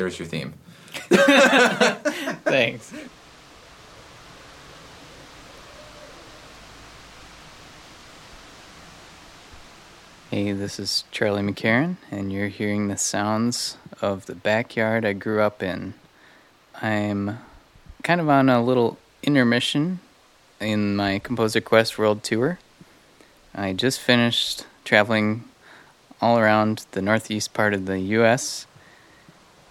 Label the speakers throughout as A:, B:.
A: there's your theme.
B: Thanks. Hey, this is Charlie McCarran, and you're hearing the sounds of the backyard I grew up in. I'm kind of on a little intermission in my Composer Quest World Tour. I just finished traveling all around the northeast part of the US,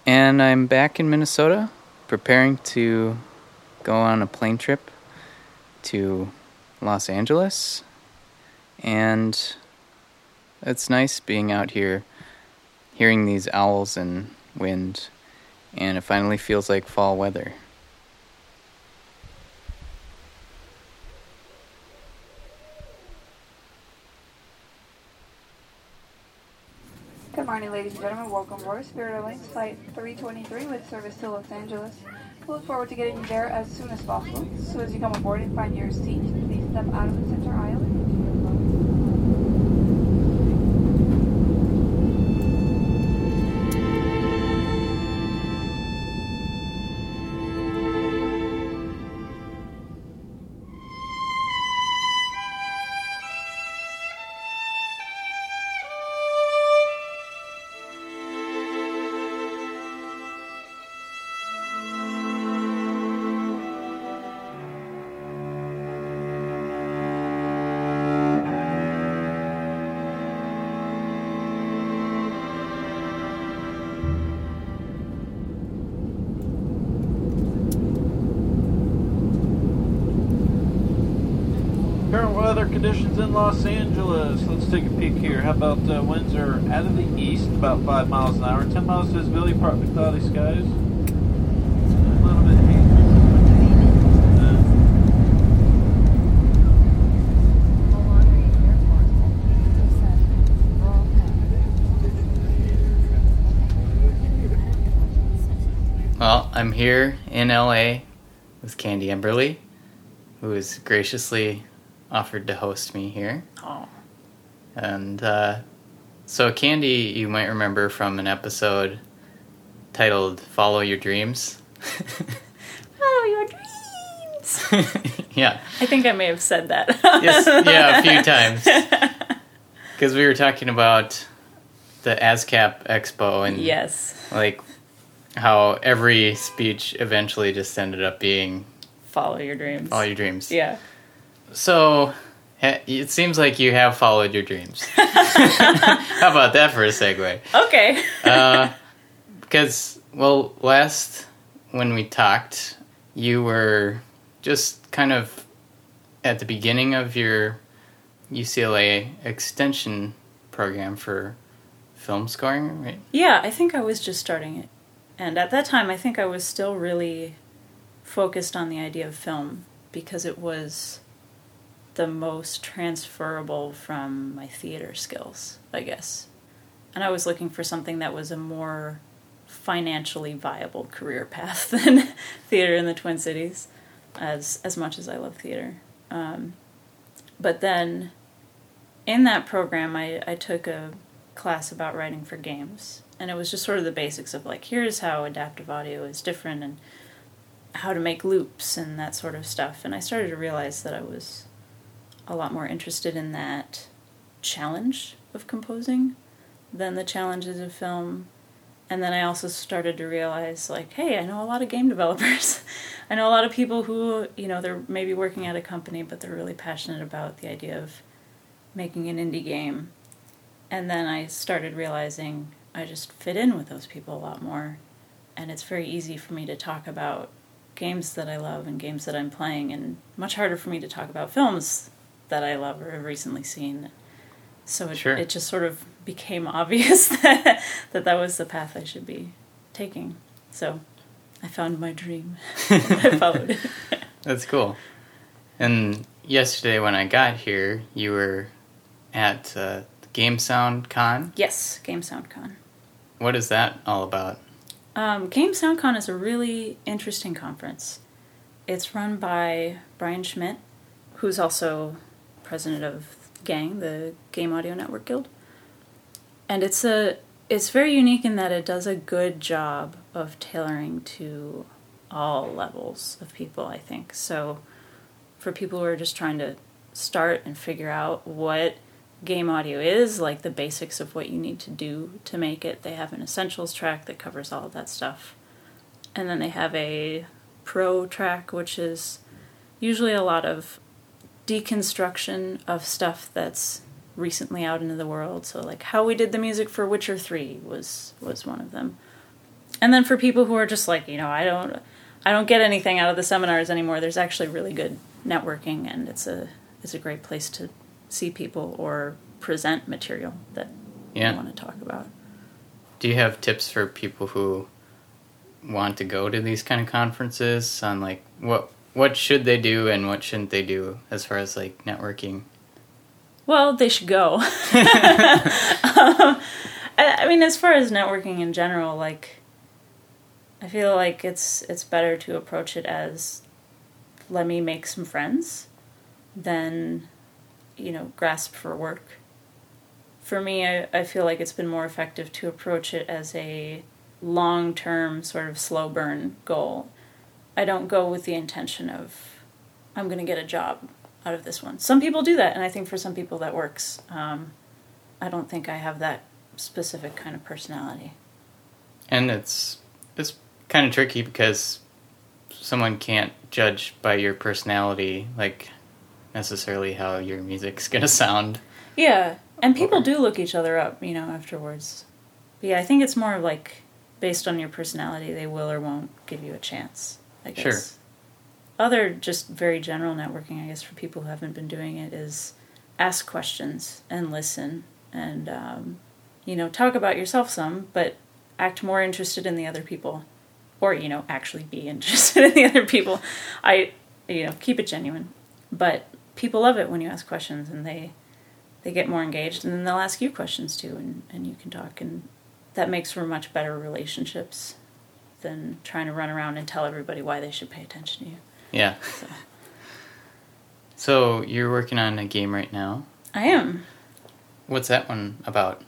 B: and I'm back in Minnesota preparing to go on a plane trip to Los Angeles. And it's nice being out here hearing these owls and wind, and it finally feels like fall weather.
C: Good morning, ladies and gentlemen. Welcome aboard Spirit Airlines Flight 323 with service to Los Angeles. We look forward to getting you there as soon as possible. Soon as you come aboard and find your seat, please step out of the center aisle
D: Los Angeles. Let's take a peek here. How about uh, winds are out of the east, about 5 miles an hour, 10 miles visibility, partly cloudy skies.
B: Well, I'm here in LA with Candy Emberly, who is graciously offered to host me here.
E: Oh.
B: And uh, so, Candy, you might remember from an episode titled Follow Your Dreams.
E: Follow your dreams.
B: yeah.
E: I think I may have said that.
B: Yes, yeah, a few times. Because we were talking about the ASCAP Expo and
E: yes.
B: like how every speech eventually just ended up being
E: Follow your dreams.
B: all your dreams.
E: Yeah.
B: So it seems like you have followed your dreams. How about that for a segue?
E: Okay.
B: Uh, because well, last when we talked, you were just kind of at the beginning of your UCLA extension program for film scoring, right?
E: yeah, I think I was just starting it. And at that time, I think I was still really focused on the idea of film because it was the most transferable from my theater skills, I guess. And I was looking for something that was a more financially viable career path than theater in the Twin Cities, as as much as I love theater. Um, but then, in that program, I, I took a class about writing for games, and it was just sort of the basics of like here's how adaptive audio is different and how to make loops and that sort of stuff. And I started to realize that I was a lot more interested in that challenge of composing than the challenges of film. And then I also started to realize, like, hey, I know a lot of game developers. I know a lot of people who, you know, they're maybe working at a company, but they're really passionate about the idea of making an indie game. And then I started realizing I just fit in with those people a lot more. And it's very easy for me to talk about games that I love and games that I'm playing, and much harder for me to talk about films that I love or have recently seen. So it,
B: Sure.
E: it just sort of became obvious that, that that was the path I should be taking. So I found my dream. I followed it.
B: That's cool. And yesterday when I got here, you were at uh, Game Sound Con.
E: Yes, Game SoundCon.
B: What is that all about?
E: Um, Game SoundCon is a really interesting conference. It's run by Brian Schmidt, who's also president of Gang, the Game Audio Network Guild. And it's a it's very unique in that it does a good job of tailoring to all levels of people, I think. So for people who are just trying to start and figure out what game audio is, like the basics of what you need to do to make it, they have an essentials track that covers all of that stuff. And then they have a pro track, which is usually a lot of deconstruction of stuff that's recently out into the world. So like how we did the music for Witcher 3 was was one of them. And then for people who are just like, you know, I don't I don't get anything out of the seminars anymore, there's actually really good networking and it's a it's a great place to see people or present material that
B: Yeah.
E: you want to talk about.
B: Do you have tips for people who want to go to these kind of conferences on like what what should they do and what shouldn't they do as far as like networking?
E: Well, they should go. um, I, I mean, as far as networking in general, like, I feel like it's it's better to approach it as, let me make some friends, than, you know, grasp for work. For me, I, I feel like it's been more effective to approach it as a long term sort of slow burn goal. I don't go with the intention of, I'm going to get a job out of this one. Some people do that, and I think for some people that works. Um, I don't think I have that specific kind of personality.
B: And it's it's kind of tricky because someone can't judge by your personality like necessarily how your music's going to sound.
E: Yeah, and people do look each other up, you know, afterwards. But yeah, I think it's more of like based on your personality, they will or won't give you a chance. I guess.
B: Sure.
E: Other just very general networking, I guess, for people who haven't been doing it is ask questions and listen and um, you know talk about yourself some, but act more interested in the other people, or you know actually be interested in the other people. I you know keep it genuine, but people love it when you ask questions and they they get more engaged and then they'll ask you questions too and, and you can talk and that makes for much better relationships than trying to run around and tell everybody why they should pay attention to you.
B: Yeah.
E: So
B: So you're working on a game right now.
E: I am.
B: What's that one about?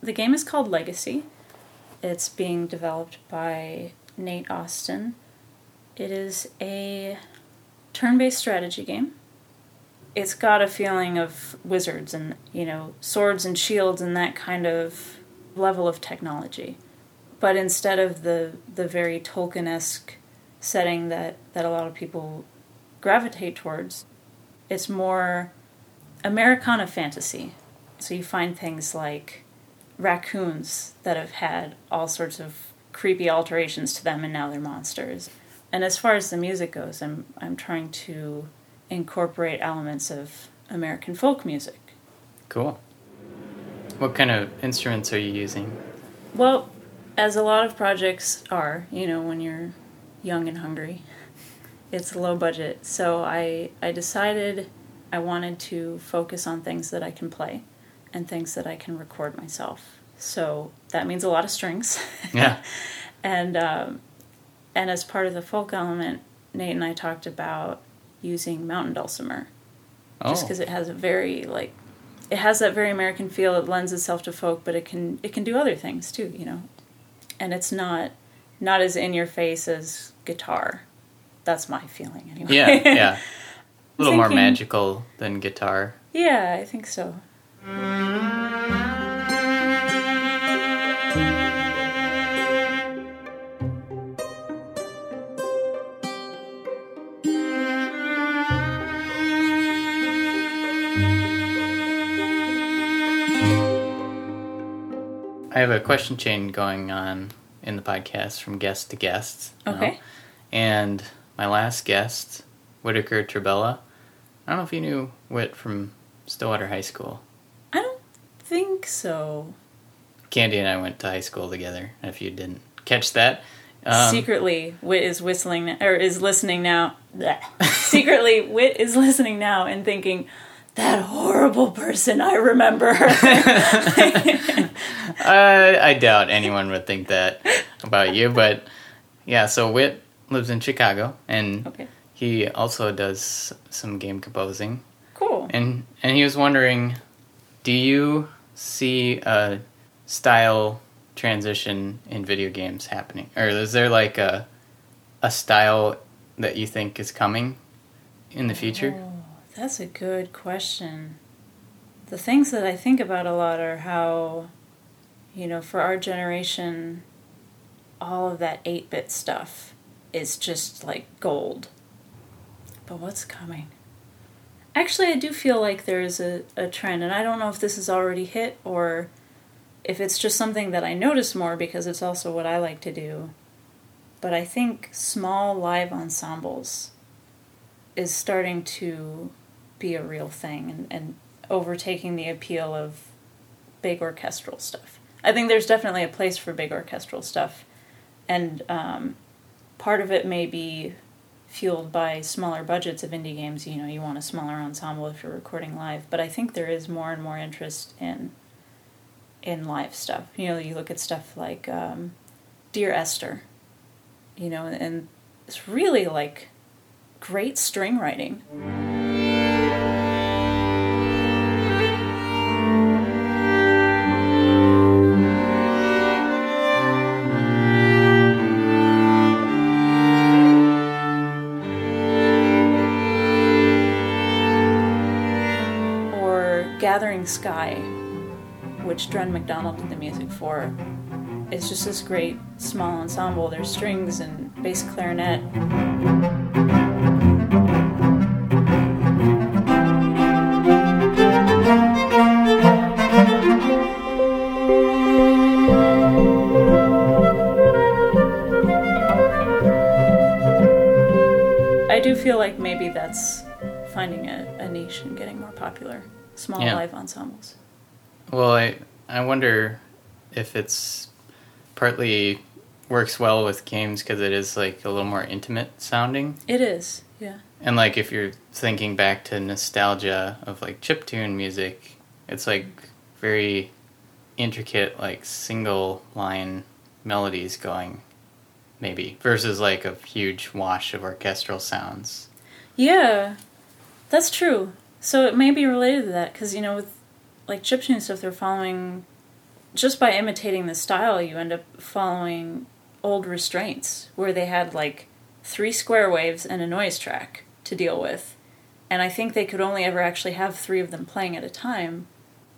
E: The game is called Legacy. It's being developed by Nate Austin. It is a turn based strategy game. It's got a feeling of wizards and, you know, swords and shields and that kind of level of technology. But instead of the, the very Tolkien esque setting that, that a lot of people gravitate towards, it's more Americana fantasy. So you find things like raccoons that have had all sorts of creepy alterations to them and now they're monsters. And as far as the music goes, I'm I'm trying to incorporate elements of American folk music.
B: Cool. What kind of instruments are you using?
E: Well, as a lot of projects are, you know, when you're young and hungry, it's low budget. So I I decided I wanted to focus on things that I can play and things that I can record myself. So that means a lot of strings.
B: Yeah.
E: and um, and as part of the folk element, Nate and I talked about using mountain dulcimer just
B: Oh.
E: because it has a very like it has that very American feel. It lends itself to folk, but it can it can do other things too, you know. And it's not not as in your face as guitar. That's my feeling anyway.
B: Yeah, yeah. A little more magical than guitar.
E: yeah, I think so.
B: Have a question chain going on in the podcast from guest to guest. you know.
E: Okay.
B: And my last guest, Whitaker Trabella. I don't know if you knew Whit from Stillwater High School.
E: I don't think so.
B: Candy and I went to high school together. If you didn't catch that, um,
E: Secretly, Whit is whistling or is listening now. Secretly, Whit is listening now and thinking, "That horrible person I remember."
B: I, uh, I doubt anyone would think that about you, but yeah. So Whit lives in Chicago, and
E: okay,
B: he also does some game composing.
E: cool.
B: And and he was wondering, do you see a style transition in video games happening, or is there like a a style that you think is coming in the future?
E: Oh, that's a good question. The things that I think about a lot are how, you know, for our generation, all of that 8 bit stuff is just like gold. But what's coming? Actually, I do feel like there's a, a trend, and I don't know if this is already hit or if it's just something that I notice more because it's also what I like to do. But I think small live ensembles is starting to be a real thing and, and overtaking the appeal of big orchestral stuff. I think there's definitely a place for big orchestral stuff, and um, part of it may be fueled by smaller budgets of indie games. You know, you want a smaller ensemble if you're recording live, but I think there is more and more interest in in live stuff. You know, you look at stuff like um, Dear Esther, you know, and it's really like great string writing. Sky, which Dren McDonald did the music for. It's just this great small ensemble. There's strings and bass clarinet. I do feel like maybe that's finding a, a niche and getting more popular. Small
B: Yeah.
E: live ensembles.
B: Well, I I wonder if it's partly works well with games because it is like a little more intimate sounding,
E: It is, yeah.
B: and like if you're thinking back to nostalgia of like chiptune music, it's like very intricate, like single line melodies going, maybe versus like a huge wash of orchestral sounds.
E: Yeah, that's true. So it may be related to that because you know, with like chiptune stuff, they're following just by imitating the style. You end up following old restraints where they had like three square waves and a noise track to deal with, and I think they could only ever actually have three of them playing at a time.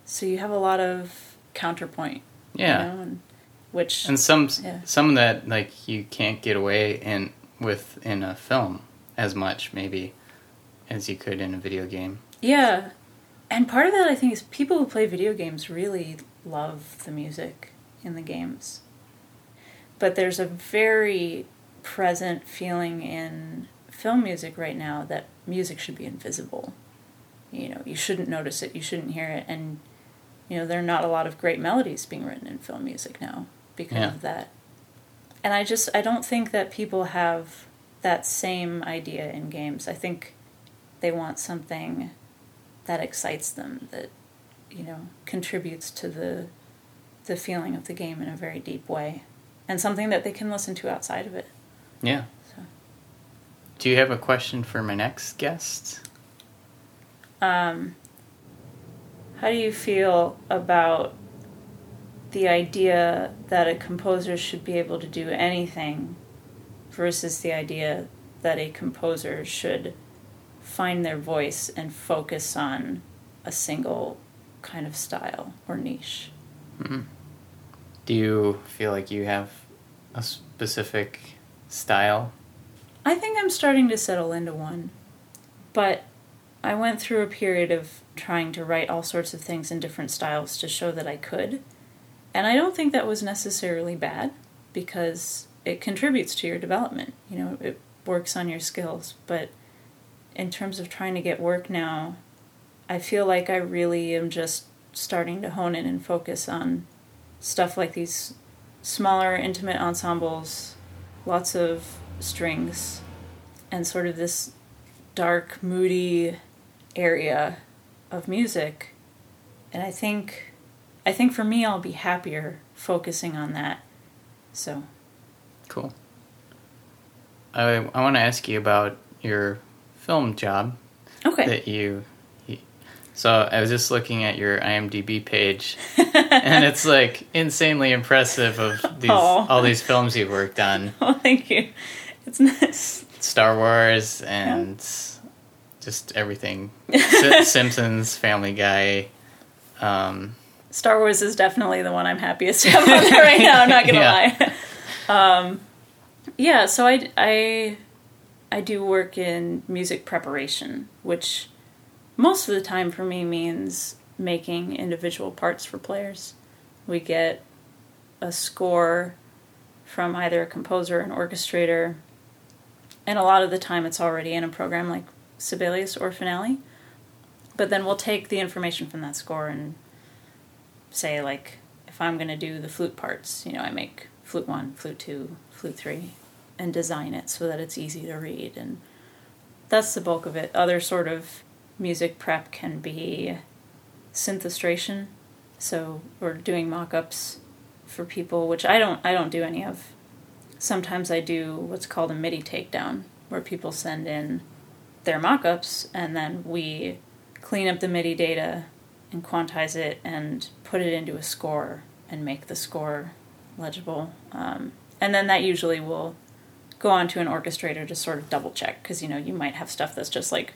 E: So you have a lot of counterpoint,
B: Yeah.
E: you know, and, which
B: And some
E: Yeah.
B: some that like you can't get away in with in a film as much maybe as you could in a video game.
E: Yeah. And part of that, I think, is people who play video games really love the music in the games. But there's a very present feeling in film music right now that music should be invisible. You know, you shouldn't notice it, you shouldn't hear it. And, you know, there are not a lot of great melodies being written in film music now because
B: Yeah.
E: of that. And I just, I don't think that people have that same idea in games. I think they want something that excites them that you know contributes to the the feeling of the game in a very deep way and something that they can listen to outside of it
B: Yeah.
E: so
B: Do you have a question for my next guest?
E: um how do you feel about the idea that a composer should be able to do anything versus the idea that a composer should find their voice and focus on a single kind of style or niche mm-hmm.
B: Do you feel like you have a specific style?
E: I think I'm starting to settle into one. But I went through a period of trying to write all sorts of things in different styles to show that I could. And I don't think that was necessarily bad because it contributes to your development. You know, it works on your skills. But in terms of trying to get work now, I feel like I really am just starting to hone in and focus on stuff like these smaller, intimate ensembles, lots of strings, and sort of this dark, moody area of music. And I think, I think for me, I'll be happier focusing on that. So,
B: Cool. I I want to ask you about your film job
E: okay.
B: that you, you So I was just looking at your IMDb page, and it's like insanely impressive of these all these films you've worked on,
E: Oh, thank you. It's nice.
B: Star Wars and just everything, Simpsons, Family Guy. Um,
E: Star Wars is definitely the one I'm happiest to have on there right now. I'm not gonna
B: Yeah.
E: lie. Um, yeah, so I, I I do work in music preparation, which most of the time for me means making individual parts for players. We get a score from either a composer or an orchestrator, and a lot of the time it's already in a program like Sibelius or Finale. But then we'll take the information from that score and say like if I'm going to do the flute parts, you know, I make flute 1, flute 2, flute 3 and design it so that it's easy to read and that's the bulk of it. Other sort of music prep can be synthestration. So we're doing mock-ups for people, which I don't I don't do any of. Sometimes I do what's called a MIDI takedown where people send in their mock-ups and then we clean up the MIDI data and quantize it and put it into a score and make the score legible. Um, and then that usually will go on to an orchestrator to sort of double check because you know you might have stuff that's just like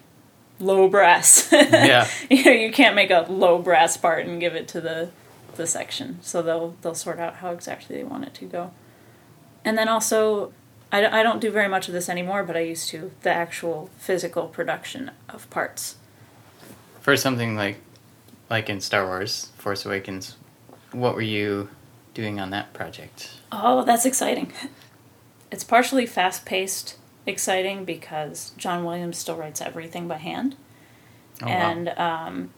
E: low brass.
B: Yeah.
E: you know you can't make a low brass part and give it to the the section. So they'll they'll sort out how exactly they want it to go. And then also I, I don't do very much of this anymore, but I used to the actual physical production of parts.
B: for something like like in Star Wars, Force Awakens, what were you doing on that project?
E: Oh, that's exciting. It's partially fast paced, exciting because John Williams still writes everything by hand.
B: Oh, wow.
E: and, um,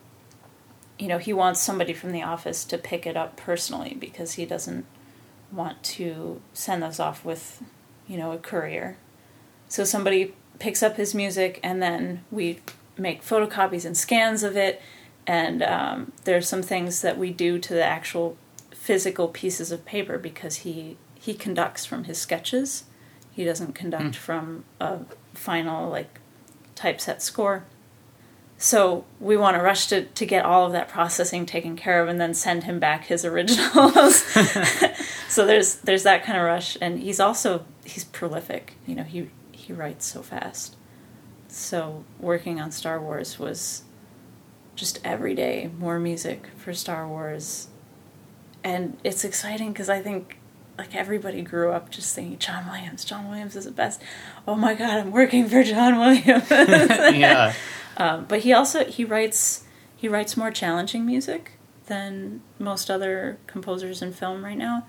E: you know, he wants somebody from the office to pick it up personally because he doesn't want to send those off with, you know, a courier. So somebody picks up his music and then we make photocopies and scans of it. And um, there's some things that we do to the actual physical pieces of paper because he he conducts from his sketches. He doesn't conduct hmm. from a final like typeset score. So we want to rush to, to get all of that processing taken care of and then send him back his originals. so there's there's that kind of rush and he's also he's prolific. You know, he he writes so fast. So working on Star Wars was just every day more music for Star Wars. And it's exciting because I think like everybody grew up just thinking John Williams, John Williams is the best. Oh my god, I'm working for John Williams.
B: yeah.
E: Um, but he also he writes he writes more challenging music than most other composers in film right now.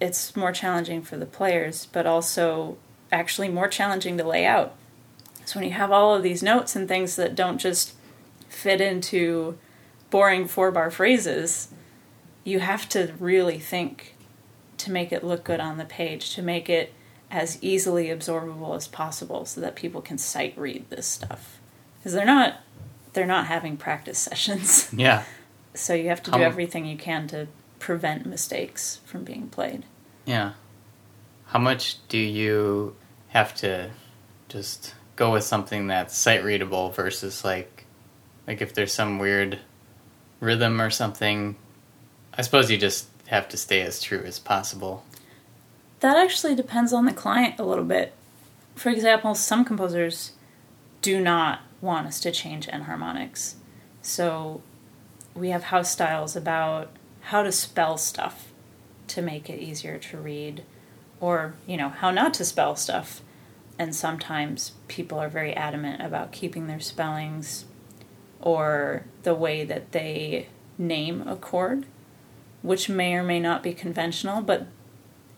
E: It's more challenging for the players, but also actually more challenging to lay out. So when you have all of these notes and things that don't just fit into boring four bar phrases, you have to really think to make it look good on the page, to make it as easily absorbable as possible so that people can sight read this stuff because they're not they're not having practice sessions
B: Yeah.
E: so you have to do
B: How-
E: everything you can to prevent mistakes from being played
B: Yeah. How much do you have to just go with something that's sight readable versus like like if there's some weird rhythm or something I suppose you just have to stay as true as possible.
E: that actually depends on the client a little bit. For example some composers do not want us to change enharmonics. So we have house styles about how to spell stuff to make it easier to read or you know how not to spell stuff. And sometimes people are very adamant about keeping their spellings or the way that they name a chord which may or may not be conventional but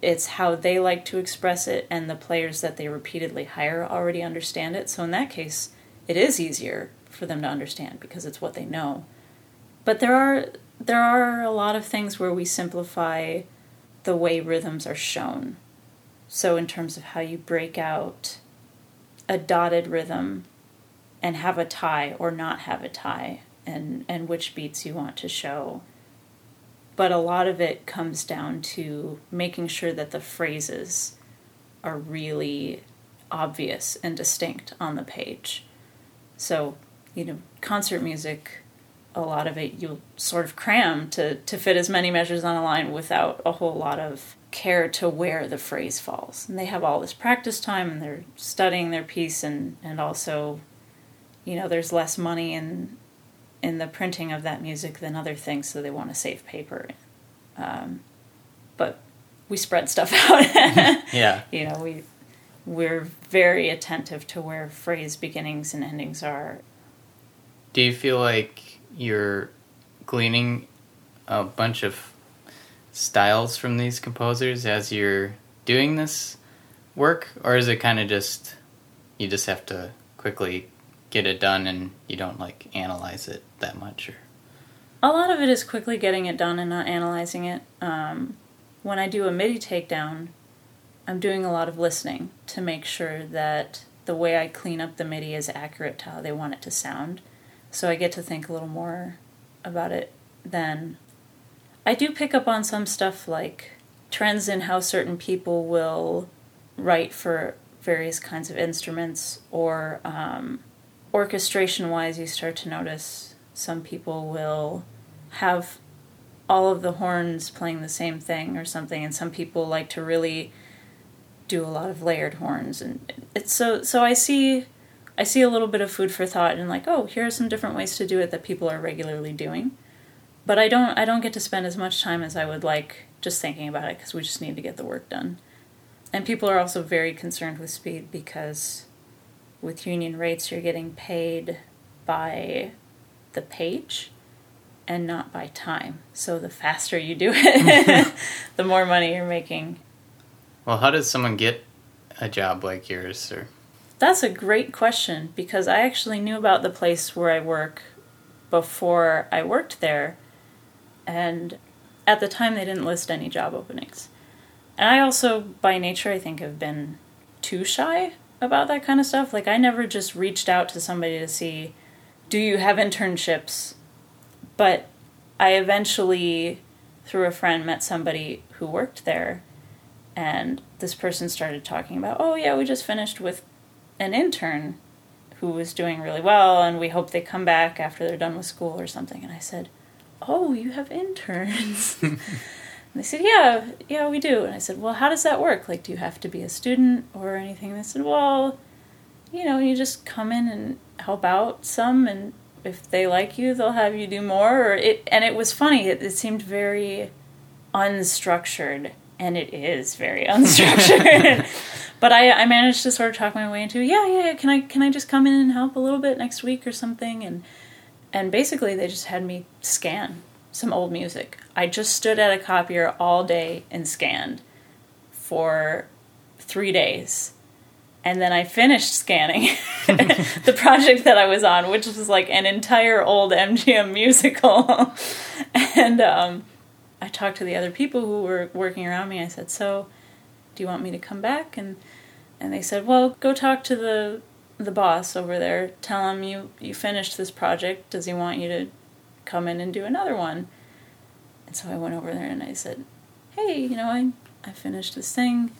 E: it's how they like to express it and the players that they repeatedly hire already understand it. So in that case it is easier for them to understand because it's what they know. But there are there are a lot of things where we simplify the way rhythms are shown. So in terms of how you break out a dotted rhythm and have a tie or not have a tie and and which beats you want to show but a lot of it comes down to making sure that the phrases are really obvious and distinct on the page. So, you know, concert music, a lot of it you'll sort of cram to, to fit as many measures on a line without a whole lot of care to where the phrase falls. And they have all this practice time and they're studying their piece and, and also, you know, there's less money in in the printing of that music than other things, so they want to save paper. Um, but we spread stuff out.
B: yeah.
E: You know, we we're very attentive to where phrase beginnings and endings are.
B: Do you feel like you're gleaning a bunch of styles from these composers as you're doing this work, or is it kind of just you just have to quickly get it done and you don't like analyze it that much? Or
E: a lot of it is quickly getting it done and not analyzing it. Um, when I do a MIDI takedown, I'm doing a lot of listening to make sure that the way I clean up the MIDI is accurate to how they want it to sound. So I get to think a little more about it then. I do pick up on some stuff like trends in how certain people will write for various kinds of instruments or um, orchestration wise, you start to notice some people will have all of the horns playing the same thing or something, and some people like to really do a lot of layered horns, and it's so so. I see, I see a little bit of food for thought, and like, oh, here are some different ways to do it that people are regularly doing, but I don't I don't get to spend as much time as I would like just thinking about it because we just need to get the work done, and people are also very concerned with speed because with union rates, you're getting paid by the page and not by time. So the faster you do it, the more money you're making.
B: Well, how does someone get a job like yours or
E: That's a great question because I actually knew about the place where I work before I worked there and at the time they didn't list any job openings. And I also by nature I think have been too shy about that kind of stuff. Like I never just reached out to somebody to see do you have internships? But I eventually through a friend met somebody who worked there and this person started talking about, "Oh yeah, we just finished with an intern who was doing really well and we hope they come back after they're done with school or something." And I said, "Oh, you have interns." They said, Yeah, yeah, we do. And I said, Well, how does that work? Like, do you have to be a student or anything? And they said, Well, you know, you just come in and help out some, and if they like you, they'll have you do more. Or it, and it was funny. It, it seemed very unstructured, and it is very unstructured. but I, I managed to sort of talk my way into, yeah, yeah, can I, can I just come in and help a little bit next week or something? And and basically, they just had me scan some old music. I just stood at a copier all day and scanned for three days. And then I finished scanning the project that I was on, which was like an entire old MGM musical. and um, I talked to the other people who were working around me. I said, "So, do you want me to come back?" And and they said, "Well, go talk to the the boss over there. Tell him you you finished this project. Does he want you to come in and do another one. And so I went over there and I said, Hey, you know, I, I finished this thing.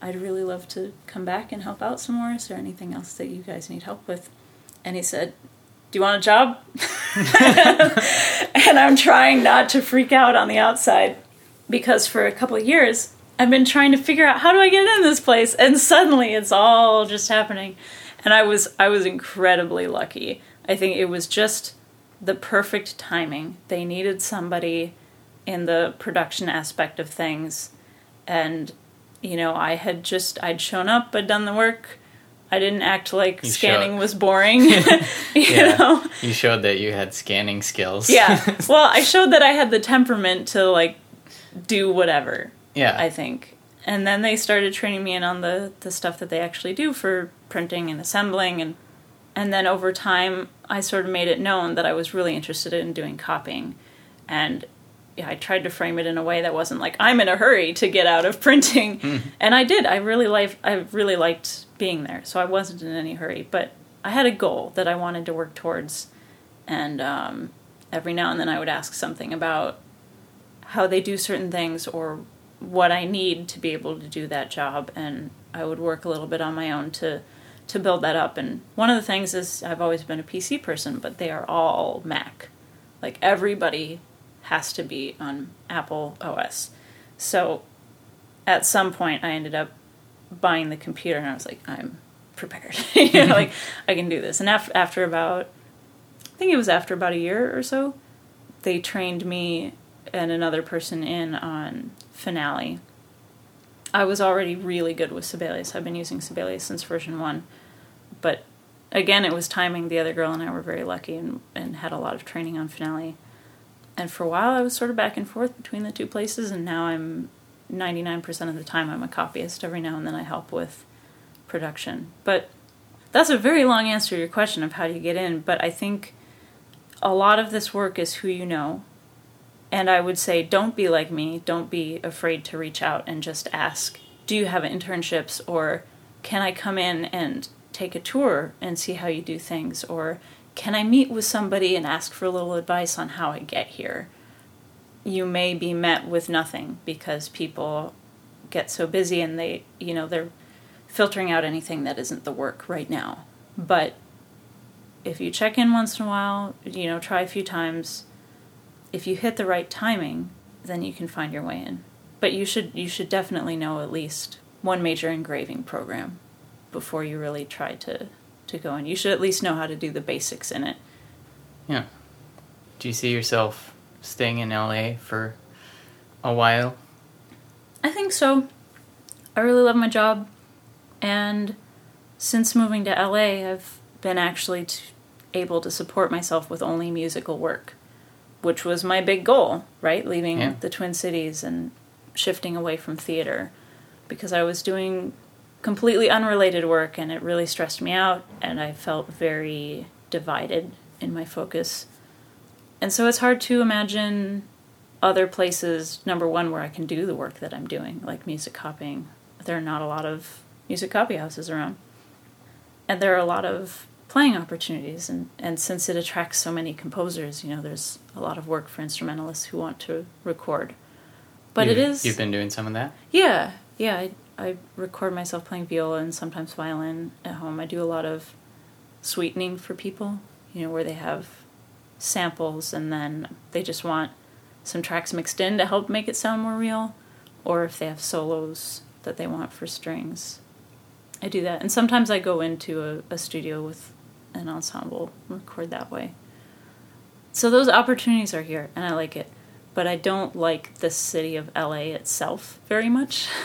E: I'd really love to come back and help out some more. Is there anything else that you guys need help with? And he said, Do you want a job? and I'm trying not to freak out on the outside because for a couple of years, I've been trying to figure out how do I get in this place and suddenly it's all just happening. And I was I was incredibly lucky. I think it was just the perfect timing. They needed somebody in the production aspect of things. And, you know, I had just, I'd shown up, I'd done the work. I didn't act like you scanning showed. was boring. you
B: yeah. know? You showed that you had scanning skills.
E: yeah. Well, I showed that I had the temperament to, like, do whatever.
B: Yeah.
E: I think. And then they started training me in on the, the stuff that they actually do for printing and assembling and and then over time I sort of made it known that I was really interested in doing copying. And yeah, I tried to frame it in a way that wasn't like I'm in a hurry to get out of printing. Mm. and I did. I really liked I really liked being there. So I wasn't in any hurry. But I had a goal that I wanted to work towards. And um, every now and then I would ask something about how they do certain things or what I need to be able to do that job. And I would work a little bit on my own to to build that up. And one of the things is I've always been a PC person, but they are all Mac. Like everybody has to be on Apple OS. So at some point, I ended up buying the computer, and I was like, I'm prepared. you know, like I can do this. And after after about, I think it was after about a year or so, they trained me and another person in on Finale. I was already really good with Sibelius. I've been using Sibelius since version one, but again, it was timing. The other girl and I were very lucky and and had a lot of training on Finale. And for a while, I was sort of back and forth between the two places, and now I'm 99% of the time I'm a copyist. Every now and then I help with production. But that's a very long answer to your question of how do you get in. But I think a lot of this work is who you know. And I would say don't be like me. Don't be afraid to reach out and just ask do you have internships or can I come in and take a tour and see how you do things? Or can I meet with somebody and ask for a little advice on how I get here? You may be met with nothing because people get so busy and they, you know, they're filtering out anything that isn't the work right now. But if you check in once in a while, you know, try a few times, if you hit the right timing, then you can find your way in. But you should you should definitely know at least one major engraving program before you really try to to go in. You should at least know how to do the basics in it.
B: Yeah. Do you see yourself staying in LA for a while?
E: I think so. I really love my job, and since moving to LA, I've been actually t- able to support myself with only musical work, which was my big goal, right? Leaving
B: Yeah.
E: the Twin Cities and shifting away from theater because I was doing completely unrelated work and it really stressed me out and I felt very divided in my focus. And so it's hard to imagine other places, number one, where I can do the work that I'm doing, like music copying. There are not a lot of music copy houses around. And there are a lot of playing opportunities and, and since it attracts so many composers, you know, there's a lot of work for instrumentalists who want to record. But it
B: You've-
E: is
B: You've been doing some of that?
E: yeah, yeah. I, I record myself playing viola and sometimes violin at home. I do a lot of sweetening for people, you know, where they have samples and then they just want some tracks mixed in to help make it sound more real, or if they have solos that they want for strings. I do that. And sometimes I go into a, a studio with an ensemble, and record that way. So those opportunities are here, and I like it. But I don't like the city of LA itself very much.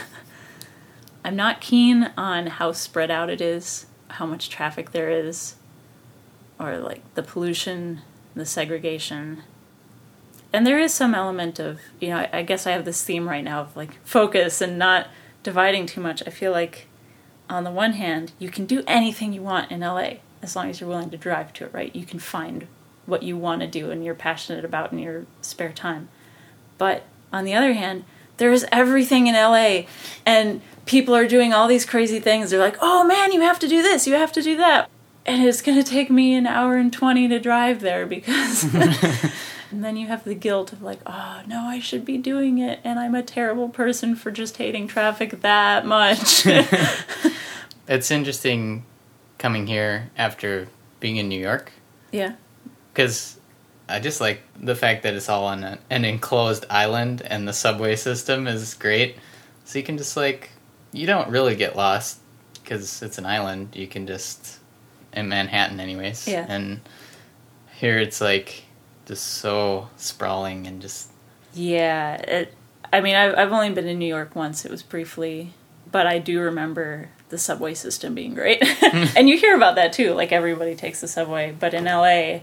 E: I'm not keen on how spread out it is, how much traffic there is, or like the pollution, the segregation. And there is some element of, you know, I, guess I have this theme right now of like focus and not dividing too much. I feel like on the one hand, you can do anything you want in LA as long as you're willing to drive to it, right? You can find what you want to do and you're passionate about in your spare time. But on the other hand, there is everything in LA and people are doing all these crazy things. They're like, "Oh man, you have to do this, you have to do that." And it's going to take me an hour and 20 to drive there because and then you have the guilt of like, "Oh, no, I should be doing it and I'm a terrible person for just hating traffic that much."
B: It's interesting coming here after being in New York
E: yeah.
B: because I just like the fact that it's all on a, an enclosed island and the subway system is great. So you can just like you don't really get lost because it's an island. You can just in Manhattan, anyways.
E: Yeah.
B: And here it's like just so sprawling and just
E: Yeah, it. I mean, I've I've only been in New York once. It was briefly, but I do remember the subway system being great. and you hear about that too. Like everybody takes the subway, but in LA,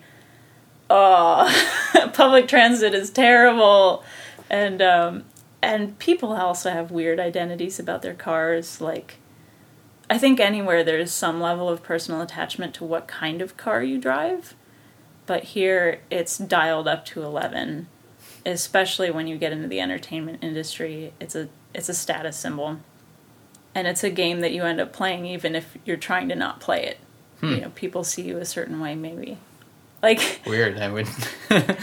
E: oh, public transit is terrible, and um, and people also have weird identities about their cars. Like, I think anywhere there's some level of personal attachment to what kind of car you drive, but here it's dialed up to eleven especially when you get into the entertainment industry it's a it's a status symbol and it's a game that you end up playing even if you're trying to not play it hmm. you know people see you a certain way maybe like
B: weird. I would.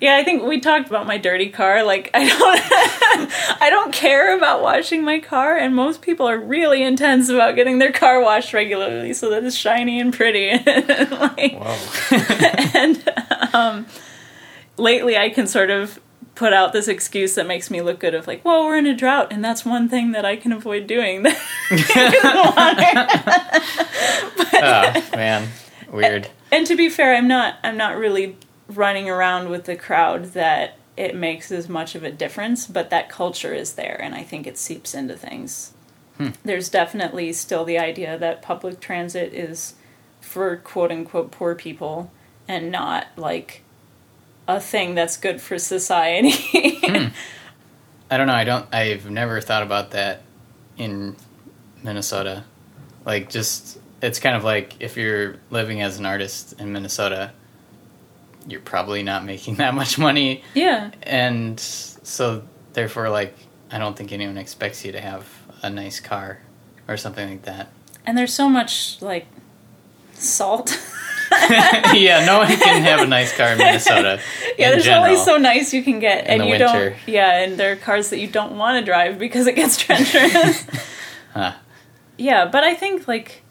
E: yeah i think we talked about my dirty car like i don't i don't care about washing my car and most people are really intense about getting their car washed regularly so that it's shiny and pretty like,
B: Whoa.
E: and um, lately I can sort of put out this excuse that makes me look good of like, well, we're in a drought, and that's one thing that I can avoid doing.
B: oh man, weird.
E: and to be fair, I'm not I'm not really running around with the crowd that it makes as much of a difference, but that culture is there, and I think it seeps into things.
B: Hmm.
E: There's definitely still the idea that public transit is for quote unquote poor people and not like a thing that's good for society.
B: Hmm. I don't know. I don't. I've never thought about that in Minnesota. Like, just it's kind of like if you're living as an artist in Minnesota, you're probably not making that much money,
E: yeah.
B: and so therefore, like, I don't think anyone expects you to have a nice car or something like that.
E: And there's so much like salt.
B: yeah, no one can have a nice car in Minnesota.
E: yeah,
B: in
E: there's
B: general.
E: only so nice you can get, and you
B: winter.
E: don't. Yeah, and there are cars that you don't want to drive because it gets treacherous.
B: Huh.
E: yeah, but I think like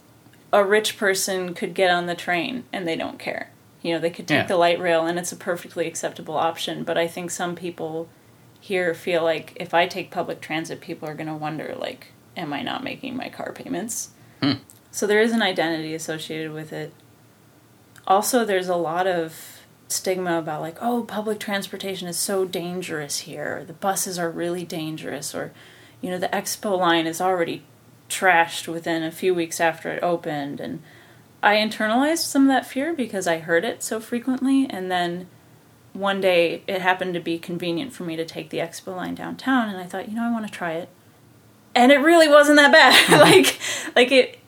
E: a rich person could get on the train and they don't care. You know, they could take
B: Yeah.
E: the light rail and it's a perfectly acceptable option. But I think some people here feel like if I take public transit, people are going to wonder like, am I not making my car payments?
B: Hmm.
E: So there is an identity associated with it. Also, there's a lot of stigma about like, oh, public transportation is so dangerous here. Or the buses are really dangerous, or you know, the expo line is already trashed within a few weeks after it opened, and I internalized some of that fear because I heard it so frequently, and then one day it happened to be convenient for me to take the expo line downtown, and I thought, you know, I want to try it, and it really wasn't that bad. Mm-hmm. like, like it,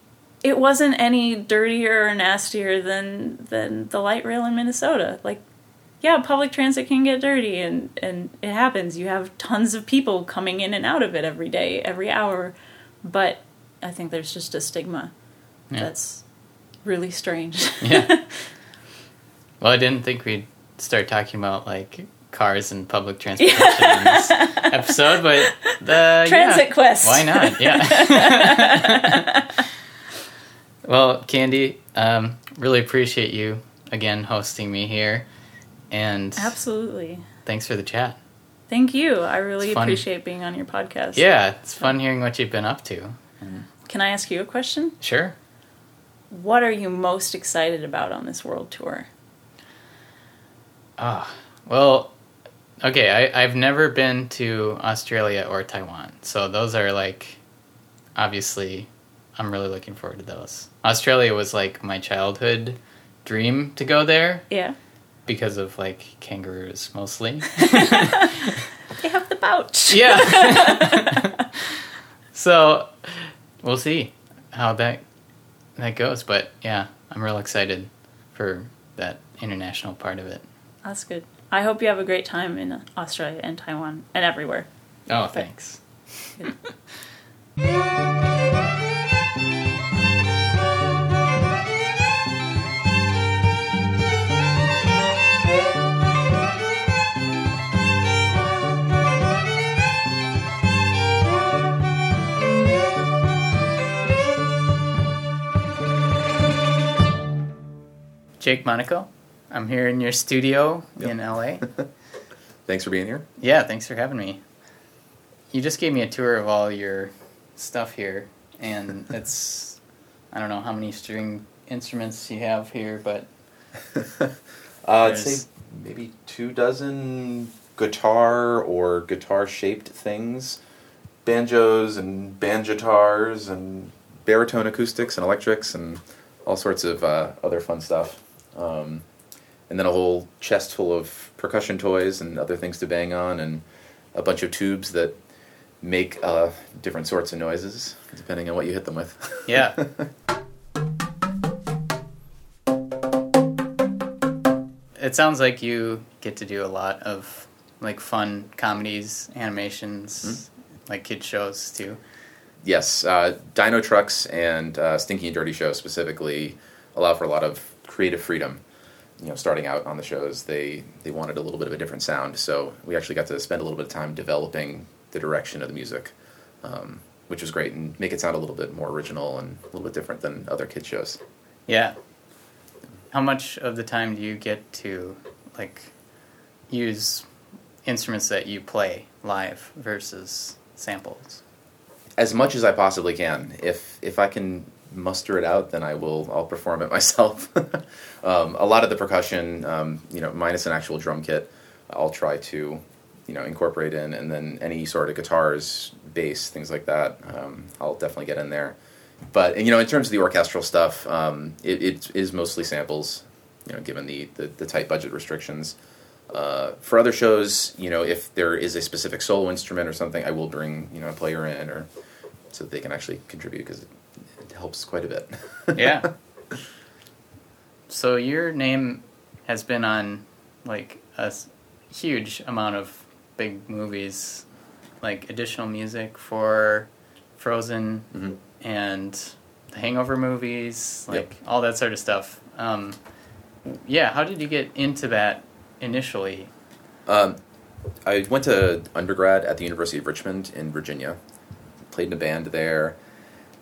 E: it wasn't any dirtier or nastier than than the light rail in Minnesota. Like, yeah, public transit can get dirty, and and it happens. You have tons of people coming in and out of it every day, every hour, but I think there's just a stigma
B: Yeah.
E: that's really strange.
B: Yeah. Well, I didn't think we'd start talking about like cars and public transportation in this episode, but the
E: Transit
B: yeah.
E: Quest.
B: Why not? Yeah. well, Candy, um, really appreciate you again hosting me here, and
E: Absolutely.
B: thanks for the chat.
E: Thank you. I really appreciate being on your podcast.
B: Yeah, it's fun hearing what you've been up to.
E: Can I ask you a question?
B: Sure.
E: What are you most excited about on this world tour?
B: Ah, well, okay. I, I've never been to Australia or Taiwan, so those are like, obviously, I'm really looking forward to those. Australia was like my childhood dream to go there
E: Yeah.
B: because of like kangaroos mostly.
E: They have the pouch.
B: yeah. so we'll see how that that goes, but yeah, I'm real excited for that international part of it.
E: That's good. I hope you have a great time in Australia and Taiwan and everywhere.
B: Oh, thanks. Jake Monaco. I'm here in your studio in LA.
A: Thanks for being here.
B: Yeah, thanks for having me. You just gave me a tour of all your stuff here, and it's I don't know how many string instruments you have here, but
A: Uh, I'd say maybe two dozen guitar or guitar shaped things banjos and banjitars and baritone acoustics and electrics and all sorts of uh, other fun stuff. Um, and then a whole chest full of percussion toys and other things to bang on and a bunch of tubes that make uh, different sorts of noises depending on what you hit them with.
B: yeah. it sounds like you get to do a lot of like fun comedies, animations, like kid shows too.
A: Yes, uh, Dino Trucks and uh, Stinky and Dirty Show specifically allow for a lot of creative freedom. You know, starting out on the shows, they they wanted a little bit of a different sound, so we actually got to spend a little bit of time developing the direction of the music, um, which was great, and make it sound a little bit more original and a little bit different than other kid shows.
B: Yeah. How much of the time do you get to like use instruments that you play live versus samples?
A: as much as I possibly can. If if I can muster it out, then I will. I'll perform it myself. um, a lot of the percussion, um, you know, minus an actual drum kit, I'll try to, you know, incorporate in, and then any sort of guitars, bass, things like that, um, I'll definitely get in there. But you know, in terms of the orchestral stuff, um, it, it is mostly samples. You know, given the the, the tight budget restrictions. Uh, for other shows, you know, if there is a specific solo instrument or something, I will bring you know a player in, or so that they can actually contribute because helps quite a bit.
B: yeah. So your name has been on like a huge amount of big movies, like additional music for Frozen
A: Mhm.
B: and the Hangover movies, like
A: Yep.
B: all that sort of stuff. Um, yeah, how did you get into that initially?
A: Um, I went to undergrad at the University of Richmond in Virginia, played in a band there,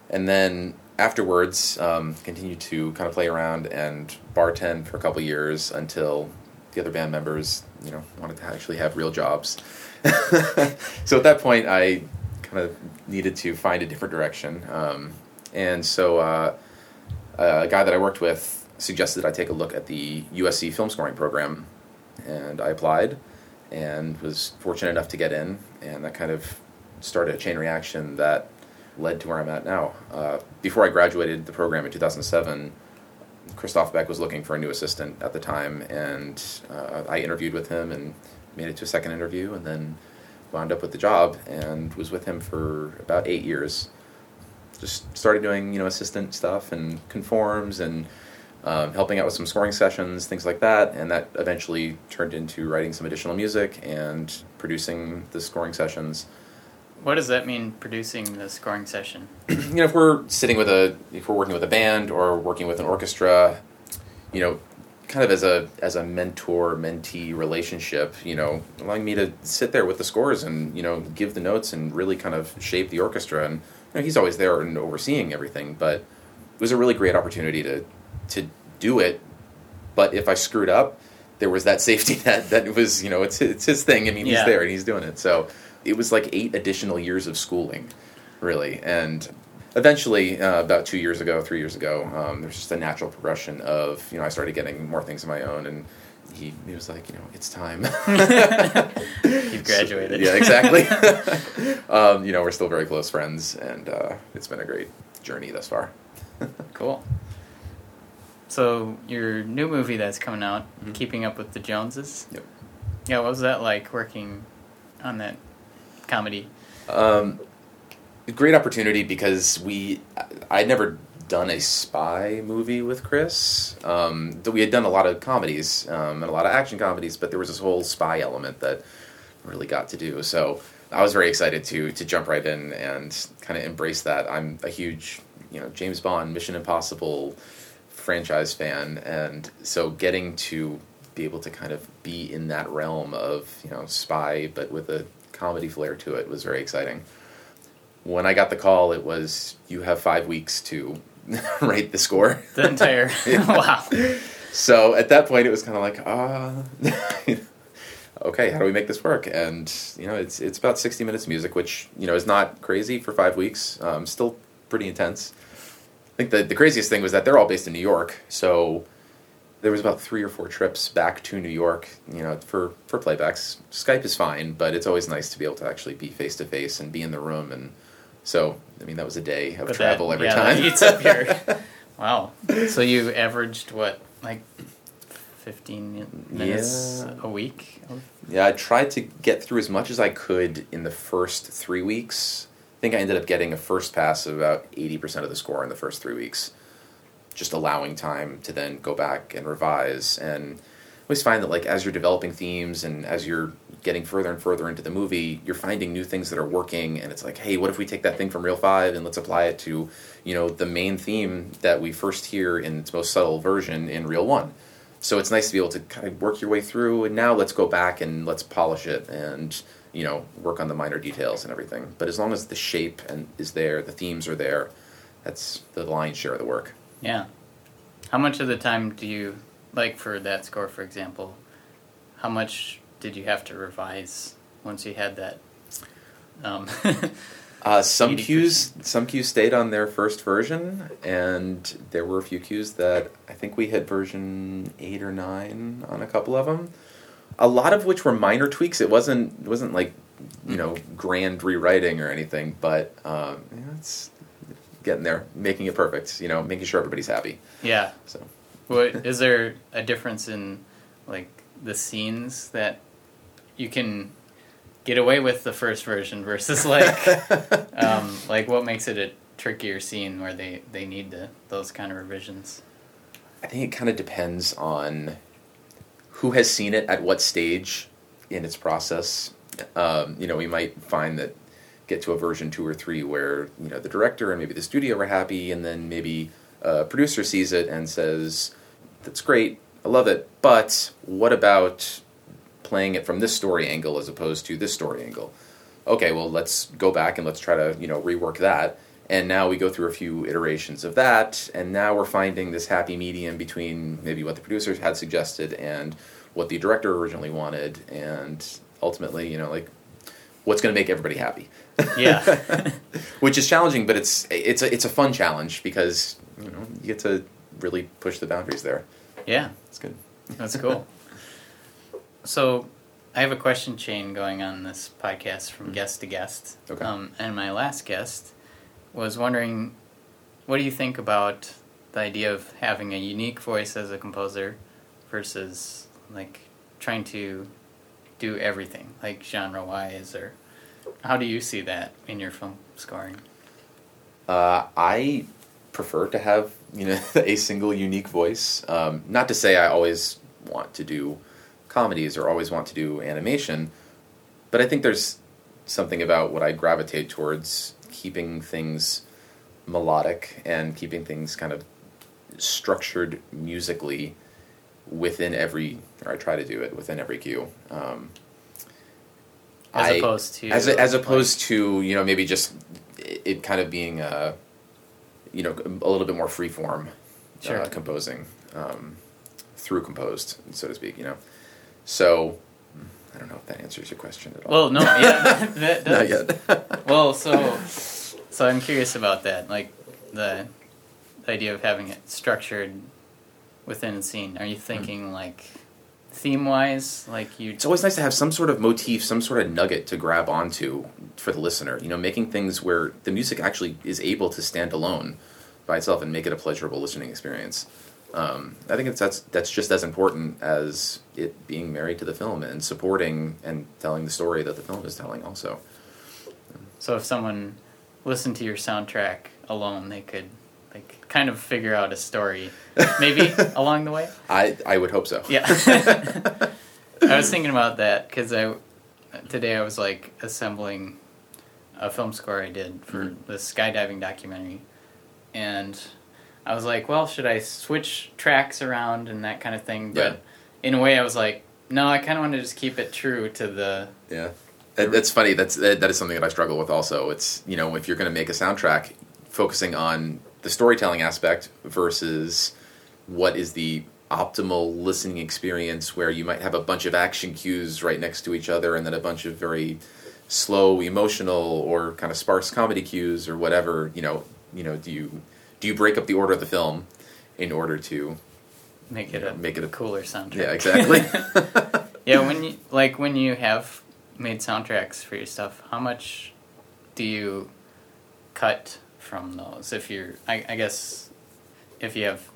A: and then afterwards um, continued to kind of play around and bartend for a couple years until the other band members, you know, wanted to actually have real jobs. so at that point, I kind of needed to find a different direction, um, and so uh, a guy that I worked with suggested I take a look at the USC film scoring program, and I applied and was fortunate enough to get in, and that kind of started a chain reaction that led to where I'm at now. Uh, before I graduated the program in 2007, Christoph Beck was looking for a new assistant at the time, and uh, I interviewed with him and made it to a second interview, and then wound up with the job and was with him for about eight years. Just started doing you know assistant stuff and conforms and um, helping out with some scoring sessions, things like that, and that eventually turned into writing some additional music and producing the scoring sessions.
B: What does that mean, producing the scoring session?
A: you know, if we're sitting with a, if we're working with a band or working with an orchestra, you know, kind of as a as a mentor mentee relationship, you know, allowing me to sit there with the scores and you know give the notes and really kind of shape the orchestra. And you know, he's always there and overseeing everything, but it was a really great opportunity to to do it. But if I screwed up, there was that safety net that was you know it's it's his thing. I mean,
B: Yeah.
A: he's there and he's doing it. So it was like eight additional years of schooling, really, and eventually uh, about two years ago three years ago um, there's just a natural progression of you know i started getting more things of my own and he, he was like you know it's time
B: You've graduated.
A: yeah exactly um, you know we're still very close friends and uh, it's been a great journey thus far
B: Cool. So your new movie that's coming out,
A: Mhm.
B: Keeping Up with the Joneses.
A: Yep.
B: Yeah, what was that like working on that comedy?
A: Um, great opportunity because we I'd never done a spy movie with Chris. Um, we had done a lot of comedies um, and a lot of action comedies, but there was this whole spy element that really got to do. So I was very excited to to jump right in and kind of embrace that. I'm a huge you know James Bond, Mission Impossible franchise fan, and so getting to be able to kind of be in that realm of you know spy, but with a comedy flair to it was very exciting. When I got the call, it was you have five weeks to write the score.
B: The entire wow.
A: So at that point, it was kind of like, ah, okay, how do we make this work? And you know, it's it's about sixty minutes of music, which you know is not crazy for five weeks. Um, still pretty intense. I think the the craziest thing was that they're all based in New York, so there was about three or four trips back to New York. You know, for for playbacks, Skype is fine, but it's always nice to be able to actually be face to face and be in the room. And so, I mean, that was a day of
B: But
A: travel
B: that-
A: every
B: yeah,
A: time.
B: up your- Wow. So you averaged what, like fifteen minutes
A: Yeah.
B: a week?
A: Yeah, I tried to get through as much as I could in the first three weeks. I think I ended up getting a first pass of about 80% of the score in the first three weeks, just allowing time to then go back and revise. And always find that, like, as you're developing themes and as you're getting further and further into the movie, you're finding new things that are working. And it's like, hey, what if we take that thing from Reel 5 and let's apply it to, you know, the main theme that we first hear in its most subtle version in Reel 1? so it's nice to be able to kind of work your way through and now let's go back and let's polish it and you know work on the minor details and everything but as long as the shape and is there the themes are there that's the lion's share of the work
B: Yeah. How much of the time do you like for that score, for example? How much did you have to revise once you had that? Um,
A: Uh, some
B: 80%.
A: cues, some cues stayed on their first version, and there were a few cues that I think we hit version eight or nine on a couple of them. A lot of which were minor tweaks. It wasn't it wasn't like you know grand rewriting or anything, but um, know, it's getting there, making it perfect. You know, making sure everybody's happy.
B: yeah.
A: So
B: What is there a difference in like the scenes that you can get away with the first version versus like um, like what makes it a trickier scene where they they need to, those kind of revisions?
A: I think it kind of depends on who has seen it at what stage in its process. Um, you know, we might find that get to a version two or three where you know the director and maybe the studio are happy, and then maybe a producer sees it and says, "That's great, I love it, but what about playing it from this story angle as opposed to this story angle?" Okay, well, let's go back and let's try to you know rework that. And now we go through a few iterations of that, and now we're finding this happy medium between maybe what the producers had suggested and what the director originally wanted, and ultimately, you know, like what's going to make everybody happy.
B: Yeah.
A: Which is challenging, but it's it's a it's a fun challenge because you know you get to really push the boundaries there.
B: Yeah,
A: It's good.
B: that's cool. so, I have a question chain going on this podcast from guest to guest.
A: Okay.
B: Um, and my last guest was wondering, what do you think about the idea of having a unique voice as a composer versus like trying to do everything, like genre wise, or how do you see that in your film scoring?
A: Uh, I prefer to have you know a single unique voice. Um, not to say I always want to do comedies or always want to do animation, but I think there's something about what I gravitate towards keeping things melodic and keeping things kind of structured musically within every or I try to do it within every cue. Um,
B: As
A: I-
B: opposed to
A: as a, as
B: like-
A: opposed to you know maybe just it, kind of being a you know a little bit more free form
B: Sure.
A: uh, composing um, through composed so to speak you know so I don't know if that answers your question at all
B: Well, no, yeah, that does.
A: not yet
B: Well, so so I'm curious about that, like the, the idea of having it structured within a scene. Are you thinking like theme wise, like you?
A: it's always nice to have some sort of motif some sort of nugget to grab onto for the listener you know making things where the music actually is able to stand alone by itself and make it a pleasurable listening experience um, I think it's, that's that's just as important as it being married to the film and supporting and telling the story that the film is telling. Also,
B: So if someone listened to your soundtrack alone, they could like kind of figure out a story, maybe along the way.
A: I I would hope so.
B: Yeah. I was thinking about that because I today I was like assembling a film score I did for
A: Mhm.
B: the skydiving documentary, and I was like, well, should I switch tracks around and that kind of thing? But
A: Yeah.
B: in a way, I was like, no, I kind of want to just keep it true to the.
A: Yeah, that, that's funny. That's that, that is something that I struggle with. Also, it's you know if you're going to make a soundtrack, focusing on the storytelling aspect versus what is the optimal listening experience, where you might have a bunch of action cues right next to each other, and then a bunch of very slow, emotional, or kind of sparse comedy cues, or whatever. You know, you know, do you do you break up the order of the film in order to
B: Make it
A: Yeah,
B: a
A: make it a-
B: cooler soundtrack.
A: yeah exactly
B: yeah, when you like when you have made soundtracks for your stuff, how much do you cut from those? If you're, I, I guess, if you have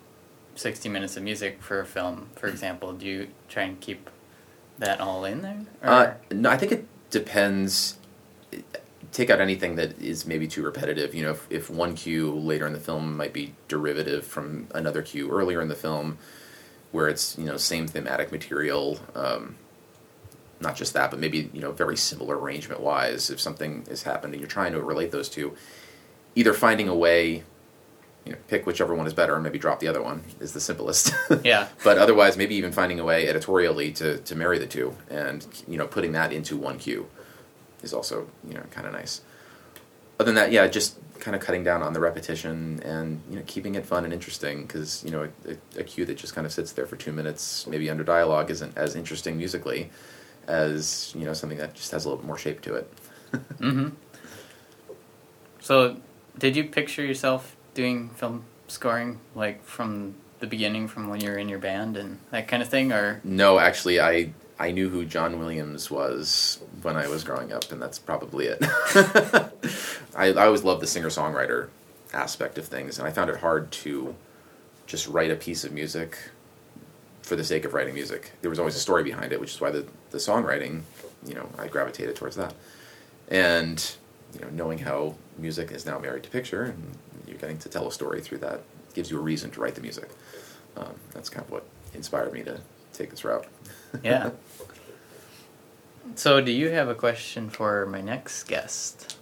B: sixty minutes of music for a film, for example, do you try and keep that all in there?
A: Uh, no, I think it depends. Take out anything that is maybe too repetitive. You know, if, if one cue later in the film might be derivative from another cue earlier in the film, where it's you know same thematic material. Um, not just that, but maybe you know very similar arrangement wise. If something has happened and you're trying to relate those two, either finding a way, you know, pick whichever one is better and maybe drop the other one is the simplest.
B: yeah,
A: but otherwise maybe even finding a way editorially to, to marry the two and you know putting that into one cue is also you know kind of nice other than that yeah just kind of cutting down on the repetition and you know keeping it fun and interesting because you know a, a, a cue that just kind of sits there for two minutes maybe under dialogue isn't as interesting musically as you know something that just has a little bit more shape to it.
B: Mm-hmm. So, did you picture yourself doing film scoring like from the beginning, from when you were in your band and that kind of thing, or
A: No, actually, I I knew who John Williams was when I was growing up, and that's probably it. I, I always loved the singer songwriter aspect of things, and I found it hard to just write a piece of music for the sake of writing music. There was always a story behind it, which is why the, the songwriting, you know, I gravitated towards that. And, you know, knowing how music is now married to picture, and you're getting to tell a story through that, gives you a reason to write the music. Um, that's kind of what inspired me to take this route.
B: yeah. so, do you have a question for my next guest?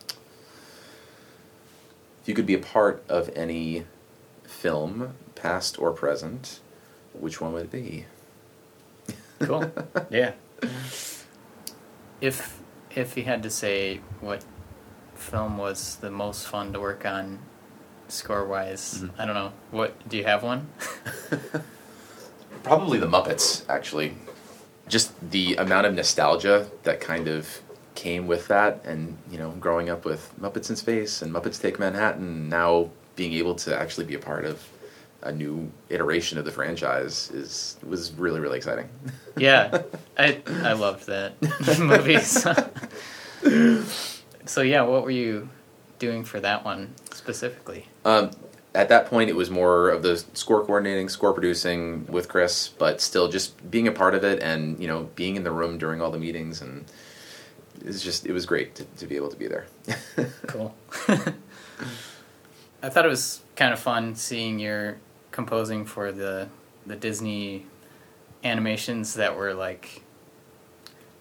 A: If you could be a part of any film, past or present, which one would it be?
B: Cool. yeah. If if you had to say what film was the most fun to work on, score wise,
A: Mhm.
B: I don't know. What do you have one?
A: Probably the Muppets, actually. Just the amount of nostalgia that kind of came with that, and you know, growing up with Muppets in Space and Muppets Take Manhattan, now being able to actually be a part of a new iteration of the franchise is was really really exciting.
B: yeah, I I loved that movie. So. So yeah, what were you doing for that one specifically?
A: Um, at that point, it was more of the score coordinating, score producing with Chris, but still just being a part of it and you know being in the room during all the meetings and it's just it was great to, to be able to be there.
B: Cool. I thought it was kind of fun seeing your composing for the the Disney animations that were like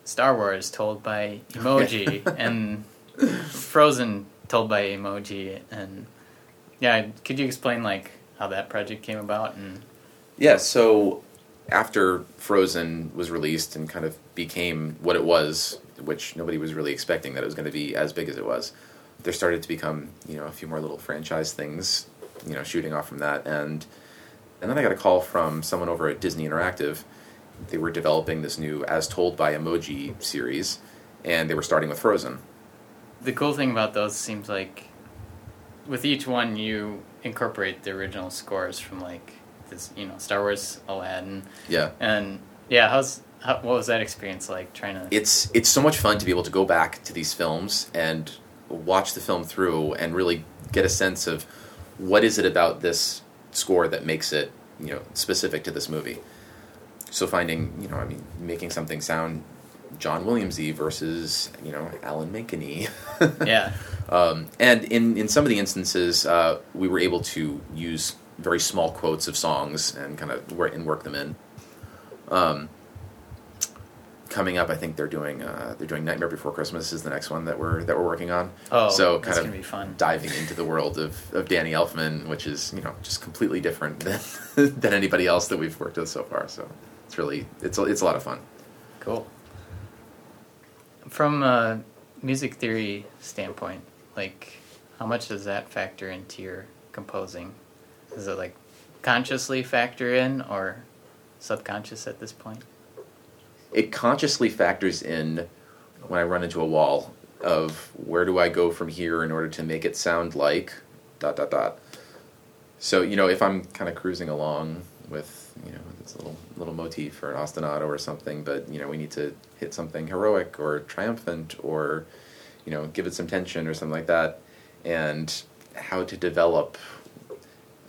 B: Star Wars told by emoji and Frozen told by emoji and yeah, could you explain like how that project came about and
A: Yeah, so after Frozen was released and kind of became what it was, which nobody was really expecting that it was going to be as big as it was, there started to become, you know, a few more little franchise things, you know, shooting off from that and and then I got a call from someone over at Disney Interactive. They were developing this new As Told by Emoji series and they were starting with Frozen.
B: The cool thing about those seems like with each one you incorporate the original scores from like this you know Star Wars Aladdin
A: Yeah.
B: And yeah, how's how, what was that experience like trying to?
A: it's it's so much fun to be able to go back to these films and watch the film through and really get a sense of what is it about this score that makes it you know specific to this movie. So finding you know I mean making something sound John Williamsy versus you know Alan Menken
B: yeah,
A: um, and in, in some of the instances, uh, we were able to use very small quotes of songs and kind of work and work them in. Um, coming up, I think they're doing uh, they're doing Nightmare Before Christmas is the next one that we're that we're working on.
B: Oh,
A: so
B: that's
A: kind of diving into the world of, of Danny Elfman, which is you know just completely different than than anybody else that we've worked with so far. So it's really it's a, it's a lot of fun.
B: cool. From a music theory standpoint, like how much does that factor into your composing? Does it like consciously factor in or subconscious at this point?
A: it consciously factors in when I run into a wall of where do I go from here in order to make it sound like dot dot dot. So you know if I'm kind of cruising along with you know this little little motif or an ostinato or something, but you know we need to hit something heroic or triumphant or you know give it some tension or something like that, and how to develop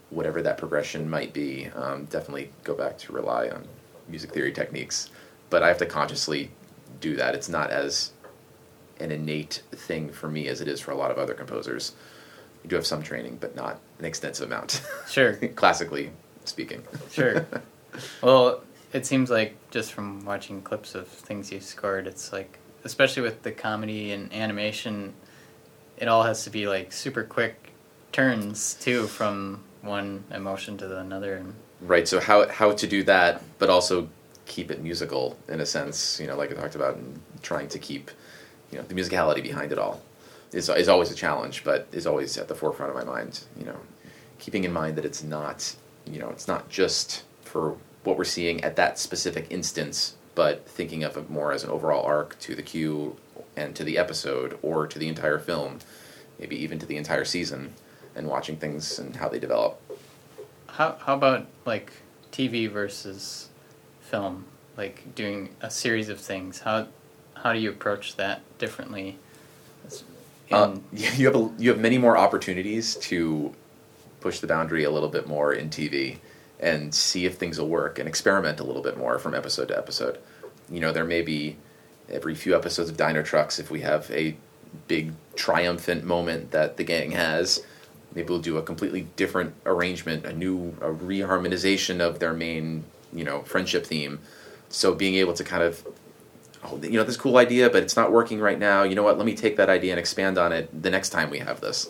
A: whatever that progression might be. Um, definitely go back to rely on music theory techniques, but I have to consciously do that. It's not as an innate thing for me as it is for a lot of other composers. I do have some training, but not an extensive amount.
B: Sure.
A: Classically speaking.
B: Sure. well, it seems like just from watching clips of things you've scored, it's like, especially with the comedy and animation, it all has to be like super quick turns too from one emotion to the another.
A: Right. So how how to do that, but also keep it musical in a sense. You know, like I talked about, and trying to keep you know the musicality behind it all is is always a challenge, but is always at the forefront of my mind. You know, keeping in mind that it's not you know it's not just for what we're seeing at that specific instance, but thinking of it more as an overall arc to the cue and to the episode or to the entire film, maybe even to the entire season, and watching things and how they develop.
B: How how about like TV versus film? Like doing a series of things. How how do you approach that differently?
A: Uh,
B: In-
A: you have a, you have many more opportunities to push the boundary a little bit more in TV and see if things will work and experiment a little bit more from episode to episode. You know, there may be every few episodes of Dinotrux if we have a big triumphant moment that the gang has. Maybe we'll do a completely different arrangement, a new a reharmonization of their main, you know, friendship theme. So being able to kind of oh, you know, this cool idea, but it's not working right now. You know what? Let me take that idea and expand on it the next time we have this.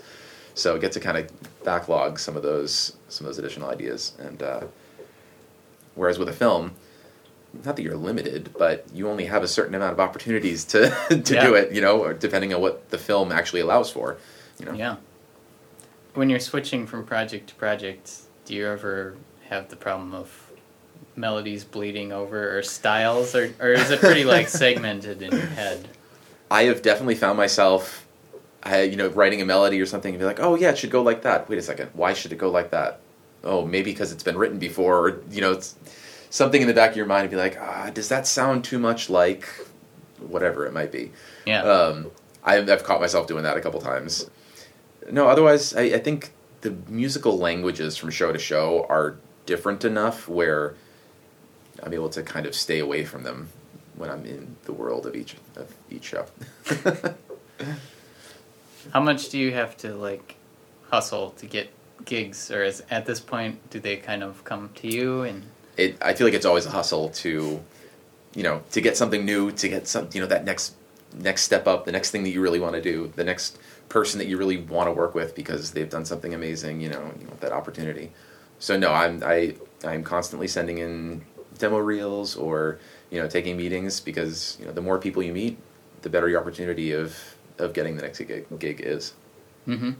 A: So get to kind of backlog some of those some of those additional ideas. And uh, whereas with a film, not that you're limited, but you only have a certain amount of opportunities to to
B: Yeah.
A: do it. You know, or depending on what the film actually allows for. You know.
B: Yeah. When you're switching from project to project, do you ever have the problem of melodies bleeding over or styles, or or is it pretty like segmented in your head?
A: I have definitely found myself, I, you know, writing a melody or something and be like, oh yeah, it should go like that. Wait a second, why should it go like that? Oh, maybe because it's been written before, or you know, it's something in the back of your mind and be like, ah, does that sound too much like whatever it might be?
B: Yeah.
A: Um, I've, I've caught myself doing that a couple times. No, otherwise, I, I think the musical languages from show to show are different enough where I'm able to kind of stay away from them when I'm in the world of each of each show.
B: How much do you have to like hustle to get gigs, or is at this point do they kind of come to you and
A: it, I feel like it's always a hustle to, you know, to get something new, to get some, you know, that next next step up, the next thing that you really want to do, the next person that you really want to work with because they've done something amazing, you know, you want that opportunity. So no, I'm I I'm constantly sending in demo reels or you know taking meetings because you know the more people you meet, the better your opportunity of of getting the next gig, gig is.
B: Mm-hmm.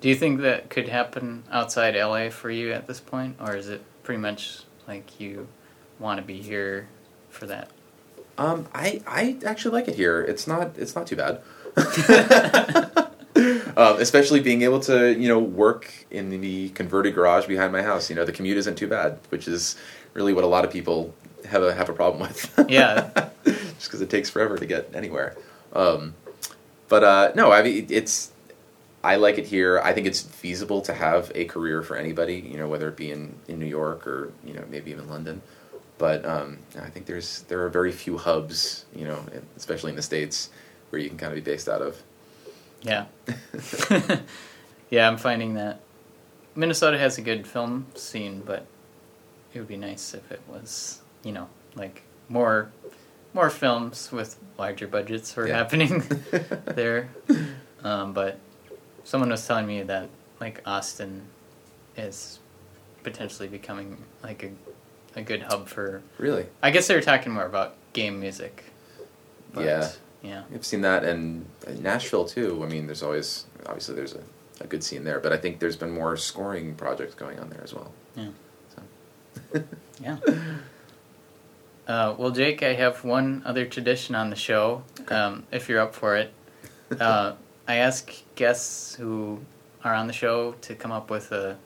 B: Do you think that could happen outside LA for you at this point, or is it pretty much like you want to be here for that?
A: Um, I I actually like it here. It's not it's not too bad. um, especially being able to you know work in the converted garage behind my house. You know the commute isn't too bad, which is really what a lot of people have a have a problem with.
B: Yeah.
A: just because it takes forever to get anywhere. Um, but uh, no, I mean it's I like it here. I think it's feasible to have a career for anybody. You know whether it be in in New York or you know maybe even London. But um, I think there's there are very few hubs, you know, especially in the states, where you can kind of be based out of.
B: Yeah. yeah, I'm finding that Minnesota has a good film scene, but it would be nice if it was, you know, like more more films with larger budgets were
A: Yeah.
B: happening there. Um, but someone was telling me that like Austin is potentially becoming like a a good hub for
A: Really,
B: I guess they were talking more about game music. But,
A: Yeah.
B: Yeah.
A: I've seen that, and Nashville too. I mean, there's always obviously there's a, a good scene there, but I think there's been more scoring projects going on there as well.
B: Yeah.
A: So.
B: Yeah. Uh, well, Jake, I have one other tradition on the show. Um, if you're up for it, uh, I ask guests who are on the show to come up with a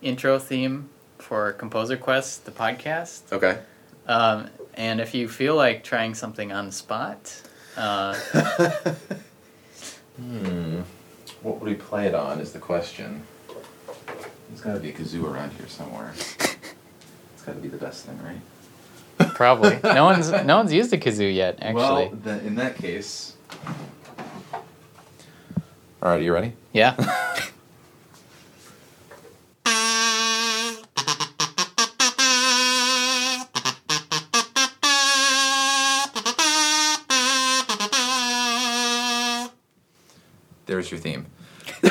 B: intro theme for Composer Quest, the podcast.
A: Okay.
B: Um, and if you feel like trying something on the spot, uh,
A: hmm. What would we play it on? Is the question. There's got to be a kazoo around here somewhere. it's got to be the best thing, right?
B: Probably no one's no one's used a kazoo yet. Actually,
A: Well, then in that case. All right, you ready?
B: yeah.
A: There's your theme.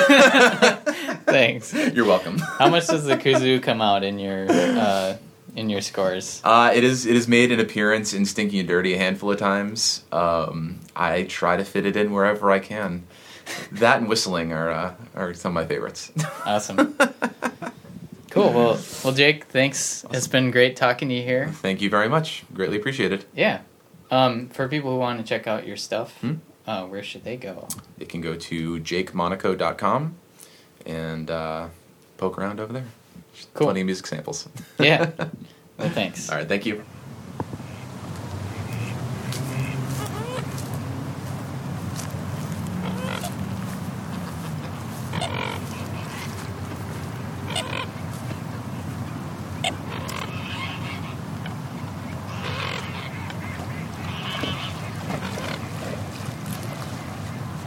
B: Thanks.
A: You're welcome.
B: How much does the kazoo come out in your uh, in your scores?
A: Uh, it is. It has made an appearance in Stinky and Dirty a handful of times. Um, I try to fit it in wherever I can. That and whistling are uh, are some of my favorites.
B: Awesome. Cool. Well, well, Jake, thanks. It's been great talking to you here.
A: Thank you very much. Greatly appreciated.
B: Yeah. Um, for people who want to check out your stuff,
A: Hmm?
B: uh, where should they go?
A: They can go to jakemonaco.com and uh, poke around over there.
B: Cool.
A: Plenty of music samples.
B: Yeah. Well, thanks.
A: All right. Thank you.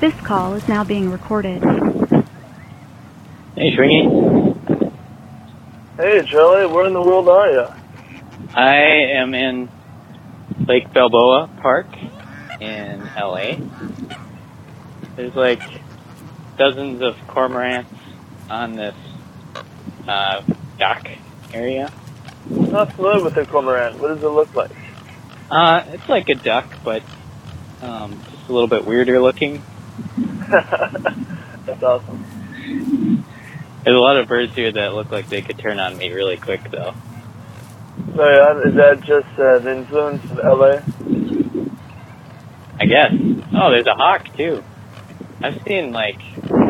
F: This call is now being recorded.
G: Hey, Shringy.
H: Charlie, where in the world are you?
G: I am in Lake Balboa Park in LA. There's like dozens of cormorants on this uh, dock area.
H: I'm not familiar with the cormorant. What does it look like?
G: Uh, it's like a duck, but um, just a little bit weirder looking.
H: That's awesome.
G: There's a lot of birds here that look like they could turn on me really quick, though.
H: So, yeah, is that just uh, the influence of LA?
G: I guess. Oh, there's a hawk too. I've seen like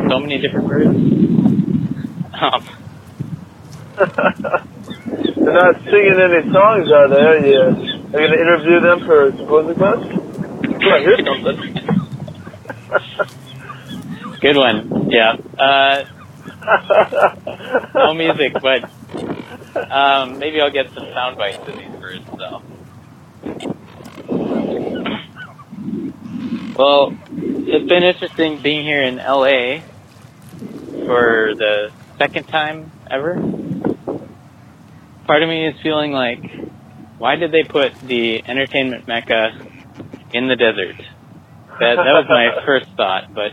G: so many different birds. Um,
H: They're not singing any songs, are they? Are you, are you going to interview them for a Composer Quest? I hear something.
G: good one. Yeah. Uh, no music, but um, maybe I'll get some sound bites of these birds, though. Well, it's been interesting being here in LA for the second time ever. Part of me is feeling like, why did they put the entertainment mecca in the desert? That that was my first thought, but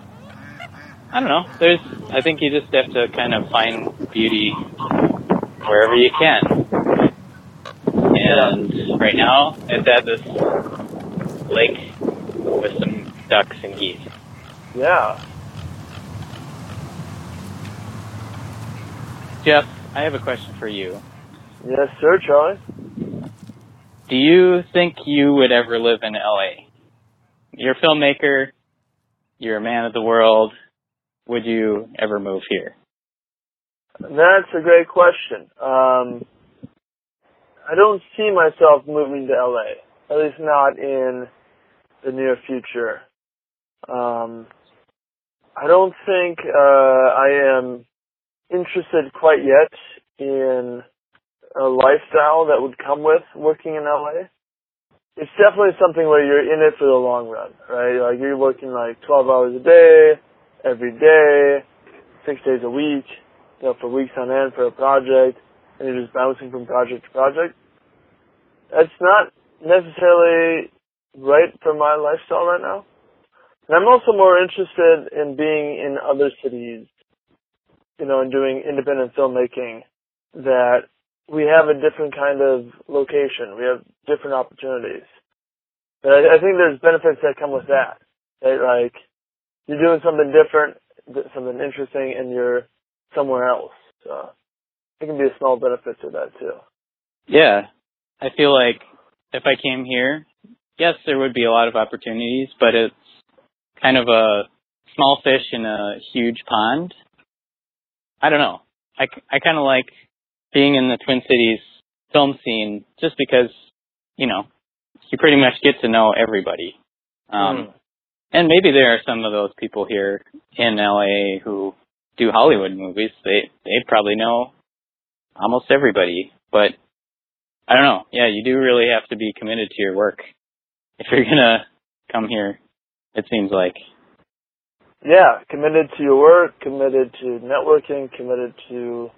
G: I don't know. There's, I think you just have to kind of find beauty wherever you can. And right now, it's at this lake with some ducks and geese.
H: yeah.
G: Jeff, I have a question for you.
H: Yes, sir, Charlie.
G: Do you think you would ever live in LA? You're a filmmaker. You're a man of the world. Would you ever move here?
H: That's a great question. Um, I don't see myself moving to LA, at least not in the near future. Um, I don't think uh, I am interested quite yet in a lifestyle that would come with working in LA. It's definitely something where you're in it for the long run, right? Like you're working like 12 hours a day, every day, six days a week, you know, for weeks on end for a project, and you're just bouncing from project to project. That's not necessarily right for my lifestyle right now. And I'm also more interested in being in other cities, you know, and doing independent filmmaking that we have a different kind of location. We have different opportunities. But I, I think there's benefits that come with that. Right? Like, you're doing something different, something interesting, and you're somewhere else. So, it can be a small benefit to that too.
G: Yeah. I feel like if I came here, yes, there would be a lot of opportunities, but it's kind of a small fish in a huge pond. I don't know. I, I kind of like being in the Twin Cities film scene just because, you know, you pretty much get to know everybody. Um, and maybe there are some of those people here in LA who do Hollywood movies. They, they probably know almost everybody, but I don't know. Yeah, you do really have to be committed to your work if you're gonna come here. It seems like.
H: Yeah, committed to your work, committed to networking, committed to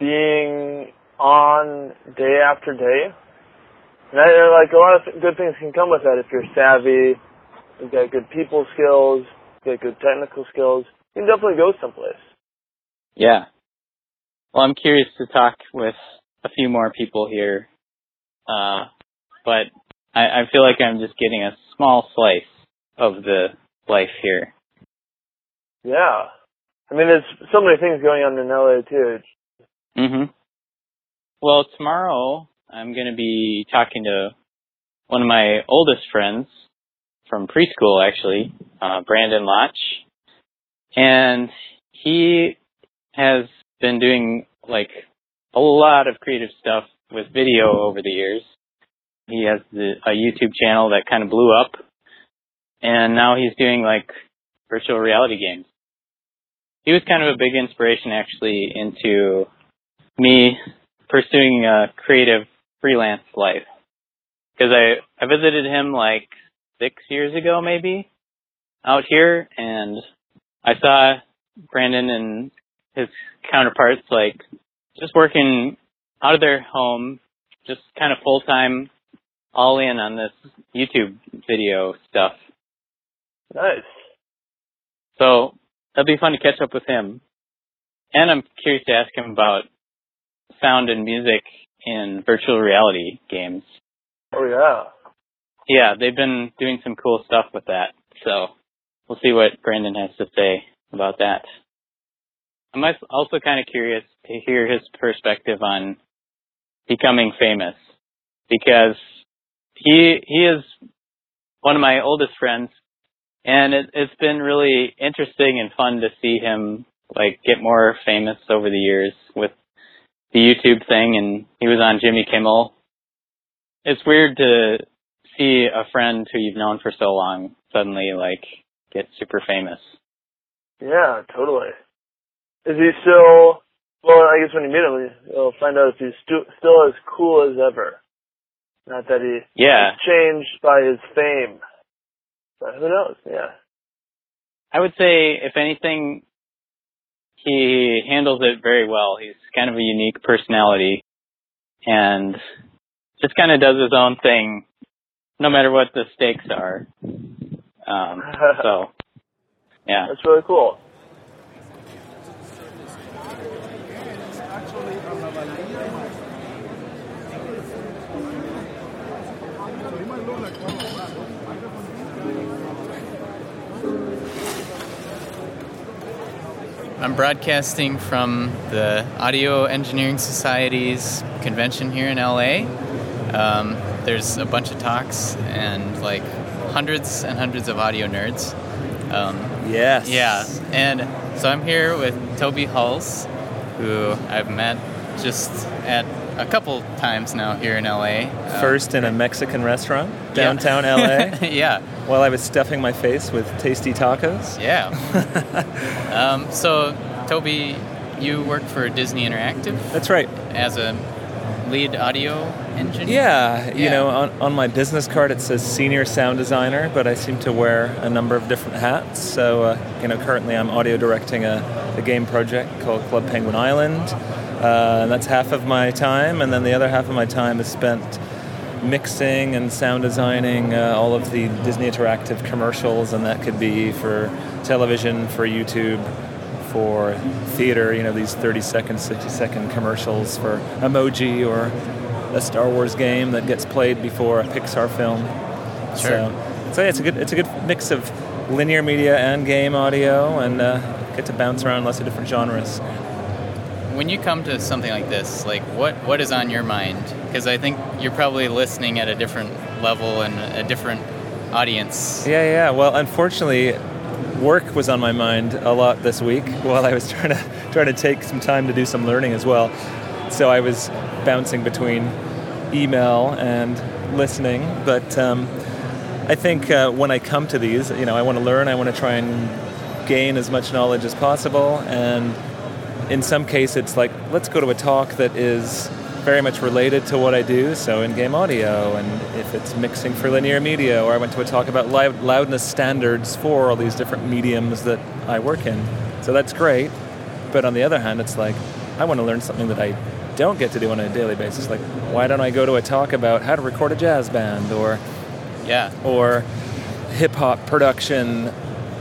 H: being on day after day. And I, like a lot of good things can come with that if you're savvy, you've got good people skills, you've got good technical skills. You can definitely go someplace.
G: Yeah. Well, I'm curious to talk with a few more people here, uh, but I, I feel like I'm just getting a small slice of the life here.
H: Yeah. I mean, there's so many things going on in LA too.
G: Mm-hmm. well, tomorrow I'm going to be talking to one of my oldest friends from preschool, actually, uh, Brandon Laatsch, and he has been doing like a lot of creative stuff with video over the years. He has the, a YouTube channel that kind of blew up, and now he's doing like virtual reality games. He was kind of a big inspiration actually into me pursuing a creative freelance life. Because I, I visited him like six years ago maybe out here and I saw Brandon and his counterparts like just working out of their home, just kind of full time, all in on this YouTube video stuff.
H: Nice.
G: So that'd be fun to catch up with him. And I'm curious to ask him about sound and music in virtual reality games.
H: Oh yeah.
G: Yeah, they've been doing some cool stuff with that. So we'll see what Brandon has to say about that. I'm also kind of curious to hear his perspective on becoming famous because he he is one of my oldest friends and it, it's been really interesting and fun to see him like get more famous over the years with the YouTube thing and he was on Jimmy Kimmel. It's weird to see a friend who you've known for so long suddenly like get super famous.
H: Yeah, totally. Is he still? Well, I guess when you meet him, you'll find out if he's stu- still as cool as ever. Not that he
G: Yeah.
H: changed by his fame, but who knows? Yeah.
G: I would say, if anything, he handles it very well. He's kind of a unique personality and just kind of does his own thing no matter what the stakes are. Um, so, yeah.
H: That's really cool.
B: I'm broadcasting from the Audio Engineering Society's convention here in LA. Um, there's a bunch of talks and like hundreds and hundreds of audio nerds. Um,
I: Yes.
B: yeah, and so I'm here with Toby Hulse, who I've met just at a couple times now here in LA. Um,
I: First in a Mexican restaurant
B: yeah.
I: downtown LA
B: yeah,
I: while I was stuffing my face with tasty tacos.
B: yeah. um, so, Toby, you work for Disney Interactive
I: That's right.
B: as a lead audio engineer.
I: Yeah, you know, on, on my business card it says senior sound designer, but I seem to wear a number of different hats. So, uh, you know, currently I'm audio directing a, a game project called Club Penguin Island. Uh, and that's half of my time, and then the other half of my time is spent mixing and sound designing uh, all of the Disney Interactive commercials, and that could be for television, for YouTube, for theater, you know, these 30 second, 60 second commercials for emoji or a Star Wars game that gets played before a Pixar film.
B: Sure.
I: So, so yeah, it's a good it's a good mix of linear media and game audio, and uh, get to bounce around lots of different genres.
B: When you come to something like this, like what what is on your mind? Because I think you're probably listening at a different level and a different audience.
I: Yeah, yeah. Well, unfortunately, work was on my mind a lot this week while I was trying to trying to take some time to do some learning as well. So I was bouncing between email and listening, but um, I think uh, when I come to these, you know, I want to learn. I want to try and gain as much knowledge as possible, and in some case, it's like let's go to a talk that is very much related to what I do. So in game audio, and if it's mixing for linear media, or I went to a talk about loud, loudness standards for all these different mediums that I work in. So that's great. But on the other hand, it's like I want to learn something that I don't get to do on a daily basis. Like why don't I go to a talk about how to record a jazz band or
B: Yeah.
I: or hip hop production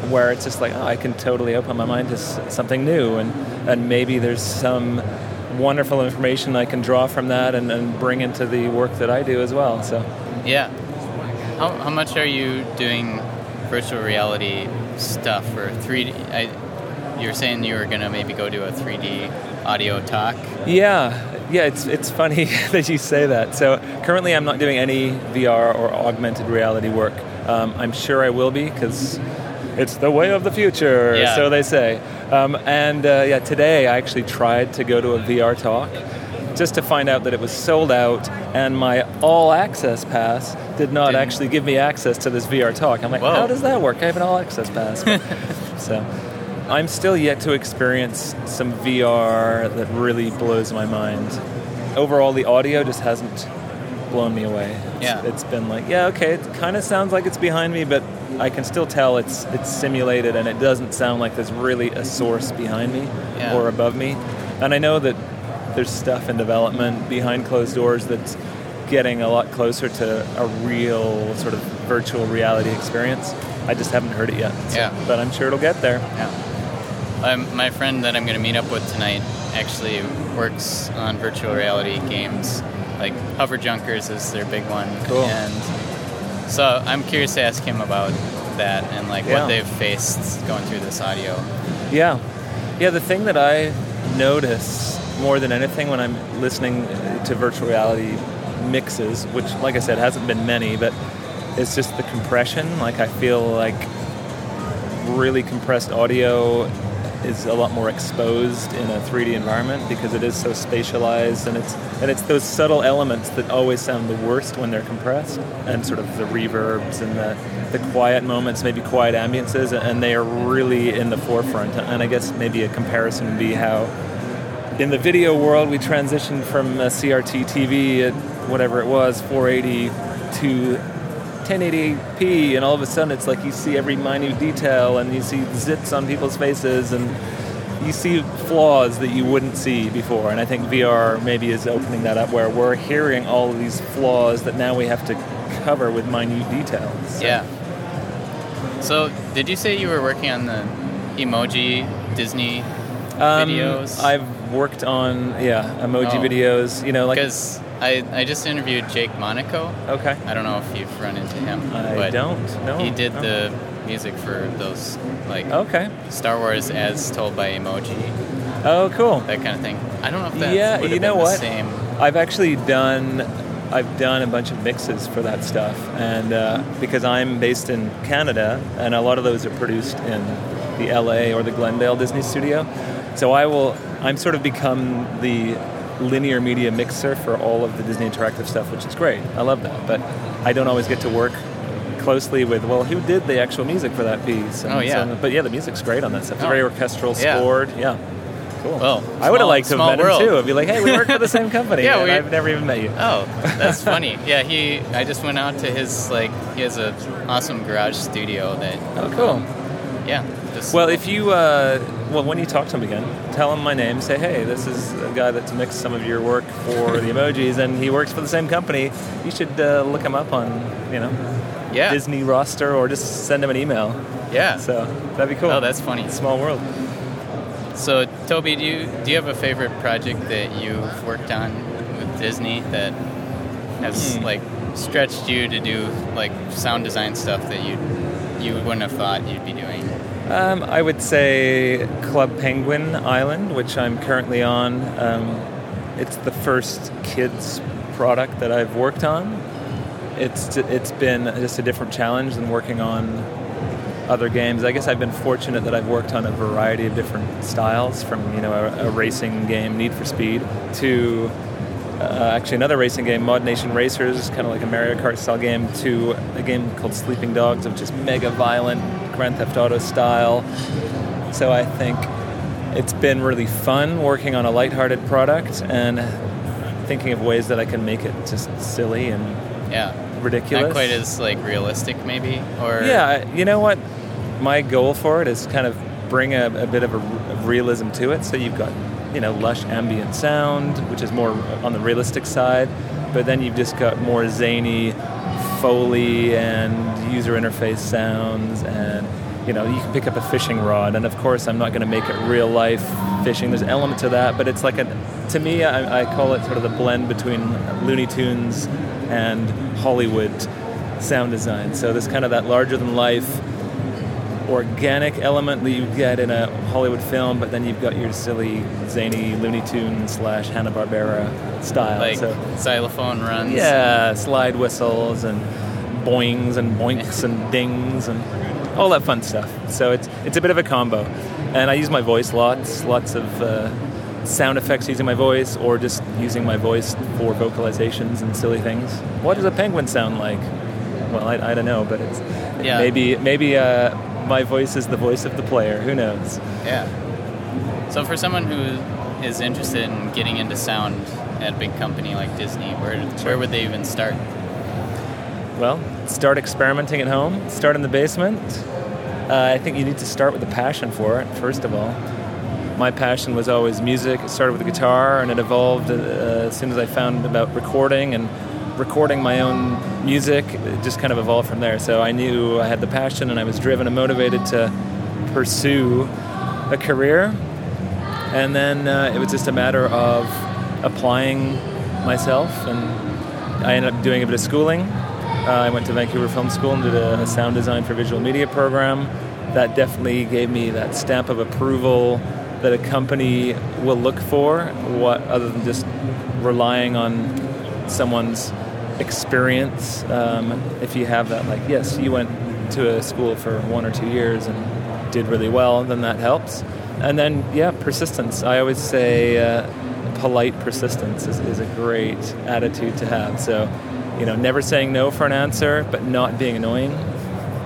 I: where it's just like oh, I can totally open my mind to s- something new and and maybe there's some wonderful information I can draw from that and, and bring into the work that I do as well. So
B: Yeah. How, how much are you doing virtual reality stuff or 3D? I, you're saying you were going to maybe go to a 3D audio talk.
I: yeah, yeah, it's it's funny that you say that. So currently, I'm not doing any VR or augmented reality work. Um, I'm sure I will be because it's the way of the future,
B: Yeah.
I: so they say. Um, and uh, yeah, today I actually tried to go to a VR talk just to find out that it was sold out, and my all access pass did not
B: Didn't-
I: actually give me access to this VR talk. I'm like,
B: Whoa.
I: how does that work? I have an all access pass. so I'm still yet to experience some VR that really blows my mind. Overall, the audio just hasn't blown me away. It's-
B: Yeah.
I: it's been like, yeah, okay, it kind of sounds like it's behind me, but I can still tell it's it's simulated, and it doesn't sound like there's really a source behind me
B: Yeah.
I: or above me. And I know that there's stuff in development behind closed doors that's getting a lot closer to a real sort of virtual reality experience. I just haven't heard it yet. So-
B: Yeah.
I: But I'm sure it'll get there.
B: Yeah. Um, my friend that I'm going to meet up with tonight actually works on virtual reality games. Like Hover Junkers is their big one.
I: Cool.
B: And so I'm curious to ask him about that and like
I: Yeah.
B: what they've faced going through this audio.
I: Yeah. Yeah, the thing that I notice more than anything when I'm listening uh, to virtual reality mixes, which, like I said, hasn't been many, but it's just the compression. Like, I feel like really compressed audio is a lot more exposed in a 3D environment because it is so spatialized and it's and it's those subtle elements that always sound the worst when they're compressed and sort of the reverbs and the, the quiet moments, maybe quiet ambiances, and they are really in the forefront. And I guess maybe a comparison would be how in the video world we transitioned from a CRT TV at whatever it was, 480 to 1080p, and all of a sudden it's like you see every minute detail and you see zits on people's faces and you see flaws that you wouldn't see before. And I think VR maybe is opening that up where we're hearing all of these flaws that now we have to cover with minute details. So-
B: Yeah. So did you say you were working on the emoji Disney
I: Um,
B: videos?
I: I've worked on yeah emoji
B: Oh.
I: videos. You know, like
B: because I, I just interviewed Jake Monaco.
I: okay.
B: I don't know if you've run into him.
I: I don't. No.
B: He did
I: no.
B: the music for those like
I: Okay.
B: Star Wars as told by emoji,
I: Oh, cool.
B: that kind of thing. I don't know if that
I: Yeah, you know what?
B: the same.
I: I've actually done I've done a bunch of mixes for that stuff, and uh, because I'm based in Canada, and a lot of those are produced in the LA or the Glendale Disney Studio, so I will I'm sort of become the linear media mixer for all of the Disney interactive stuff, which is great. I love that, but I don't always get to work closely with well who did the actual music for that piece and
B: Oh, yeah.
I: so- but yeah the music's great on that stuff it's
B: Oh.
I: very orchestral
B: Yeah.
I: scored yeah cool
B: Well,
I: I would have liked to have met
B: world.
I: him too. I'd be like, hey, we work for the same company.
B: Yeah, we-
I: I've never even met you.
B: Oh, that's funny. Yeah, he. I just went out to his like. He has an awesome garage studio that.
I: Oh, cool.
B: Yeah. Just
I: Well, if you, uh, well, when you talk to him again, tell him my name. Say, hey, this is a guy that's mixed some of your work for the emojis, and he works for the same company. You should uh, look him up on, you know,
B: yeah.
I: Disney roster, or just send him an email.
B: Yeah.
I: So that'd be cool.
B: Oh, that's funny.
I: small world.
B: So, Toby, do you do you have a favorite project that you've worked on with Disney that has
I: Hmm.
B: like stretched you to do like sound design stuff that you you wouldn't have thought you'd be doing?
I: Um, I would say Club Penguin Island, which I'm currently on. Um, it's the first kids product that I've worked on. It's it's been just a different challenge than working on other games. I guess I've been fortunate that I've worked on a variety of different styles, from you know a, a racing game, Need for Speed, to uh, actually another racing game, ModNation Racers, kind of like a Mario Kart style game, to a game called Sleeping Dogs, which is mega violent, Grand Theft Auto style. So I think it's been really fun working on a lighthearted product and thinking of ways that I can make it just silly and
B: Yeah.
I: ridiculous.
B: Not quite as like realistic, maybe. Or
I: Yeah, you know what? My goal for it is kind of bring a, a bit of a of realism to it. So you've got, you know, lush ambient sound, which is more on the realistic side, but then you've just got more zany foley and user interface sounds and you know you can pick up a fishing rod. And of course i'm not going to make it real life fishing. There's elements to that but it's like a to me I, I call it sort of the blend between looney tunes and hollywood sound design. So there's kind of that larger than life organic element that you get in a Hollywood film, but then you've got your silly, zany Looney Tune slash Hanna Barbera style.
B: Like
I: so
B: xylophone runs.
I: yeah, slide whistles and boings and boinks and dings and all that fun stuff. So it's it's a bit of a combo, and I use my voice lots, lots of uh, sound effects using my voice, or just using my voice for vocalizations and silly things. What does a penguin sound like? Well, I, I don't know, but it's
B: Yeah.
I: maybe maybe uh, my voice is the voice of the player. Who knows?
B: Yeah. So for someone who is interested in getting into sound at a big company like Disney, where where would they even start?
I: Well, start experimenting at home. Start in the basement. Uh, I think you need to start with a passion for it, first of all. My passion was always music. It started with the guitar, and it evolved uh, as soon as I found about recording and recording my own music. It just kind of evolved from there. So I knew I had the passion, and I was driven and motivated to pursue a career. And then uh, it was just a matter of applying myself, and I ended up doing a bit of schooling. Uh, I went to Vancouver Film School and did a, a sound design for visual media program. That definitely gave me that stamp of approval that a company will look for, what other than just relying on someone's experience. Um, if you have that, like, yes, you went to a school for one or two years and did really well, then that helps. And then, yeah, persistence. I always say uh, polite persistence is, is a great attitude to have. So, you know, never saying no for an answer, but not being annoying,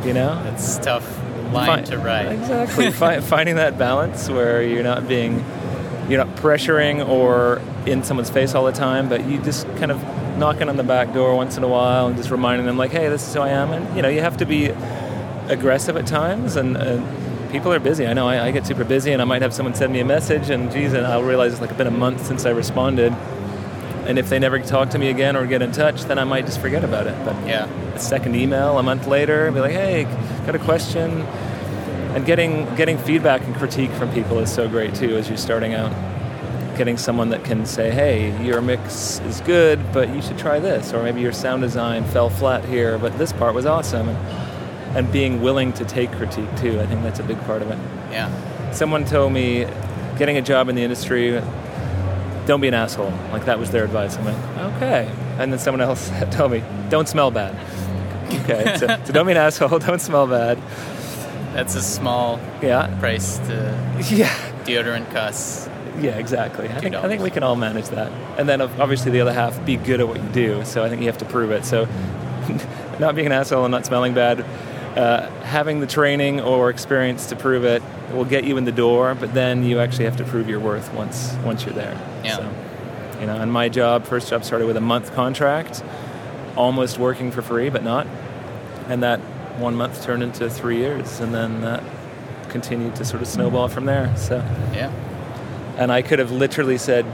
I: you know?
B: It's tough line to write.
I: Exactly. Fi- finding that balance where you're not being, you're not pressuring or in someone's face all the time, but you just kind of knocking on the back door once in a while and just reminding them, like, hey, this is who I am. And, you know, you have to be aggressive at times and, uh, people are busy. I know I, I get super busy and I might have someone send me a message and geez, and I'll realize it's like been a month since I responded. And if they never talk to me again or get in touch, then I might just forget about it. But
B: Yeah.
I: a second email a month later, be like, hey, got a question. And getting getting feedback and critique from people is so great too as you're starting out. Getting someone that can say, hey, your mix is good, but you should try this, or maybe your sound design fell flat here, but this part was awesome. And, and being willing to take critique too, I think that's a big part of it.
B: Yeah.
I: Someone told me, getting a job in the industry, don't be an asshole. Like that was their advice. I'm like, okay. And then someone else told me, don't smell bad. Okay, so, so don't be an asshole. Don't smell bad.
B: That's a small
I: Yeah,
B: price to
I: yeah,
B: deodorant costs.
I: Yeah. Exactly. I think I think we can all manage that. And then obviously the other half, be good at what you do. So I think you have to prove it. So not being an asshole and not smelling bad, uh, having the training or experience to prove it will get you in the door. But then you actually have to prove your worth once once you're there.
B: Yeah.
I: So, you know, and my job, first job, started with a month contract, almost working for free, but not. And that one month turned into three years, and then that continued to sort of snowball from there. So,
B: Yeah.
I: And I could have literally said,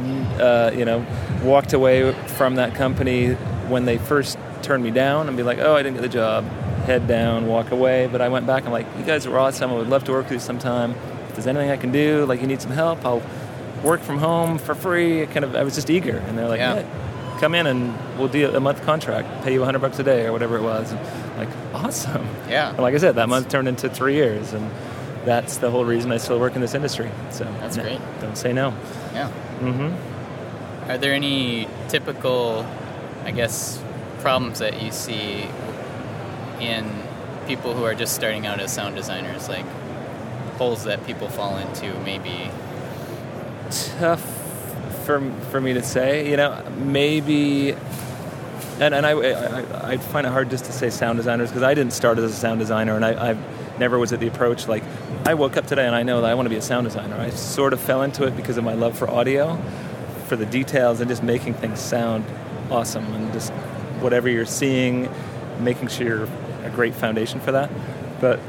I: uh, you know, walked away from that company when they first turned me down and be like, oh, I didn't get the job, head down, walk away. But I went back and like, you guys are awesome. I would love to work with you sometime. If there's anything I can do, like you need some help, I'll work from home for free. Kind of, I was just eager, and they're like,
B: Yeah.
I: yeah. Come in and we'll do a month contract, pay you 100 bucks a day or whatever it was. And like, awesome.
B: Yeah.
I: And like I said, that month turned into three years, and that's the whole reason I still work in this industry. So
B: That's
I: no,
B: great.
I: Don't say no.
B: Yeah.
I: hmm
B: Are there any typical, I guess, problems that you see in people who are just starting out as sound designers, like holes that people fall into, maybe?
I: Tough for for me to say. You know, maybe. And, and I, I, I find it hard just to say sound designers because I didn't start as a sound designer and I, I never was it the approach like I woke up today and I know that I want to be a sound designer. I sort of fell into it because of my love for audio, for the details and just making things sound awesome and just whatever you're seeing, making sure you're a great foundation for that. But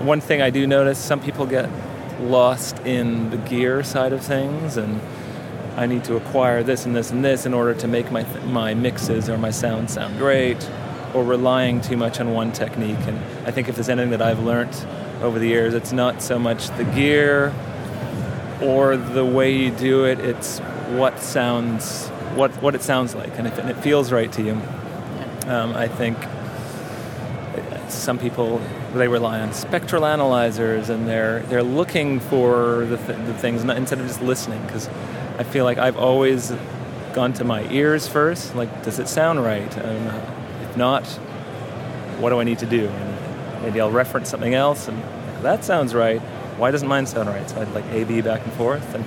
I: one thing I do notice, some people get lost in the gear side of things and I need to acquire this and this and this in order to make my my mixes or my sound sound great, or relying too much on one technique. And I think if there's anything that I've learned over the years, it's not so much the gear or the way you do it. It's what sounds what what it sounds like, and if and it feels right to you. Um, I think some people they rely on spectral analyzers and they're they're looking for the, th- the things instead of just listening because I feel like I've always gone to my ears first like does it sound right and if not what do I need to do and maybe I'll reference something else and that sounds right why doesn't mine sound right so I'd like A B back and forth and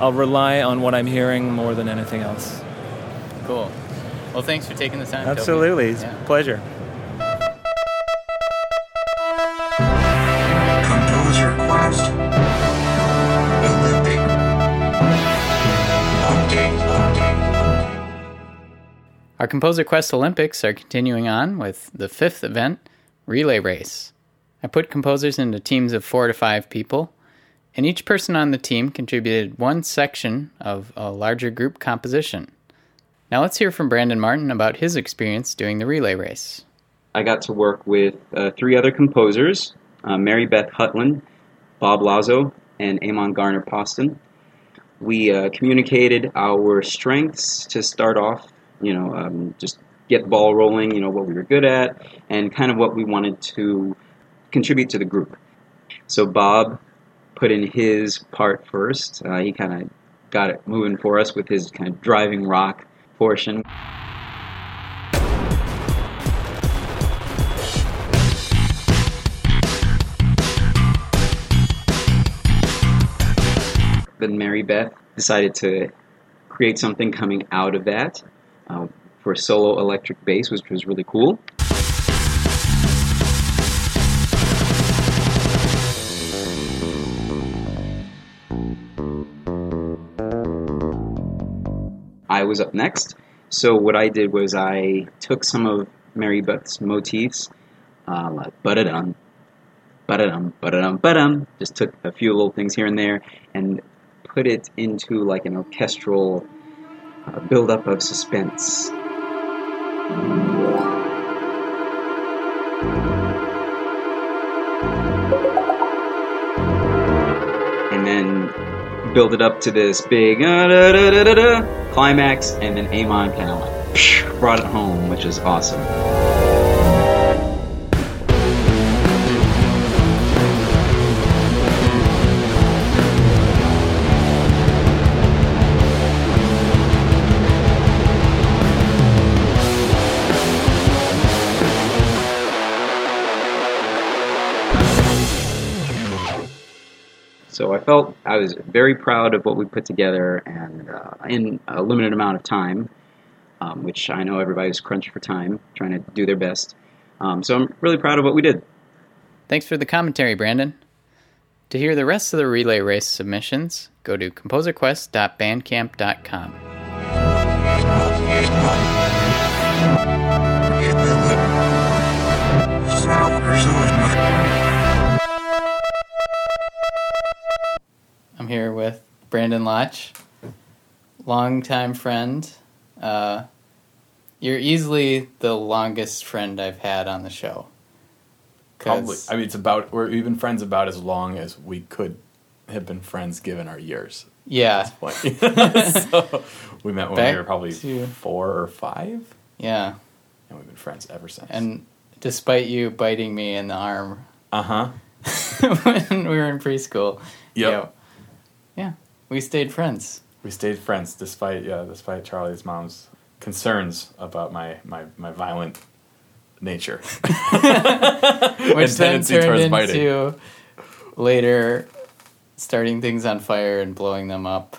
I: I'll rely on what I'm hearing more than anything else
B: Cool. Well, thanks for taking the time.
I: Absolutely it's
B: Yeah.
I: a pleasure
B: Our Composer Quest Olympics are continuing on with the fifth event, Relay Race. I put composers into teams of four to five people, and each person on the team contributed one section of a larger group composition. Now let's hear from Brandon Martin about his experience doing the relay race.
J: I got to work with uh, three other composers uh, Mary Beth Hutland, Bob Lazo, and Amon Garner Poston. We uh, communicated our strengths to start off, you know, um, just get the ball rolling, you know, what we were good at, and kind of what we wanted to contribute to the group. So Bob put in his part first. Uh, he kind of got it moving for us with his kind of driving rock portion. Then Mary Beth decided to create something coming out of that uh, for solo electric bass, which was really cool. I was up next. So what I did was I took some of Mary Beth's motifs, uh, like ba-da-dum, ba-da-dum, ba-da-dum, ba-dum. Just took a few little things here and there and put it into like an orchestral uh, build-up of suspense. And then build it up to this big uh, climax, and then Amon kind of brought it home, which is awesome. Felt I was very proud of what we put together, and uh, in a limited amount of time, um, which I know everybody's crunched for time, trying to do their best. Um, so I'm really proud of what we did.
B: Thanks for the commentary, Brandon. To hear the rest of the relay race submissions, go to composerquest.bandcamp.com. I'm here with Brandon Laatsch, longtime friend. Uh, you're easily the longest friend I've had on the show.
K: Probably. I mean, it's about we're even friends about as long as we could have been friends given our years.
B: Yeah.
K: At this point. so we met when
B: Back
K: we were probably
B: to-
K: four or five,
B: Yeah.
K: and we've been friends ever since.
B: And despite you biting me in the arm
K: uh huh.
B: when we were in preschool,
K: Yep.
B: yeah, yeah, we stayed friends.
K: We stayed friends despite yeah, despite Charlie's mom's concerns about my my, my violent nature,
B: Which
K: and
B: then turned
K: towards biting.
B: into later starting things on fire and blowing them up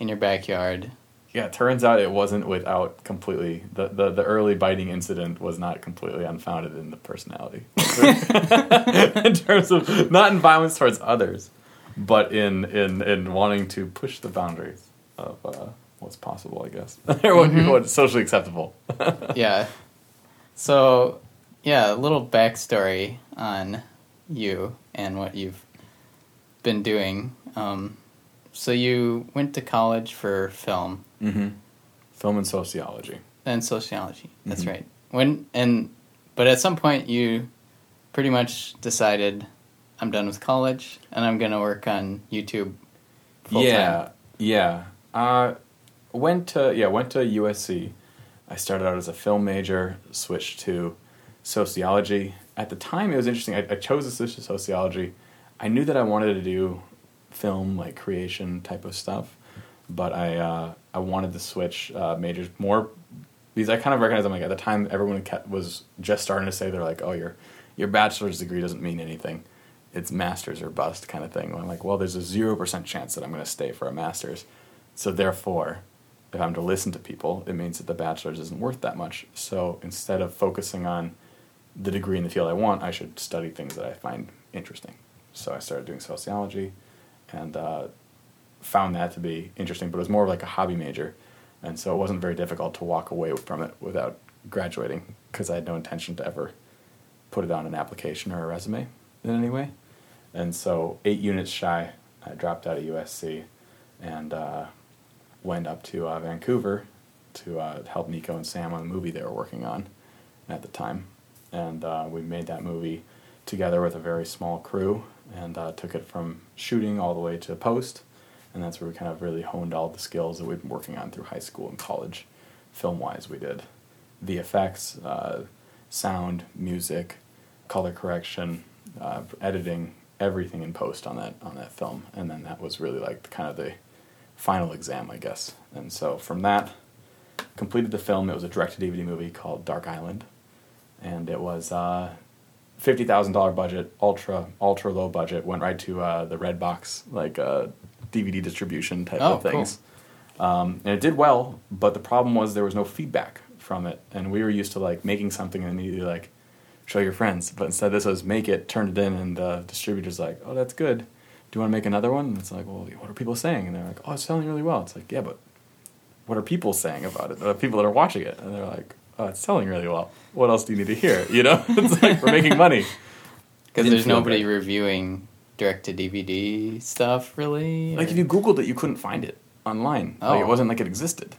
B: in your backyard.
K: Yeah, turns out it wasn't without completely the, the, the early biting incident was not completely unfounded in the personality. in terms of not in violence towards others, but in in, in wanting to push the boundaries of uh, what's possible, I guess. or what,
B: Mhm.
K: what's socially acceptable.
B: yeah. So, yeah, a little backstory on you and what you've been doing. Um, so you went to college for film
K: Mm-hmm. Film and sociology.
B: and sociology. That's
K: Mhm.
B: right. When and but at some point you pretty much decided I'm done with college and I'm going to work on YouTube. full-time.
K: Yeah, yeah. Uh, went to yeah went to USC. I started out as a film major, switched to sociology. At the time, it was interesting. I, I chose to switch to sociology. I knew that I wanted to do film, like creation type of stuff, but I uh, I wanted to switch uh, majors more because I kind of recognized I'm like at the time everyone kept, was just starting to say they're like, oh, your your bachelor's degree doesn't mean anything. It's master's or bust kind of thing. I'm like, well, there's a zero percent chance that I'm going to stay for a master's, so therefore, if I'm to listen to people, it means that the bachelor's isn't worth that much. So instead of focusing on the degree in the field I want, I should study things that I find interesting. So I started doing sociology, and uh, found that to be interesting. But it was more of like a hobby major, and so it wasn't very difficult to walk away from it without graduating because I had no intention to ever put it on an application or a resume in any way. And so eight units shy, I dropped out of USC, and uh, went up to uh, Vancouver to uh, help Nico and Sam on a movie they were working on at the time. And uh, we made that movie together with a very small crew and uh, took it from shooting all the way to post. And that's where we kind of really honed all the skills that we've been working on through high school and college. Film wise, we did VFX, uh, sound, music, color correction, editing, everything in post on that on that film. And then that was really like kind of the final exam, I guess. And so from that, completed the film. It was a direct to DVD movie called Dark Island, and it was uh, fifty thousand dollar budget, ultra ultra low budget. Went right to uh, the Redbox like uh, DVD distribution type
B: Oh,
K: of things, um, and it did well. But the problem was there was no feedback from it, and we were used to like making something and immediately like show your friends. But instead, this was make it, turn it in, and the distributor's like, "Oh, that's good. Do you want to make another one?" And it's like, "Well, what are people saying?" And they're like, "Oh, it's selling really well." It's like, "Yeah, but what are people saying about it? The people that are watching it?" And they're like, "Oh, it's selling really well. What else do you need to hear?" You know, it's like we're making money
B: Because there's nobody reviewing direct to DVD stuff, really.
K: Like
B: or-
K: if you Googled it, you couldn't find it online. Like it
B: Oh.
K: wasn't like it existed.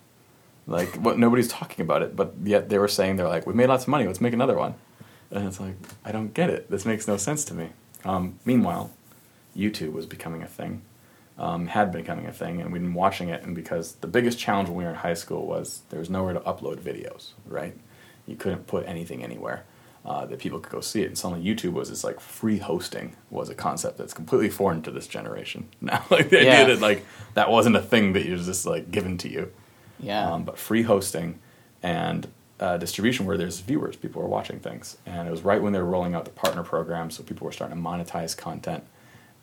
K: Like what nobody's talking about it, but yet they were saying they're like, we made lots of money. Let's make another one. And it's like I don't get it. This makes no sense to me. Um, meanwhile, YouTube was becoming a thing. Um, had been becoming a thing, and we'd been watching it. And because the biggest challenge when we were in high school was there was nowhere to upload videos, right? You couldn't put anything anywhere uh, that people could go see it. And suddenly, YouTube was this like free hosting was a concept that's completely foreign to this generation now. like the
B: Yeah.
K: idea that like that wasn't a thing that you was just like given to you.
B: Yeah.
K: Um, but free hosting and uh, distribution where there's viewers, people were watching things, and it was right when they were rolling out the partner program, so people were starting to monetize content,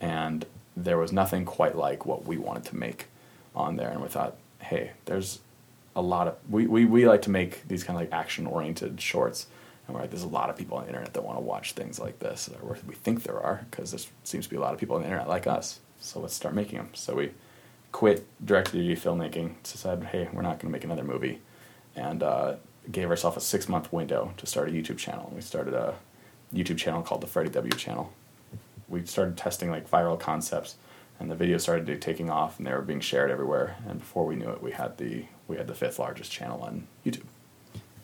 K: and there was nothing quite like what we wanted to make on there, and we thought, hey, there's a lot of we, we, we like to make these kind of like action oriented shorts. And we're like there's a lot of people on the internet that want to watch things like this or we think there are because there seems to be a lot of people on the internet like us. So let's start making them so we quit direct to DVD filmmaking decided hey we're not going to make another movie. And uh, gave ourselves a six month window to start a YouTube channel and we started a YouTube channel called the Freddie W channel we started testing like viral concepts and the videos started taking off and they were being shared everywhere and before we knew it we had the we had the fifth largest channel on youtube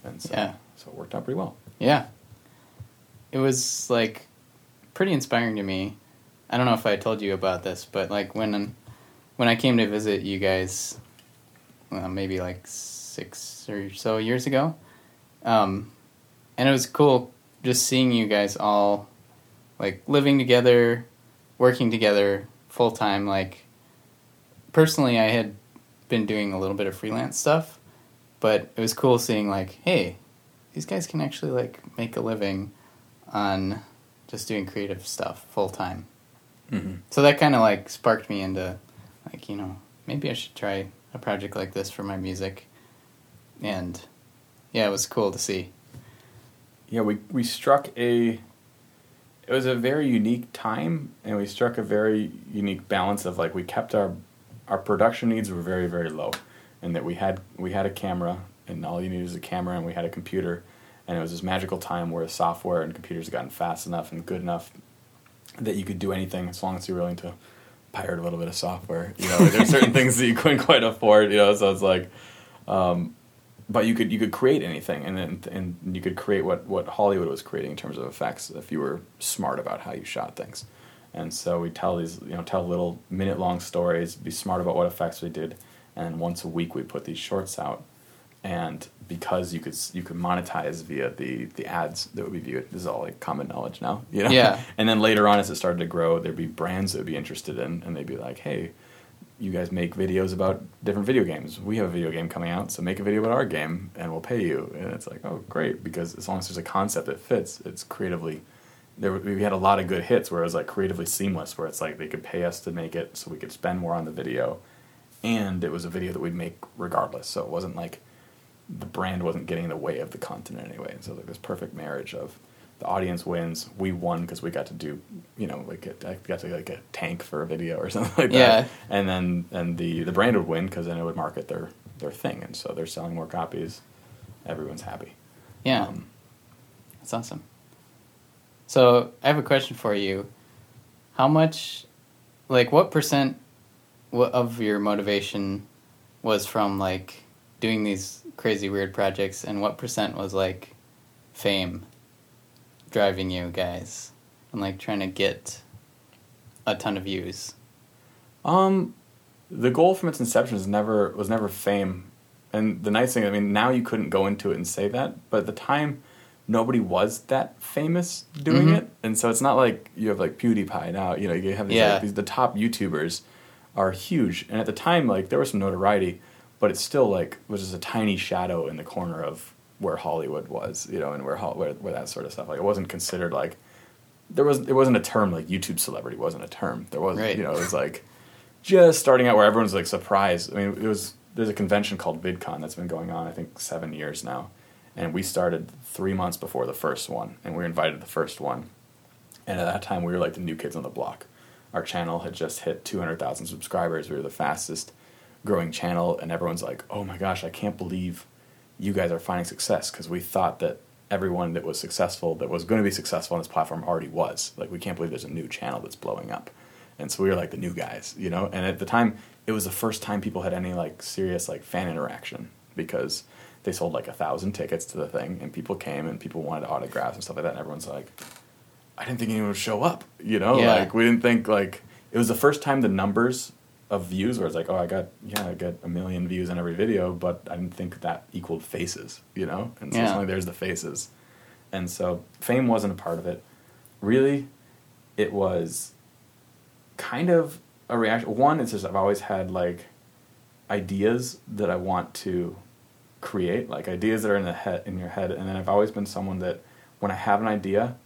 K: and so
B: Yeah.
K: so it worked out pretty well
B: Yeah. It was like pretty inspiring to me. I don't know if I told you about this, but like when when I came to visit you guys, uh, maybe like six or so years ago, um, and it was cool just seeing you guys all like living together, working together full time. Like personally, I had been doing a little bit of freelance stuff, but it was cool seeing like, hey, these guys can actually like make a living on just doing creative stuff full time.
K: Mhm.
B: So that kind of like sparked me into like you know maybe I should try a project like this for my music, and yeah, it was cool to see.
K: yeah we we struck a it was a very unique time and we struck a very unique balance of like we kept our our production needs were very very low and that we had we had a camera and all you needed was a camera and we had a computer and it was this magical time where software and computers had gotten fast enough and good enough that you could do anything as long as you're willing to pirate a little bit of software you know there's certain things that you couldn't quite afford you know so it's like um, but you could you could create anything, and then and you could create what what Hollywood was creating in terms of effects if you were smart about how you shot things. And so we tell these you know tell little minute long stories, be smart about what effects we did, and once a week we put these shorts out, and because you could you could monetize via the the ads that would be viewed. This is all like common knowledge now, you know.
B: Yeah.
K: and then later on, as it started to grow, there'd be brands that would be interested in, and they'd be like, "Hey, you guys make videos about different video games. We have a video game coming out, so make a video about our game, and we'll pay you." And it's like, "Oh, great!" Because as long as there's a concept that fits, it's creatively. There, we had a lot of good hits where it was like creatively seamless, where it's like they could pay us to make it, so we could spend more on the video, and it was a video that we'd make regardless. So it wasn't like the brand wasn't getting in the way of the content anyway. And So like this perfect marriage of the audience wins, we won because we got to do, you know, like a, I got to like a tank for a video or something like that.
B: Yeah.
K: And then and the the brand would win because then it would market their their thing, and so they're selling more copies. Everyone's happy.
B: Yeah.
K: Um,
B: That's awesome. So I have a question for you. How much, like, what percent of your motivation was from like doing these crazy weird projects, and what percent was like fame driving you guys and like trying to get a ton of views?
K: Um, the goal from its inception is never was never fame, and the nice thing, I mean, now you couldn't go into it and say that, but at the time, nobody was that famous doing
B: Mhm.
K: it, and so it's not like you have like PewDiePie now. You know, you have these,
B: Yeah.
K: like, these the top YouTubers are huge, and at the time, like there was some notoriety, but it's still like was just a tiny shadow in the corner of where Hollywood was, you know, and where where, where that sort of stuff. Like it wasn't considered like there was it wasn't a term like YouTube celebrity wasn't a term. There wasn't
B: Right.
K: you know it was like just starting out where everyone's like surprised. I mean, it was there's a convention called VidCon that's been going on I think seven years now, and we started three months before the first one, and we were invited to the first one, and at that time we were like the new kids on the block. Our channel had just hit two hundred thousand subscribers. We were the fastest growing channel, and everyone's like, "Oh my gosh, I can't believe you guys are finding success," because we thought that everyone that was successful, that was going to be successful on this platform, already was. Like, we can't believe there's a new channel that's blowing up, and so we were like the new guys, you know. And at the time, it was the first time people had any like serious like fan interaction because they sold like a thousand tickets to the thing, and people came and people wanted autographs and stuff like that. And everyone's like, I didn't think anyone would show up. You know,
B: Yeah.
K: like we didn't think like it was the first time the numbers of views where it's like, oh, I got yeah, I got a million views on every video, but I didn't think that equaled faces. You know, and so
B: Yeah.
K: suddenly there's the faces, and so fame wasn't a part of it. Really, it was kind of a reaction. One, it's just I've always had like ideas that I want to create, like ideas that are in the head in your head, and then I've always been someone that when I have an idea,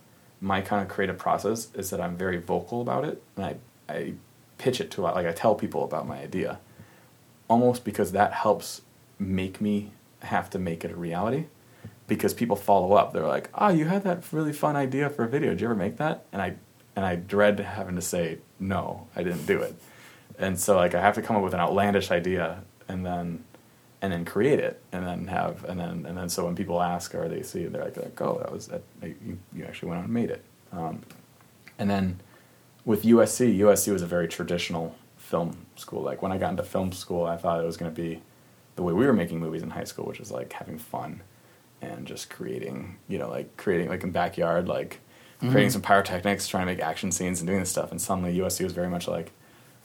K: my kind of creative process is that I'm very vocal about it, and I I pitch it to like I tell people about my idea, almost because that helps make me have to make it a reality. Because people follow up, they're like, "Oh, you had that really fun idea for a video. Did you ever make that?" And I and I dread having to say no, I didn't do it. And so like I have to come up with an outlandish idea and then and then create it and then have and then and then so when people ask or they see they're like, like oh that was that you, you actually went out and made it. Um, and then with USC, USC was a very traditional film school. Like when I got into film school, I thought it was going to be the way we were making movies in high school, which is like having fun and just creating, you know, like creating like in backyard, like creating
B: Mhm.
K: some pyrotechnics, trying to make action scenes and doing this stuff. And suddenly USC was very much like,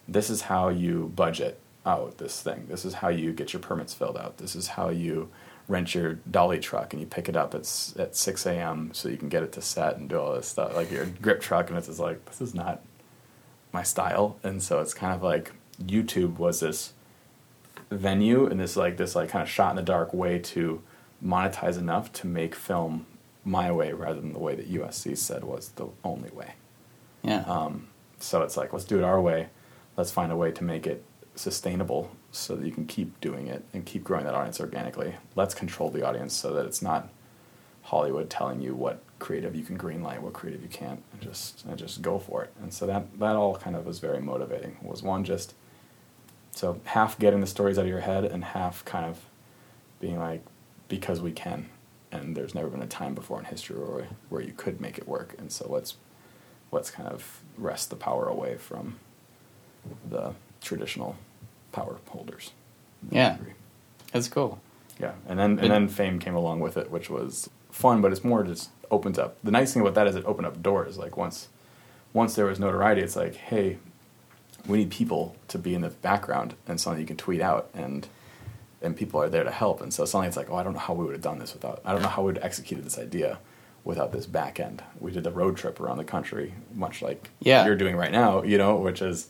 K: this is how you budget out this thing. This is how you get your permits filled out. This is how you rent your dolly truck and you pick it up at at six a.m. so you can get it to set and do all this stuff like your grip truck. And it's just like this is not my style. And so it's kind of like YouTube was this venue and this like this like kind of shot in the dark way to monetize enough to make film my way rather than the way that USC said was the only way.
B: Yeah.
K: Um, so it's like, let's do it our way. Let's find a way to make it sustainable so that you can keep doing it and keep growing that audience organically. Let's control the audience so that it's not Hollywood telling you what creative you can greenlight, what creative you can't, and just and just go for it. And so that that all kind of was very motivating. Was one just so half getting the stories out of your head and half kind of being like because we can and there's never been a time before in history where, where you could make it work and so let's let's kind of wrest the power away from the traditional power holders
B: Yeah. That's cool.
K: yeah and then and then fame came along with it which was fun but it's more just opens up the nice thing about that is it opened up doors like once once there was notoriety it's like hey we need people to be in the background and something you can tweet out and and people are there to help. And so suddenly it's like, oh, I don't know how we would have done this without. I don't know how we would have executed this idea without this back end. We did the road trip around the country, much like
B: Yeah.
K: you're doing right now. You know, which is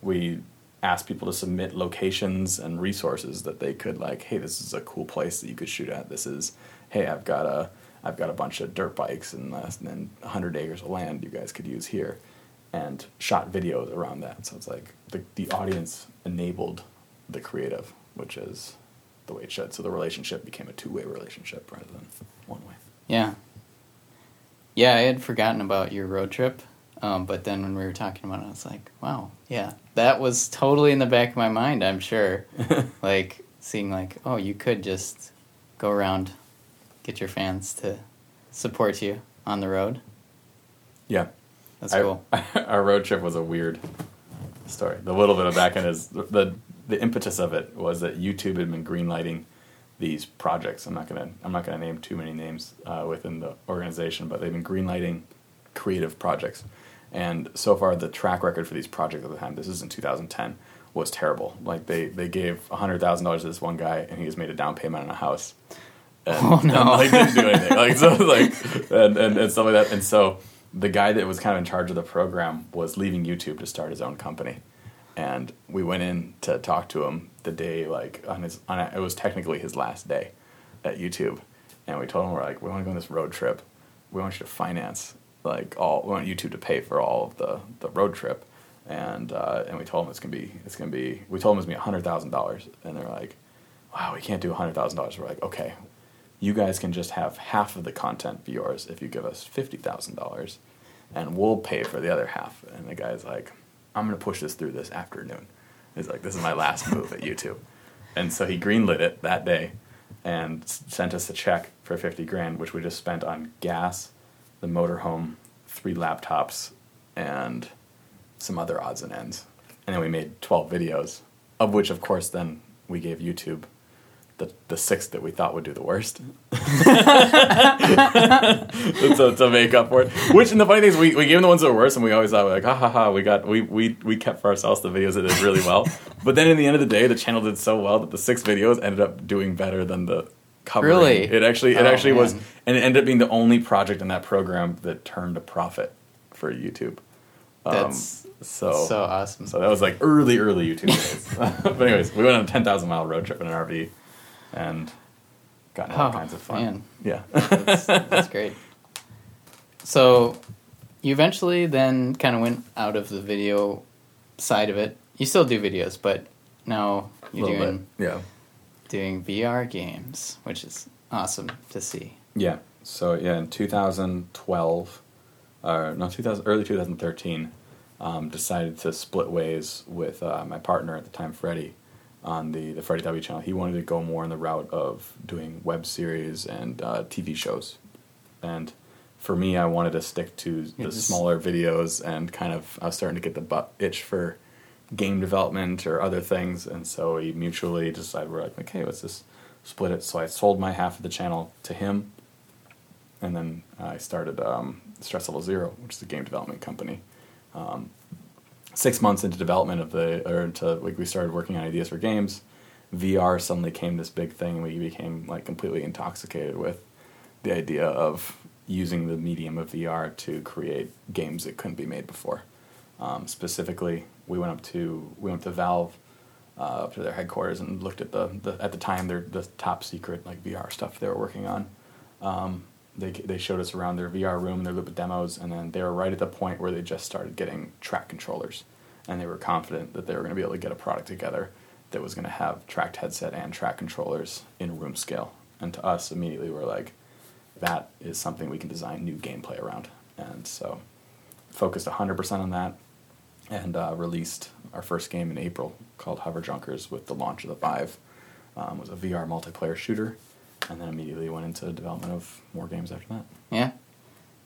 K: we asked people to submit locations and resources that they could like, hey, this is a cool place that you could shoot at. This is, hey, I've got a I've got a bunch of dirt bikes and, uh, and then 100 acres of land you guys could use here, and shot videos around that. So it's like the the audience enabled the creative, which is the way it should. So the relationship became a two way relationship rather than one way.
B: Yeah. Yeah, I had forgotten about your road trip, um, but then when we were talking about it, I was like, wow, yeah, that was totally in the back of my mind, I'm sure. like, seeing, like, oh, you could just go around, get your fans to support you on the road.
K: Yeah.
B: That's
K: I-
B: cool.
K: our road trip was a weird story. The little bit of back end is the the impetus of it was that YouTube had been greenlighting these projects. I'm not gonna I'm not gonna name too many names uh, within the organization, but they've been greenlighting creative projects. And so far, the track record for these projects at the time, this is in 2010, was terrible. Like they they gave hundred thousand dollars to this one guy, and he just made a down payment on a house. And,
B: Oh, no.
K: and, like didn't do anything. Like so, like and, and and stuff like that. And so the guy that was kind of in charge of the program was leaving YouTube to start his own company. And we went in to talk to him the day like on his on it was technically his last day at YouTube, and we told him we're like we want to go on this road trip. We want you to finance like all we want YouTube to pay for all of the the road trip, and uh, and we told him it's gonna be it's gonna be we told him it's gonna be hundred thousand dollars, and they're like, wow we can't do hundred thousand dollars. We're like okay, you guys can just have half of the content be yours if you give us fifty thousand dollars, and we'll pay for the other half. And the guy's like, I'm gonna push this through this afternoon. He's like, this is my last move at YouTube, and so he greenlit it that day, and sent us a check for fifty grand, which we just spent on gas, the motorhome, three laptops, and some other odds and ends. And then we made twelve videos, of which, of course, then we gave YouTube the the six that we thought would do the worst. to, to make up for it. Which and the funny thing is we, we gave them the ones that were worse and we always thought like ha ha ha we got we, we we kept for ourselves the videos that did really well. but then in the end of the day the channel did so well that the six videos ended up doing better than the cover.
B: Really?
K: It actually it
B: Oh,
K: actually was and it ended up being the only project in that program that turned a profit for YouTube. Um,
B: That's
K: so
B: so awesome.
K: So that was like early, early YouTube days. but anyways, we went on a ten thousand mile road trip in an RV, and got all
B: Oh,
K: kinds of fun.
B: man.
K: Yeah,
B: that's, that's great. So, you eventually then kind of went out of the video side of it. You still do videos, but now you're doing
K: bit, yeah.
B: Doing VR games, which is awesome to see.
K: Yeah. So yeah, in 2012, or no, 2000, early 2013, um, decided to split ways with uh, my partner at the time, Freddie, on the the Freddie W channel. He wanted to go more in the route of doing web series and uh, TV shows, and for me, I wanted to stick to the
B: Yes.
K: smaller videos and kind of I was starting to get the butt itch for game development or other things, and so we mutually decided we're like, okay, let's just split it. So I sold my half of the channel to him, and then I started um, Stress Level Zero, which is a game development company. Um, six months into development of the, or into like we started working on ideas for games. VR suddenly came this big thing. We became like completely intoxicated with the idea of using the medium of VR to create games that couldn't be made before. Um, specifically, we went up to we went to Valve uh, up to their headquarters and looked at the, the at the time their the top secret like VR stuff they were working on. Um, they they showed us around their VR room, their little demos, and then they were right at the point where they just started getting track controllers, and they were confident that they were going to be able to get a product together that was going to have tracked headset and track controllers in room scale. And to us, immediately we're like, that is something we can design new gameplay around, and so focused 100% on that and uh, released our first game in April called Hover Junkers with the launch of the Vive. Um, it was a VR multiplayer shooter, and then immediately went into development of more games after that.
B: Yeah,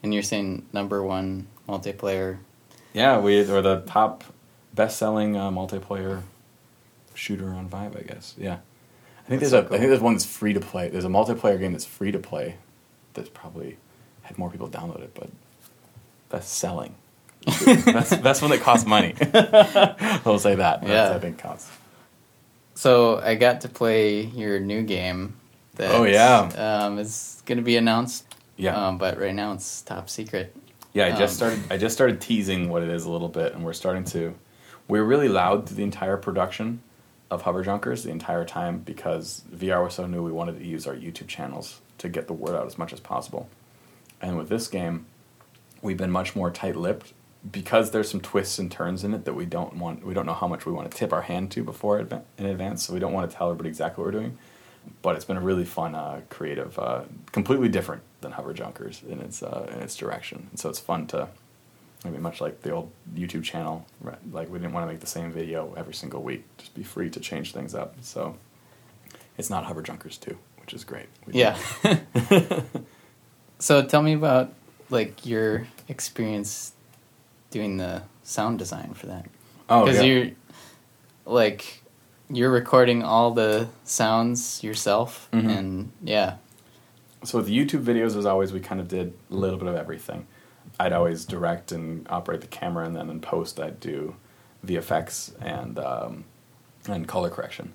B: and you're saying number one multiplayer.
K: Yeah, we were the top best-selling uh, multiplayer shooter on Vive, I guess. Yeah, I think
B: That's
K: there's
B: so
K: a I
B: cool.
K: think there's one that's free to play. There's a multiplayer game that's free to play that's probably had more people download it, but best selling. that's that's one that costs money. I'll say that. That's,
B: Yeah.
K: I think costs.
B: So I got to play your new game. That,
K: Oh, yeah.
B: um, is going to be announced.
K: Yeah.
B: um, but right now it's top secret.
K: Yeah, I just
B: Um,
K: started. I just started teasing what it is a little bit, and we're starting to. We're really loud through the entire production of Hover Junkers the entire time because VR was so new. We wanted to use our YouTube channels to get the word out as much as possible. And with this game, we've been much more tight-lipped because there's some twists and turns in it that we don't want. We don't know how much we want to tip our hand to before in advance, so we don't want to tell everybody exactly what we're doing. But it's been a really fun, uh, creative, uh, completely different than Hover Junkers in its uh, in its direction. And so it's fun to, I mean, much like the old YouTube channel, right? like we didn't want to make the same video every single week. Just be free to change things up. So it's not Hover Junkers too, which is great. We
B: Yeah. so tell me about like your experience doing the sound design for that.
K: Oh,
B: because
K: yeah.
B: you're like you're recording all the sounds yourself,
K: Mhm.
B: and yeah,
K: so with YouTube videos, as always, we kind of did a little bit of everything. I'd always direct and operate the camera, and then in post, I'd do VFX and um, and color correction.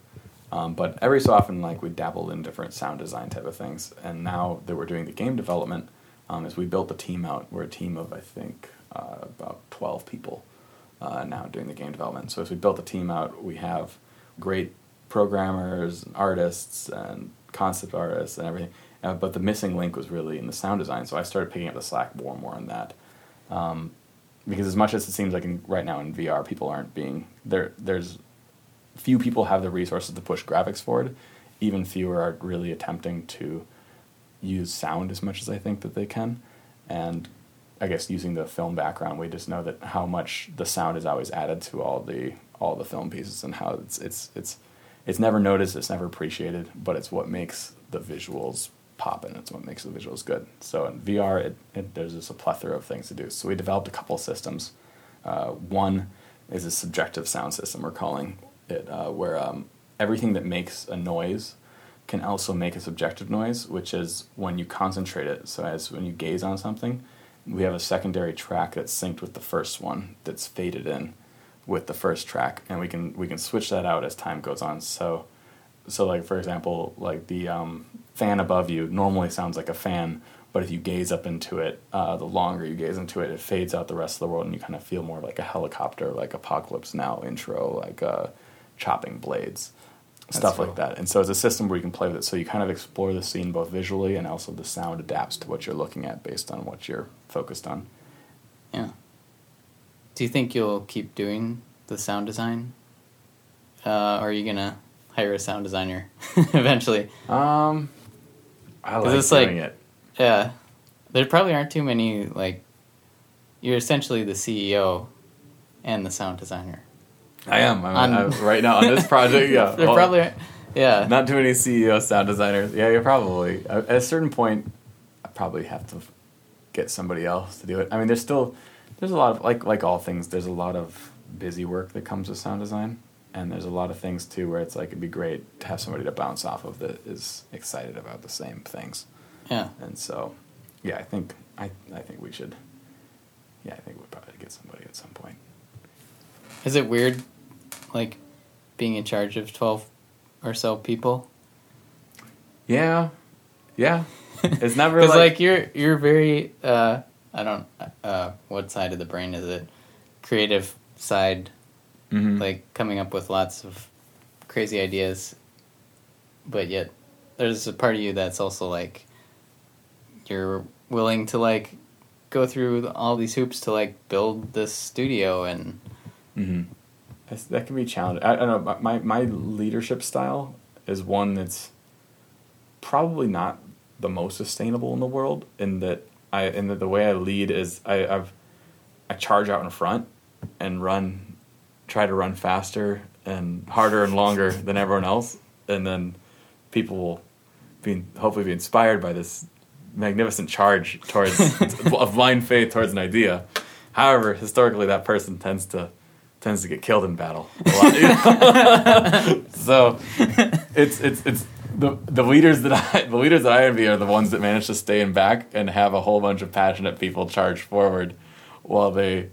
K: Um, but every so often, like we dabbled in different sound design type of things. And now that we're doing the game development, um, is we built a team out. We're a team of I think uh, about twelve people uh, now doing the game development. So as we built the team out, we have great programmers, and artists, and concept artists, and everything. Uh, but the missing link was really in the sound design. So I started picking up the slack more and more on that. Um, because as much as it seems like in, right now in VR, people aren't being there. There's few people have the resources to push graphics forward. Even fewer are really attempting to use sound as much as I think that they can. And I guess using the film background, we just know that how much the sound is always added to all the all the film pieces, and how it's it's it's it's never noticed, it's never appreciated, but it's what makes the visuals pop and it's what makes the visuals good. So in VR, it, it, there's just a plethora of things to do. So we developed a couple systems. Uh, one is a subjective sound system we're calling it, uh, where um, everything that makes a noise can also make a subjective noise, which is when you concentrate it. So as when you gaze on something, we have a secondary track that's synced with the first one that's faded in with the first track, and we can we can switch that out as time goes on. So so like for example, like the um, fan above you normally sounds like a fan, but if you gaze up into it, uh, the longer you gaze into it, it fades out the rest of the world, and you kind of feel more like a helicopter, like Apocalypse Now intro, like uh, chopping blades,
B: That's
K: stuff
B: cool.
K: like that. And so it's a system where you can play with it, so you kind of explore the scene both visually and also the sound adapts to what you're looking at based on what you're focused on.
B: yeah. Do you think you'll keep doing the sound design, uh, or are you gonna hire a sound designer eventually?
K: Um, I like
B: it's like-
K: doing it.
B: Yeah, there probably aren't too many like. You're essentially the CEO and the sound designer.
K: I am. I'm,
B: On-
K: I'm- right now on this project. Yeah,
B: there
K: Well,
B: probably, yeah.
K: Not too many CEO sound designers. Yeah, you're probably at a certain point. I probably have to get somebody else to do it. I mean, there's still there's a lot of like like all things. There's a lot of busy work that comes with sound design, and there's a lot of things too where it's like it'd be great to have somebody to bounce off of that is excited about the same things.
B: Yeah.
K: And so, yeah, I think I I think we should. Yeah, I think we'll probably get somebody at some point.
B: Is it weird, like, being in charge of twelve or so people?
K: Yeah, yeah. It's never
B: Because
K: like,
B: like, you're you're very uh, I don't uh, what side of the brain is it? Creative side,
K: Mhm.
B: like coming up with lots of crazy ideas, but yet there's a part of you that's also like you're willing to like go through all these hoops to like build this studio and
K: hmm that can be challenging. I, I don't know. My my leadership style is one that's probably not the most sustainable in the world. In that I in that the way I lead is I I've, I charge out in front and run, try to run faster and harder and longer than everyone else, and then people will be hopefully be inspired by this magnificent charge towards of blind faith towards an idea. However, historically, that person tends to tends to get killed in battle a lot. so it's it's it's the the leaders that I the leaders that I envy are the ones that manage to stay in back and have a whole bunch of passionate people charge forward, while they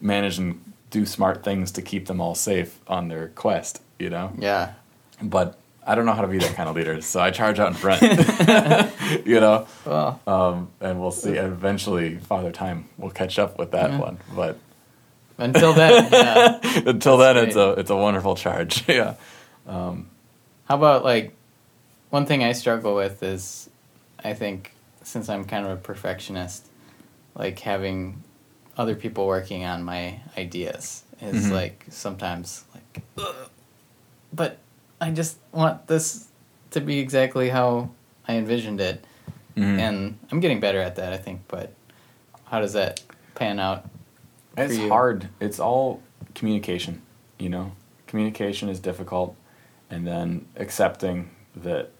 K: manage and do smart things to keep them all safe on their quest. You know.
B: yeah
K: but I don't know how to be that kind of leader, so I charge out in front. you know,
B: Well.
K: um, and we'll see. Eventually, Father Time will catch up with that
B: Yeah.
K: one. But
B: Until then, yeah.
K: until
B: That's
K: then, it's a it's a wonderful charge. yeah. Um,
B: How about like one thing I struggle with is I think since I'm kind of a perfectionist, like having other people working on my ideas is
K: Mhm.
B: like sometimes like "Ugh." but I just want this to be exactly how I envisioned it.
K: Mhm.
B: And I'm getting better at that, I think, but how does that pan out? for
K: It's
B: you?
K: hard. It's all communication, you know. Communication is difficult, and then accepting that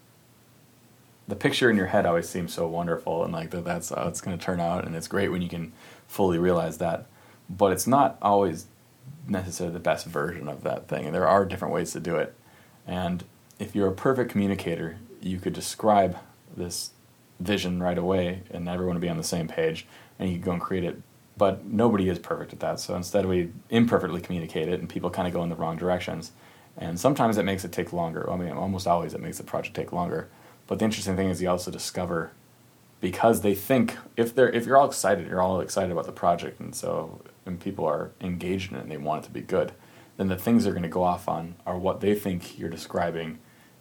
K: the picture in your head always seems so wonderful, and like that that's how it's going to turn out, and it's great when you can fully realize that. But it's not always necessarily the best version of that thing, and there are different ways to do it. And if you're a perfect communicator, you could describe this vision right away, and everyone would be on the same page, and you could go and create it. But nobody is perfect at that, so instead we imperfectly communicate it, and people kind of go in the wrong directions. And sometimes it makes it take longer. I mean, almost always it makes the project take longer. But the interesting thing is you also discover because they think if they're if you're all excited, you're all excited about the project, and so and people are engaged in it and they want it to be good, then the things they're going to go off on are what they think you're describing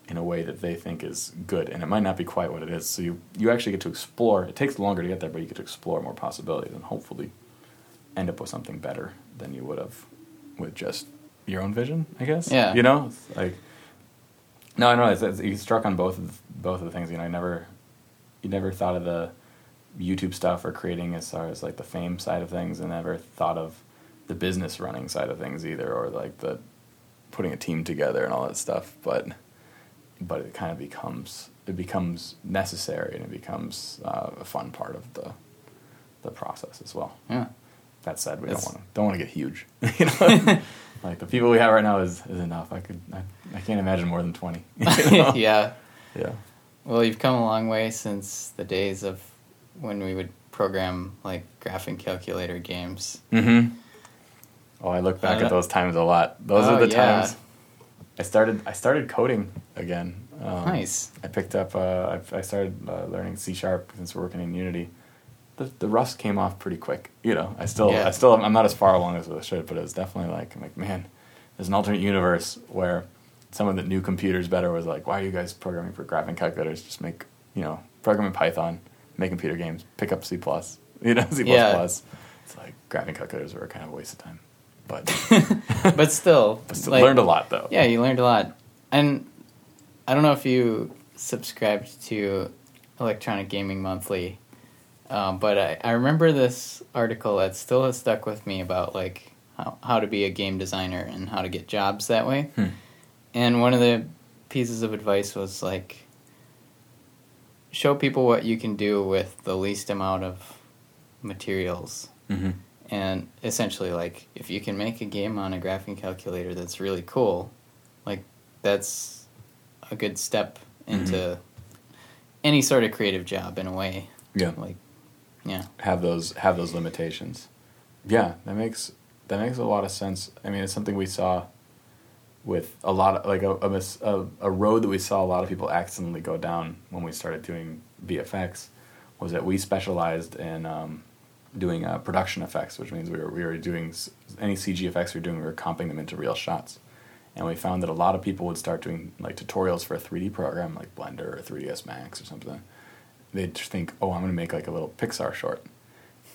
K: in a way that they think is good, and it might not be quite what it is. So you you actually get to explore. It takes longer to get there, but you get to explore more possibilities and hopefully end up with something better than you would have with just your own vision. I guess.
B: Yeah.
K: You know, It's like. No, I know. It's, it's, you struck on both of both of the things. You know, I never, you never thought of the YouTube stuff or creating as far as like the fame side of things, and never thought of the business running side of things either, or like the putting a team together and all that stuff. But but it kind of becomes it becomes necessary and it becomes uh, a fun part of the the process as well.
B: Yeah.
K: That said, we don't want to don't want to get huge. you know, like the people we have right now is, is enough. I could I, I can't imagine more than twenty. you know?
B: yeah.
K: Yeah.
B: Well, you've come a long way since the days of when we would program like graphing calculator games.
K: Mm-hmm. Oh, I look back
B: Uh,
K: at those times a lot. Those
B: oh,
K: are the
B: yeah.
K: times. I started. I started coding again. Um,
B: Nice.
K: I picked up. Uh, I, I started uh, learning C sharp since we're working in Unity. The the rust came off pretty quick. You know, I still.
B: Yeah.
K: I still. I'm not as far along as I should, but it was definitely like, I'm like, man, there's an alternate universe where someone that knew computers better was like, why are you guys programming for graphing calculators? Just make you know, program in Python, make computer games, pick up C plus. You know, C plus It's like graphing calculators were kind of a waste of time, but
B: but still,
K: But still learned a lot, though.
B: Yeah, you learned a lot, and I don't know if you subscribed to Electronic Gaming Monthly, um, but I, I remember this article that still has stuck with me about like how, how to be a game designer and how to get jobs that way.
K: Hmm.
B: And one of the pieces of advice was like show people what you can do with the least amount of materials.
K: Mhm.
B: And essentially, like, if you can make a game on a graphing calculator that's really cool, like, that's a good step into any sort of creative job in a way.
K: Yeah.
B: Like, yeah.
K: have those have those limitations. Yeah, that makes that makes a lot of sense. I mean, it's something we saw with a lot of like a a, a a road that we saw a lot of people accidentally go down when we started doing VFX was that we specialized in um, doing uh, production effects, which means we were we were doing any CG effects we were doing, we were comping them into real shots. And we found that a lot of people would start doing like tutorials for a 3D program like Blender or 3ds Max or something. Just think, "Oh, I'm going to make like a little Pixar short."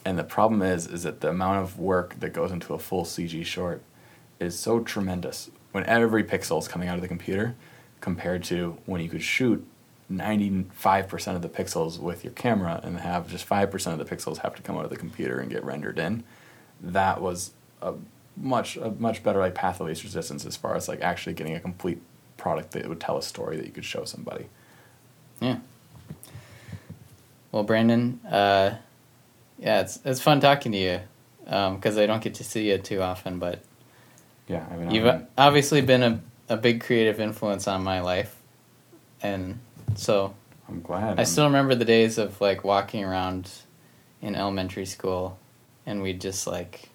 K: And the problem is, is that the amount of work that goes into a full CG short is so tremendous when every pixel is coming out of the computer, compared to when you could shoot 95% of the pixels with your camera and have just 5% of the pixels have to come out of the computer and get rendered in. That was a much a much better like path of least resistance as far as like actually getting a complete product that would tell a story that you could show somebody.
B: Yeah. Well, Brandon, uh, yeah, it's it's fun talking to you because I don't get to see you too often, but
K: Yeah, I mean,
B: you've
K: I'm-
B: obviously been a, a big creative influence on my life, and so
K: I'm glad.
B: I still remember the days of like walking around in elementary school, and we'd just like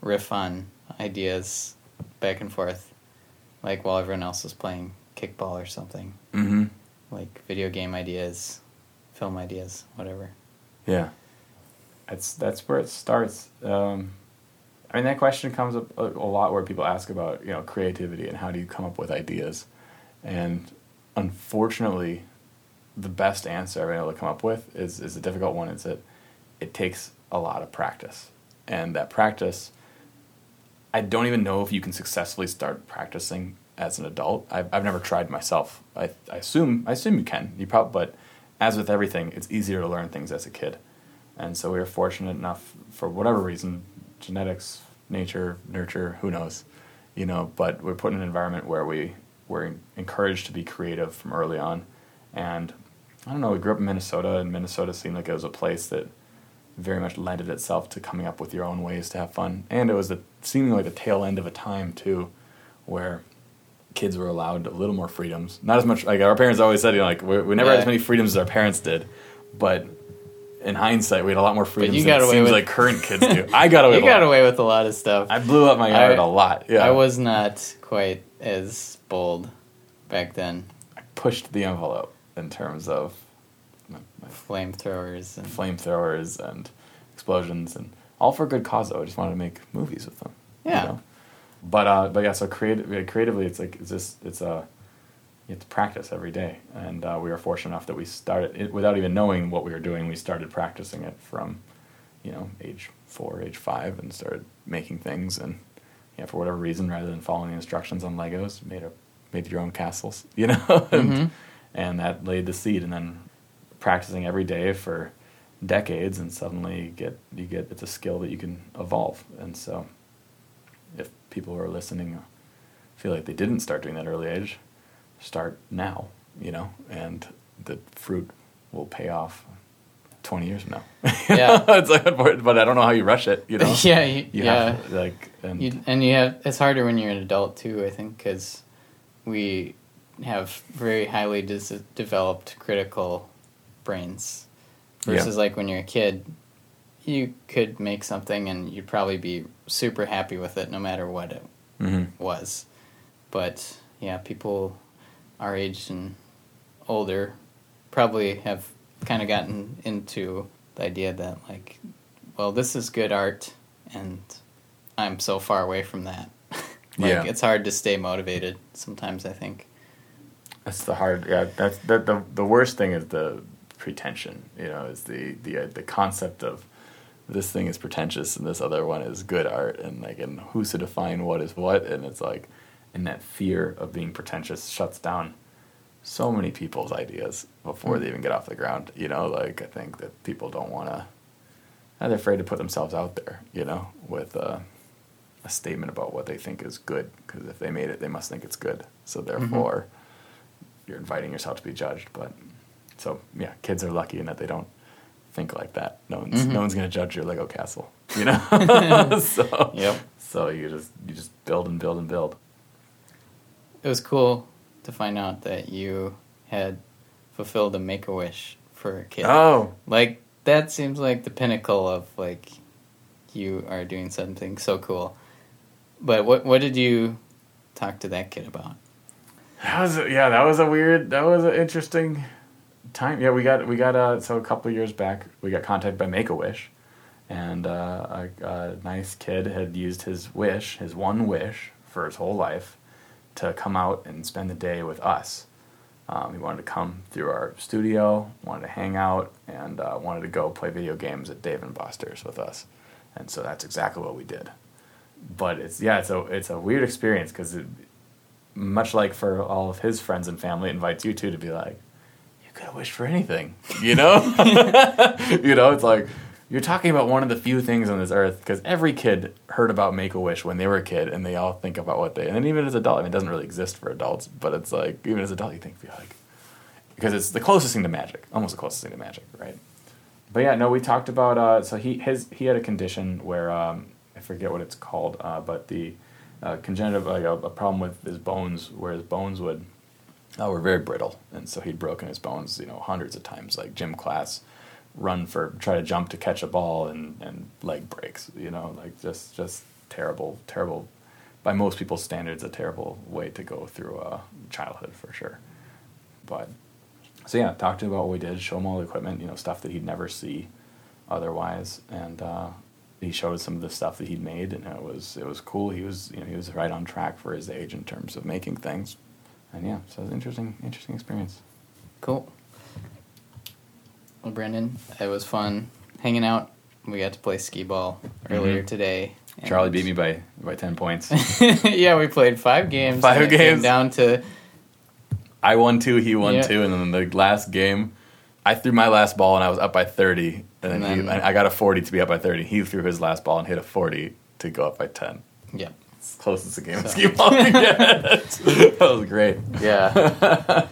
B: riff on ideas back and forth, like while everyone else was playing kickball or something.
K: Mm-hmm.
B: Like video game ideas, film ideas, whatever.
K: Yeah, that's that's where it starts. Um, I mean, that question comes up a, a lot where people ask about you know creativity and how do you come up with ideas, and unfortunately, the best answer I've been able to come up with is is a difficult one. Is that it takes a lot of practice, and that practice. I don't even know if you can successfully start practicing as an adult. I've, I've never tried myself. I, I assume I assume you can. You probably, but as with everything, it's easier to learn things as a kid, and so we were fortunate enough for whatever reason, genetics, nature, nurture, who knows, you know. But we're put in an environment where we were encouraged to be creative from early on, and I don't know. We grew up in Minnesota, and Minnesota seemed like it was a place that very much lended itself to coming up with your own ways to have fun, and it was the seemingly the tail end of a time too, where kids were allowed a little more freedoms. Not as much like our parents always said, you know, like we, we never had as many freedoms as our parents did, but in hindsight, we had a lot more freedoms
B: you
K: than
B: got
K: it
B: away
K: seems
B: with-
K: like current kids do. I got away.
B: You
K: with a
B: got
K: lot.
B: away with a lot of stuff.
K: I blew up my yard a lot. Yeah,
B: I was not quite as bold back then.
K: I pushed the envelope in terms of my, my
B: Flamethrowers and
K: flamethrowers and explosions and all for good cause though. I just wanted to make movies with them. you
B: Yeah.
K: know? But uh, but yeah, so creative, creatively, it's like it's just it's a you have to practice every day, and uh, we were fortunate enough that we started it, without even knowing what we were doing. We started practicing it from, you know, age four, age five, and started making things. And yeah, for whatever reason, rather than following the instructions on Legos, made a made your own castles, you know, and,
B: Mhm.
K: and that laid the seed. And then practicing every day for decades, and suddenly you get you get it's a skill that you can evolve. And so, people who are listening uh, feel like they didn't start doing that early age, start now, you know, and the fruit will pay off 20 years from now.
B: Yeah.
K: it's like, but I don't know how you rush it, you know?
B: yeah, you, yeah.
K: have like, and
B: You, and you have it's harder when you're an adult too. I think because we have very highly dis- developed critical brains versus like when you're a kid, you could make something and you'd probably be super happy with it no matter what it
K: Mhm.
B: was. But yeah, people our age and older probably have kind of gotten into the idea that like, well, this is good art, and I'm so far away from that. like
K: Yeah.
B: it's hard to stay motivated sometimes. I think.
K: That's the hard. Yeah, that's that. The the worst thing is the pretension. You know, is the the uh, the concept of this thing is pretentious and this other one is good art, and like, and who's to define what is what? And it's like, and that fear of being pretentious shuts down so many people's ideas before they even get off the ground. You know, like I think that people don't want to. They're afraid to put themselves out there. You know, with uh, a statement about what they think is good, because if they made it, they must think it's good. So therefore you're inviting yourself to be judged. But so yeah, kids are lucky in that they don't think like that. No one's
B: Mhm.
K: no one's gonna judge your Lego castle, you know. so
B: Yep.
K: So you just you just build and build and build.
B: It was cool to find out that you had fulfilled a make a wish for a kid.
K: Oh.
B: like that seems like the pinnacle of like you are doing something so cool. But what what did you talk to that kid about?
K: That was a, yeah, that was a weird, that was an interesting time. Yeah, we got we got uh so a couple years back we got contacted by Make a Wish, and uh, a, a nice kid had used his wish, his one wish for his whole life, to come out and spend the day with us. Um, he wanted to come through our studio, wanted to hang out, and uh, wanted to go play video games at Dave and Buster's with us, and so that's exactly what we did. But it's yeah, it's a it's a weird experience because much like for all of his friends and family, it invites you too to be like, could have wished for anything, you know? you know, it's like you're talking about one of the few things on this earth because every kid heard about Make a Wish when they were a kid, and they all think about what they. And then even as adult, I mean, it doesn't really exist for adults, but it's like even as adult, you think be like because it's the closest thing to magic, almost the closest thing to magic, right? But yeah, no, we talked about. Uh, so he his he had a condition where um, I forget what it's called, uh, but the uh, congenital like a, a problem with his bones, where his bones would uh, were very brittle, and so he'd broken his bones, you know, hundreds of times, like gym class, run for try to jump to catch a ball and and leg breaks, you know, like just just terrible terrible by most people's standards, a terrible way to go through a childhood for sure. But so yeah, talk to him about what we did, show him all the equipment, you know, stuff that he'd never see otherwise, and uh, he showed some of the stuff that he'd made, and it was it was cool. He was you know he was right on track for his age in terms of making things, and yeah, so it was an interesting interesting experience.
B: Cool. Well, Brandon, it was fun hanging out. We got to play skee ball earlier
K: Mhm.
B: today.
K: Charlie beat me by by ten points.
B: yeah, we played five games.
K: Five
B: and it came
K: games.
B: down to
K: I won two, he won
B: Yeah.
K: two, and then the last game, I threw my last ball and I was up by thirty, and then,
B: And
K: he,
B: then-
K: I I got a forty to be up by thirty. He threw his last ball and hit a forty to go up by ten.
B: yeah,
K: It's the closest a game of
B: So-
K: skee ball can get. that was great.
B: yeah.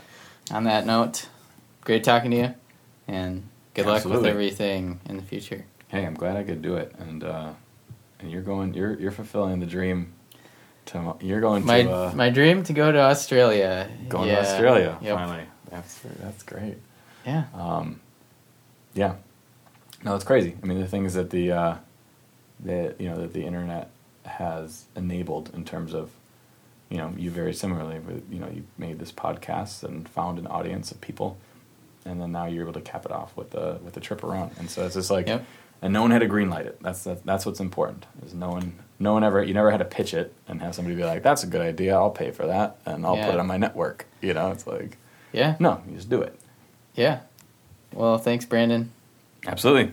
B: On that note, great talking to you, and good luck with everything in the future.
K: Hey, I'm glad I could do it, and uh, and you're going, you're you're fulfilling the dream. To, you're going
B: My
K: to uh,
B: my dream to go to Australia.
K: going
B: Yeah.
K: to Australia
B: Yep.
K: finally. That's that's great.
B: Yeah.
K: Um, yeah. No, it's crazy. I mean, the things that the uh, that you know that the internet has enabled in terms of you know you very similarly you know you made this podcast and found an audience of people, and then now you're able to cap it off with the with the trip around, and so it's just like.
B: Yep.
K: And no one had to green light it. That's that, that's what's important. Is no one no one ever you never had to pitch it and have somebody be like, "That's a good idea. I'll pay for that and I'll
B: Yeah.
K: put it on my network." You know, it's like
B: Yeah.
K: no, you just do it.
B: Yeah. Well, thanks, Brandon.
K: Absolutely.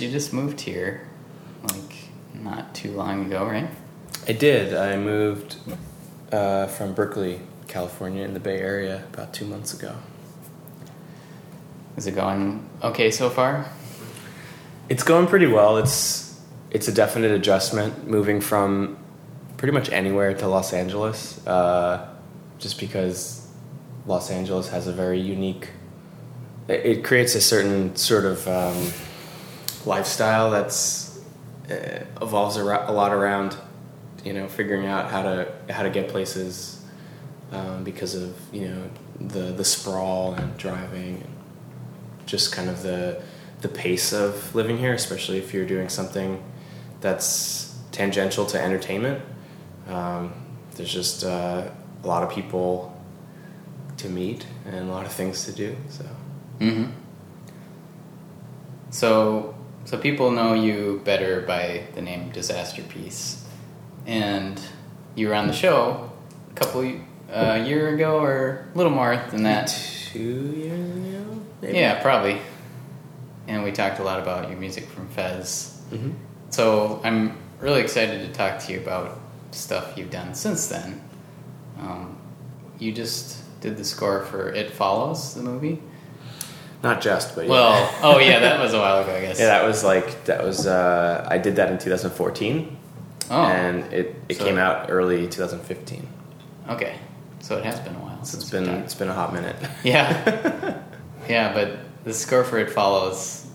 B: You, you just moved here like not too long ago, right?
L: I did. I moved uh, from Berkeley, California, in the Bay Area about two months ago.
B: Is it going okay so far?
L: It's going pretty well. It's it's a definite adjustment moving from pretty much anywhere to Los Angeles, uh, just because Los Angeles has a very unique. It, it creates a certain sort of um, lifestyle that's uh, evolves ar- a lot around, you know, figuring out how to how to get places um, because of you know the the sprawl and driving and just kind of the the pace of living here, especially if you're doing something that's tangential to entertainment. Um, there's just uh, a lot of people to meet and a lot of things to do. So
B: Mm-hmm. So, so people know you better by the name Disasterpeace, and you were on the show a couple uh, year ago or a little more than that.
L: two years ago, maybe?
B: Yeah, probably. And we talked a lot about your music from Fez.
L: Mhm.
B: So I'm really excited to talk to you about stuff you've done since then. Um, you just did the score for It Follows, the movie.
L: Not just, but yeah.
B: Well, oh yeah, that was a while ago, I guess.
L: Yeah, that was like that was. Uh, I did that in 2014,
B: Oh.
L: and it, it
B: So-
L: came out early 2015.
B: Okay, so it has been a while.
L: So it's been it's been a hot minute.
B: Yeah, yeah, but the score for It Follows,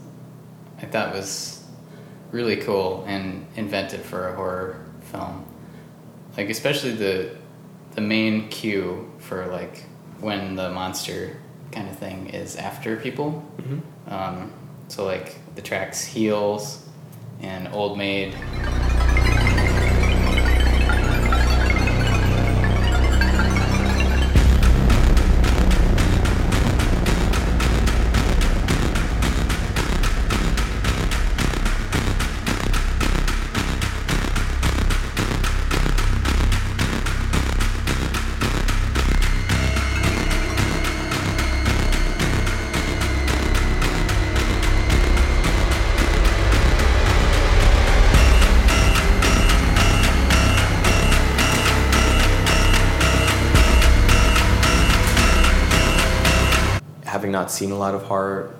B: I thought was really cool and inventive for a horror film. Like especially the the main cue for like when the monster kind of thing is after people.
L: Mhm.
B: Um, so like the tracks Heels and Old Maid.
L: Seen a lot of horror,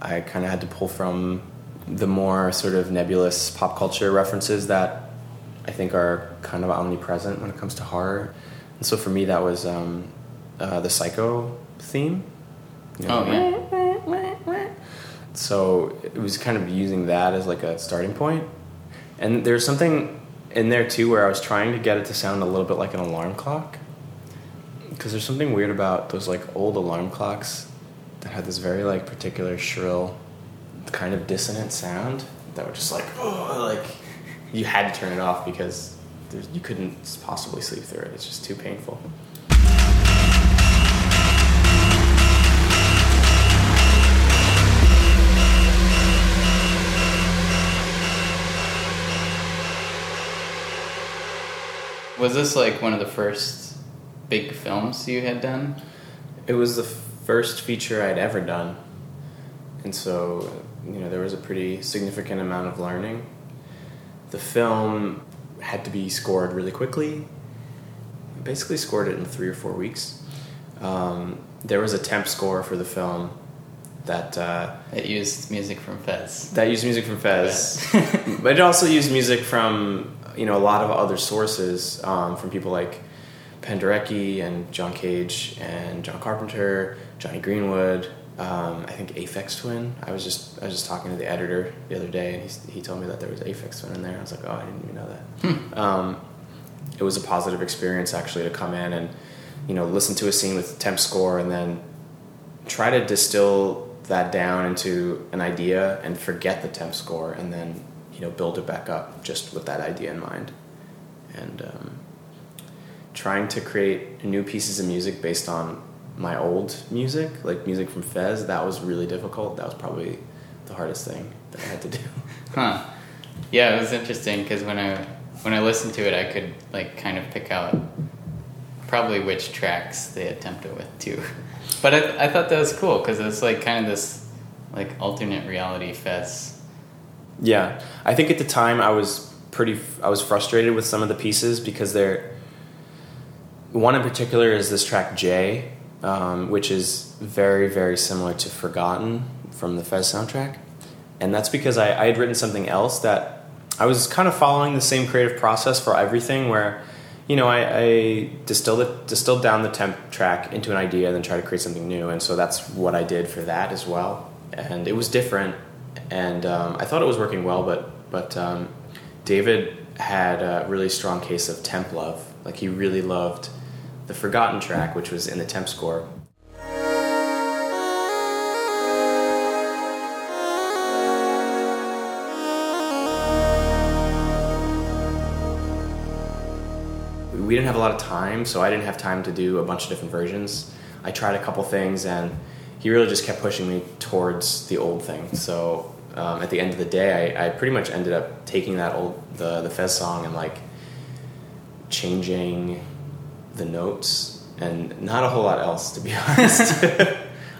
L: I kind of had to pull from the more sort of nebulous pop culture references that I think are kind of omnipresent when it comes to horror. And so for me, that was um, uh, the Psycho theme. You know,
B: Oh, yeah.
L: So it was kind of using that as like a starting point. And there's something in there too where I was trying to get it to sound a little bit like an alarm clock. Because there's something weird about those like old alarm clocks that had this very like particular shrill, kind of dissonant sound that were just like, oh, like you had to turn it off because you couldn't possibly sleep through it. It's just too painful.
B: Was this like one of the first big films you had done?
L: It was the first feature I'd ever done. And so, you know, there was a pretty significant amount of learning. The film had to be scored really quickly. I basically scored it in three or four weeks. Um, there was a temp score for the film that uh,
B: It used music from Fez.
L: that used music from Fez, but it also used music from you know a lot of other sources um, from people like Penderecki and John Cage and John Carpenter, Jonny Greenwood. Um, I think Aphex Twin. I was just I was just talking to the editor the other day, and he, he told me that there was Aphex Twin in there. I was like, oh, I didn't even know that. Um, it was a positive experience actually to come in and you know listen to a scene with temp score and then try to distill that down into an idea and forget the temp score and then you know build it back up just with that idea in mind and um, trying to create new pieces of music based on my old music like music from fez that was really difficult that was probably the hardest thing that i had to do
B: Huh. Yeah, it was interesting because when I when I listened to it, I could like kind of pick out probably which tracks they attempt it with too. But I, I thought that was cool because it's like kind of this like alternate reality Fez.
L: Yeah, I think at the time I was pretty. I was frustrated with some of the pieces because they're. One in particular is this track J, um, which is very very similar to Forgotten from the Fez soundtrack, and that's because I, I had written something else that I was kind of following the same creative process for everything where. You know, I, I distilled it, distilled down the temp track into an idea, and then try to create something new. And so that's what I did for that as well. And it was different, and um, I thought it was working well, but but um, David had a really strong case of temp love. Like he really loved the Forgotten track, which was in the temp score. We didn't have a lot of time, so I didn't have time to do a bunch of different versions. I tried a couple things, and he really just kept pushing me towards the old thing. So um, at the end of the day, I, I pretty much ended up taking that old the the Fez song and like changing the notes and not a whole lot else to be honest.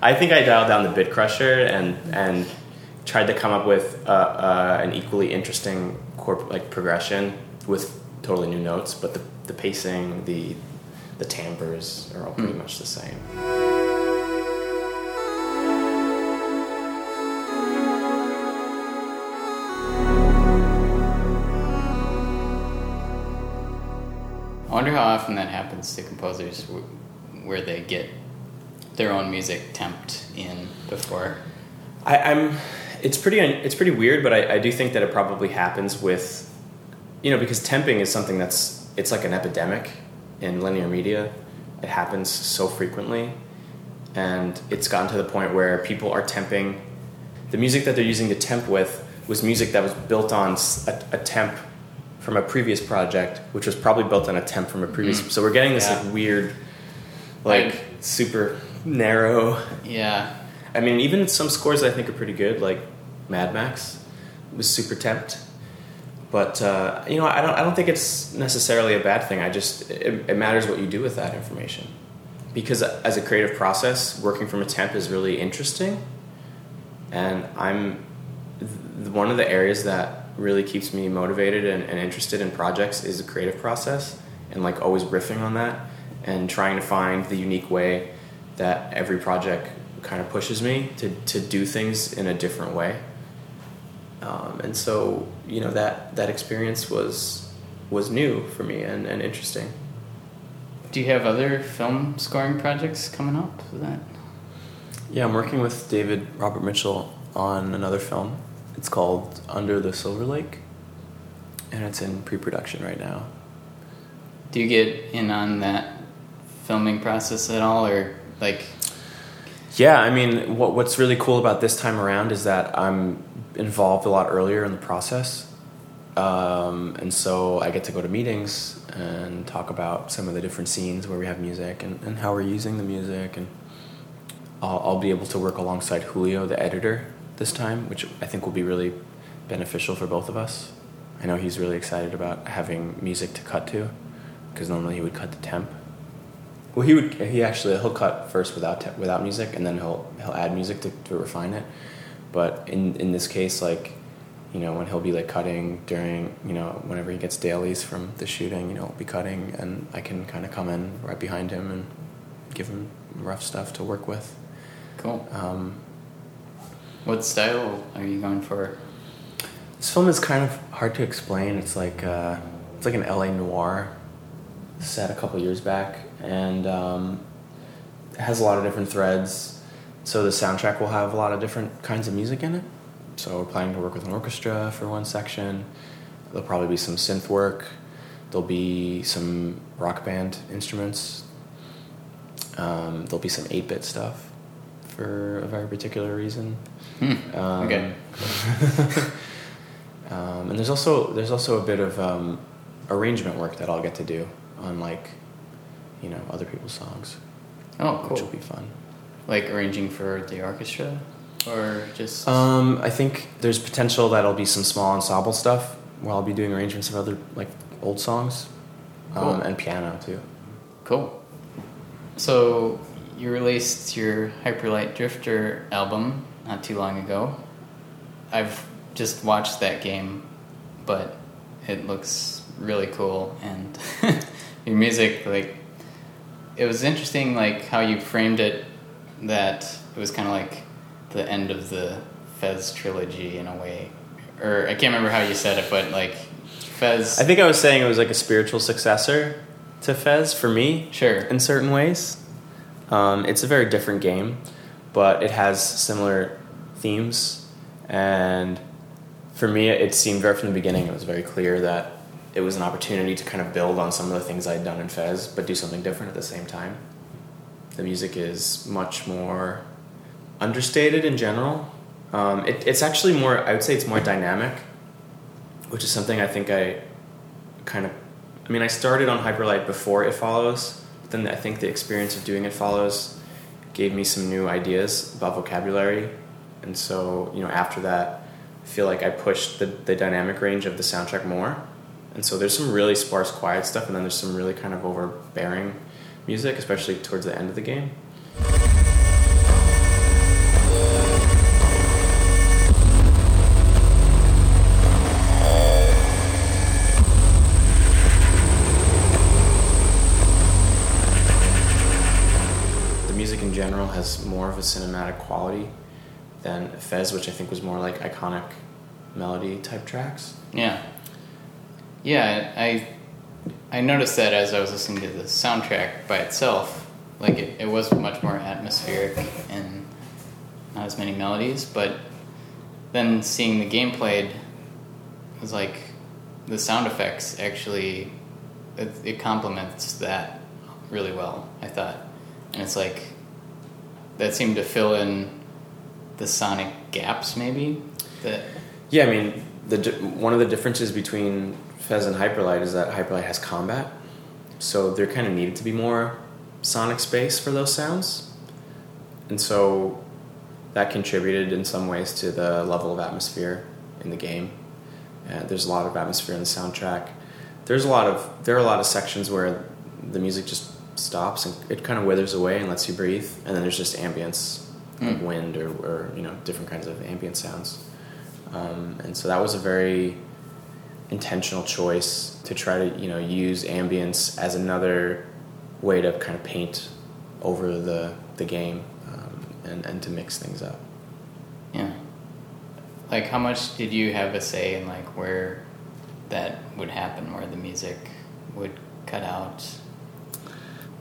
L: I think I dialed down the bit crusher and and tried to come up with uh, uh, an equally interesting corp- like progression with totally new notes, but the the pacing, the the timbres are all pretty
B: Hmm.
L: much the same.
B: Wonder how often that happens to composers where they get their own music temped in before.
L: I, I'm. It's pretty. It's pretty weird, but I, I do think that it probably happens with, you know, because temping is something that's it's like an epidemic in linear media. It happens so frequently, and it's gotten to the point where people are temping. The music that they're using to temp with was music that was built on a temp from a previous project, which was probably built on a temp from a previous.
B: Mhm.
L: So we're getting this
B: Yeah.
L: like weird, like super narrow.
B: Yeah.
L: I mean, even some scores I think are pretty good, like Mad Max was super temped. But uh, you know, I don't. I don't think it's necessarily a bad thing. I just it, it matters what you do with that information, because as a creative process, working from a temp is really interesting, and I'm th- one of the areas that really keeps me motivated and, and interested in projects is the creative process, and like always riffing on that and trying to find the unique way that every project kind of pushes me to, to do things in a different way. Um, and so, you know, that, that experience was, was new for me and, and interesting.
B: Do you have other film scoring projects coming up? That
L: Yeah, I'm working with David Robert Mitchell on another film. It's called Under the Silver Lake, and it's in pre production right now.
B: Do you get in on that filming process at all, or like?
L: Yeah, I mean, what, what's really cool about this time around is that I'm involved a lot earlier in the process. Um, and so I get to go to meetings and talk about some of the different scenes where we have music and, and how we're using the music. And I'll, I'll be able to work alongside Julio, the editor, this time, which I think will be really beneficial for both of us. I know he's really excited about having music to cut to because normally he would cut the temp. Well, he would. He actually he'll cut first without without music, and then he'll he'll add music to, to refine it. But in in this case, like you know, when he'll be like cutting during you know whenever he gets dailies from the shooting, you know, he'll be cutting, and I can kind of come in right behind him and give him rough stuff to work with.
B: Cool.
L: Um,
B: What style are you going for?
L: This film is kind of hard to explain. It's like uh, it's like an LA noir set a couple years back, and um, it has a lot of different threads. So the soundtrack will have a lot of different kinds of music in it. So we're planning to work with an orchestra for one section. There'll probably be some synth work. There'll be some rock band instruments. Um, there'll be some eight bit stuff for a very particular reason.
B: Hmm,
L: Um,
B: okay.
L: um, and there's also there's also a bit of um, arrangement work that I'll get to do on like you know other people's songs.
B: Oh, cool.
L: Which will be fun.
B: Like arranging for the orchestra, or just
L: Um, I think there's potential that'll be some small ensemble stuff where I'll be doing arrangements of other like old songs, um,
B: Cool.
L: and piano too.
B: Cool. So you released your Hyperlight Drifter album not too long ago. I've just watched that game, but it looks really cool and your music like it was interesting like how you framed it that it was kind of like the end of the Fez trilogy in a way. Or I can't remember how you said it, but like Fez
L: I think I was saying it was like a spiritual successor to Fez for me.
B: Sure.
L: In certain ways. Um, it's a very different game, but it has similar themes. And for me, it seemed right from the beginning, it was very clear that it was an opportunity to kind of build on some of the things I'd done in Fez, but do something different at the same time. The music is much more understated in general. Um, it, it's actually more, I would say it's more dynamic, which is something I think I kind of I mean, I started on Hyperlight before It Follows, then I think the experience of doing It Follows gave me some new ideas about vocabulary. And so, you know, after that, I feel like I pushed the, the dynamic range of the soundtrack more. And so there's some really sparse, quiet stuff, and then there's some really kind of overbearing music, especially towards the end of the game. Has more of a cinematic quality than Fez, which I think was more like iconic melody type tracks.
B: Yeah. Yeah, I I noticed that as I was listening to the soundtrack by itself. Like it, it was much more atmospheric and not as many melodies, but then seeing the game played was like the sound effects actually it, it complements that really well, I thought. And it's like that seemed to fill in the sonic gaps maybe that
L: Yeah, I mean, the one of the differences between Fez and Hyperlight is that Hyperlight has combat, so there kind of needed to be more sonic space for those sounds, and so that contributed in some ways to the level of atmosphere in the game. Uh, there's a lot of atmosphere in the soundtrack. There's a lot of there are a lot of sections where the music just stops and it kind of withers away and lets you breathe, and then there's just ambience like
B: Mm.
L: wind or, or you know different kinds of ambient sounds. Um, and so that was a very intentional choice to try to you know use ambience as another way to kind of paint over the the game. Um, and, and to mix things up.
B: Yeah. Like, how much did you have a say in like where that would happen, where the music would cut out?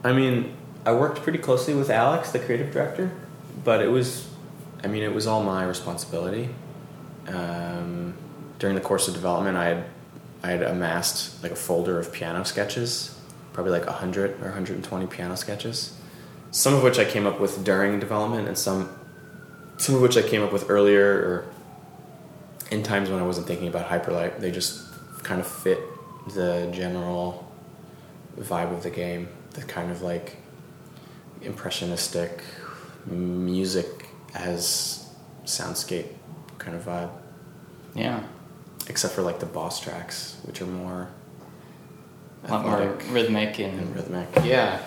L: I mean, I worked pretty closely with Alex, the creative director, but it was, I mean, it was all my responsibility. Um, during the course of development, I had, I had amassed like a folder of piano sketches, probably like 100 or 120 piano sketches, some of which I came up with during development, and some, some of which I came up with earlier or in times when I wasn't thinking about Hyperlight. They just kind of fit the general vibe of the game, the kind of like impressionistic music as soundscape kind of vibe.
B: Yeah.
L: Except for like the boss tracks, which are more
B: A lot more rhythmic and,
L: and rhythmic.
B: Yeah.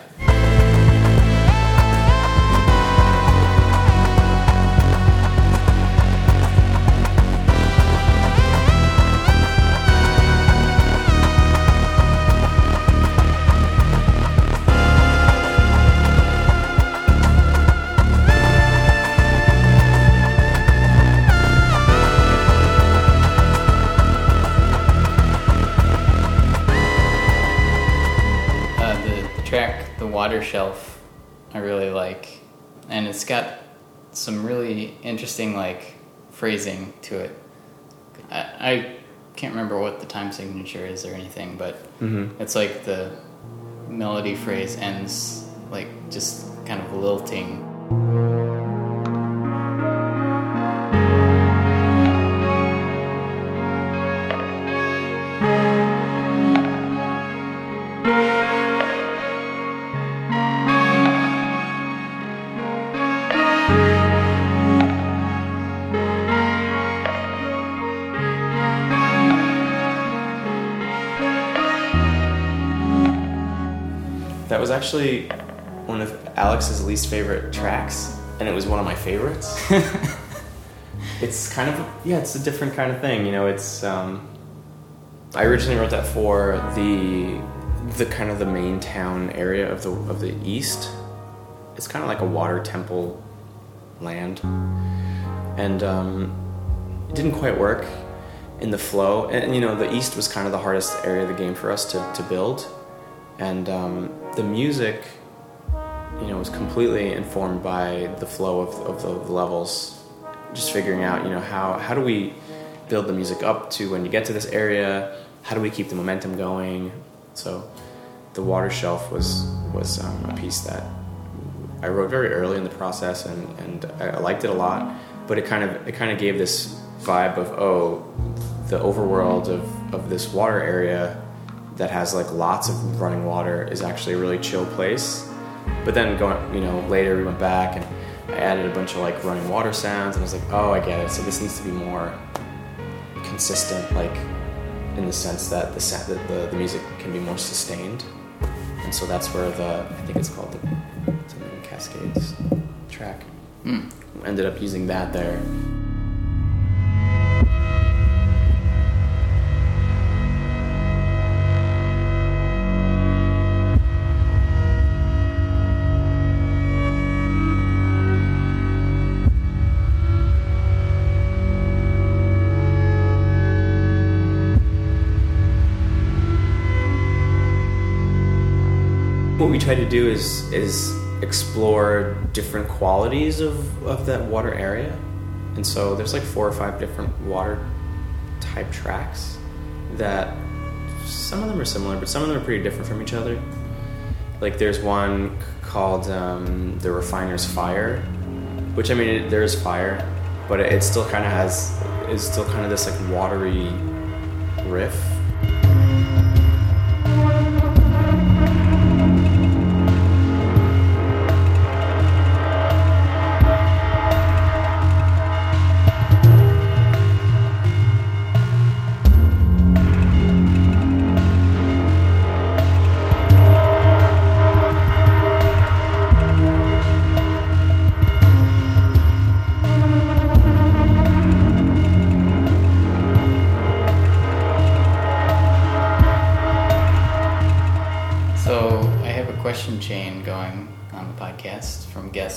B: Shelf" I really like, and it's got some really interesting like phrasing to it. I, I can't remember what the time signature is or anything, but
L: Mhm.
B: it's like the melody phrase ends like just kind of lilting.
L: Actually one of Alex's least favorite tracks, and it was one of my favorites. it's kind of yeah, it's a different kind of thing, you know. It's um, I originally wrote that for the the kind of the main town area of the of the east. It's kind of like a water temple land, and um, it didn't quite work in the flow. And, you know, the east was kind of the hardest area of the game for us to to build, and um, the music you know, was completely informed by the flow of, of the levels. Just figuring out, you know, how, how do we build the music up to when you get to this area? How do we keep the momentum going? So, the water shelf was was um, a piece that I wrote very early in the process, and, and I liked it a lot. But it kind of it kind of gave this vibe of oh, the overworld of, of this water area that has like lots of running water is actually a really chill place. But then going, you know, later we went back and I added a bunch of like running water sounds, and I was like, oh, I get it. So this needs to be more consistent, like in the sense that the sa- that the, the music can be more sustained. And so that's where the I think it's called the something Cascades track.
B: Hmm.
L: Ended up using that there. Try to do is is explore different qualities of, of that water area. And so there's like four or five different water type tracks that some of them are similar, but some of them are pretty different from each other. Like there's one called um, the Refiner's Fire, which I mean it, there is fire, but it, it still kind of has is still kind of this like watery riff.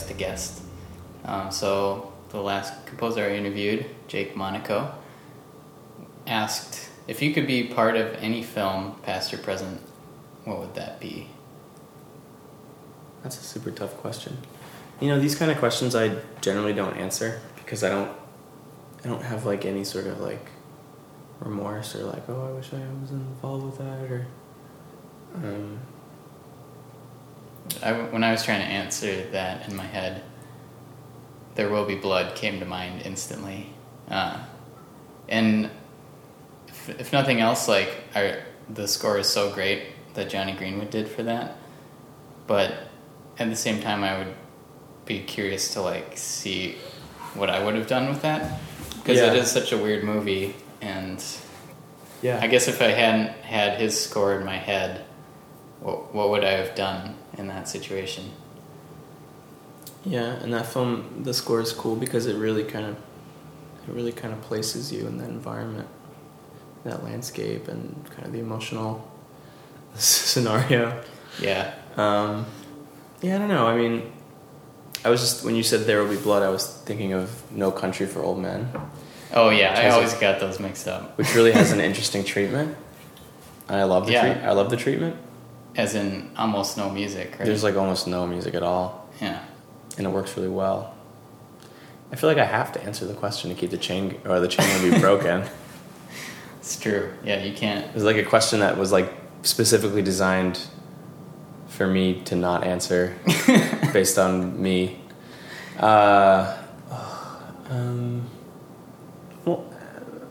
B: So a question chain going on the guest. Um, so the last composer I interviewed, Jake Monaco, asked if you could be part of any film, past or present, what would that be?
L: That's a super tough question. You know, these kind of questions I generally don't answer because I don't I don't have like any sort of like remorse or like, oh, I wish I was involved with that or um
B: I, when I was trying to answer that in my head, "There Will Be Blood" came to mind instantly, uh, and if, if nothing else, like I, the score is so great that Jonny Greenwood did for that. But at the same time, I would be curious to like see what I would have done with that because
L: Yeah.
B: it is such a weird movie, and
L: Yeah.
B: I guess if I hadn't had his score in my head, what what would I have done in that situation?
L: Yeah, and that film, the score is cool because it really kind of, it really kind of places you in that environment, that landscape, and kind of the emotional scenario.
B: Yeah.
L: Um, yeah, I don't know. I mean, I was just when you said "There Will Be Blood," I was thinking of "No Country for Old Men."
B: Oh yeah, I
L: has a-
B: always got those mixed up.
L: Which really has an interesting treatment. And I love the
B: Yeah.
L: treat. I love the treatment.
B: As in almost no music, right?
L: There's like almost no music at all.
B: Yeah.
L: And it works really well. I feel like I have to answer the question to keep the chain or the chain will be broken.
B: It's true. Yeah, you can't.
L: It was like a question that was like specifically designed for me to not answer based on me. Uh, um, well,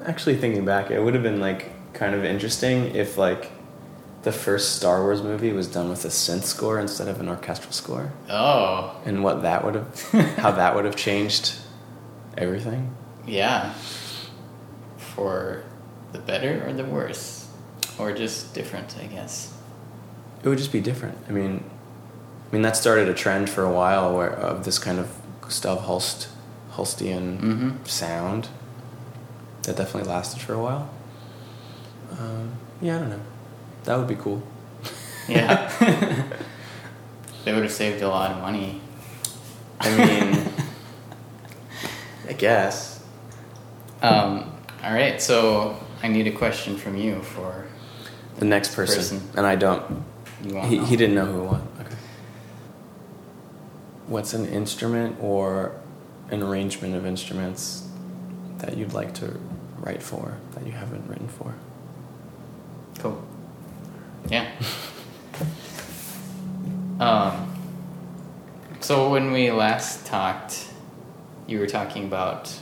L: actually thinking back, it would have been like kind of interesting if like the first Star Wars movie was done with a synth score instead of an orchestral score.
B: Oh.
L: And what that would have, how that would have changed everything.
B: Yeah. For the better or the worse, or just different, I guess.
L: It would just be different. I mean, I mean that started a trend for a while where of this kind of Gustav Holst, Holstian
B: Mhm.
L: sound that definitely lasted for a while. Um, yeah, I don't know. That would be cool.
B: Yeah. they would have saved a lot of money.
L: I mean, I guess.
B: Um, all right, so I need a question from you for
L: The next person, and I don't.
B: You won't
L: He, he didn't know who it was. Okay. What's an instrument or an arrangement of instruments that you'd like to write for that you haven't written for?
B: Cool. Yeah. um, so when we last talked, you were talking about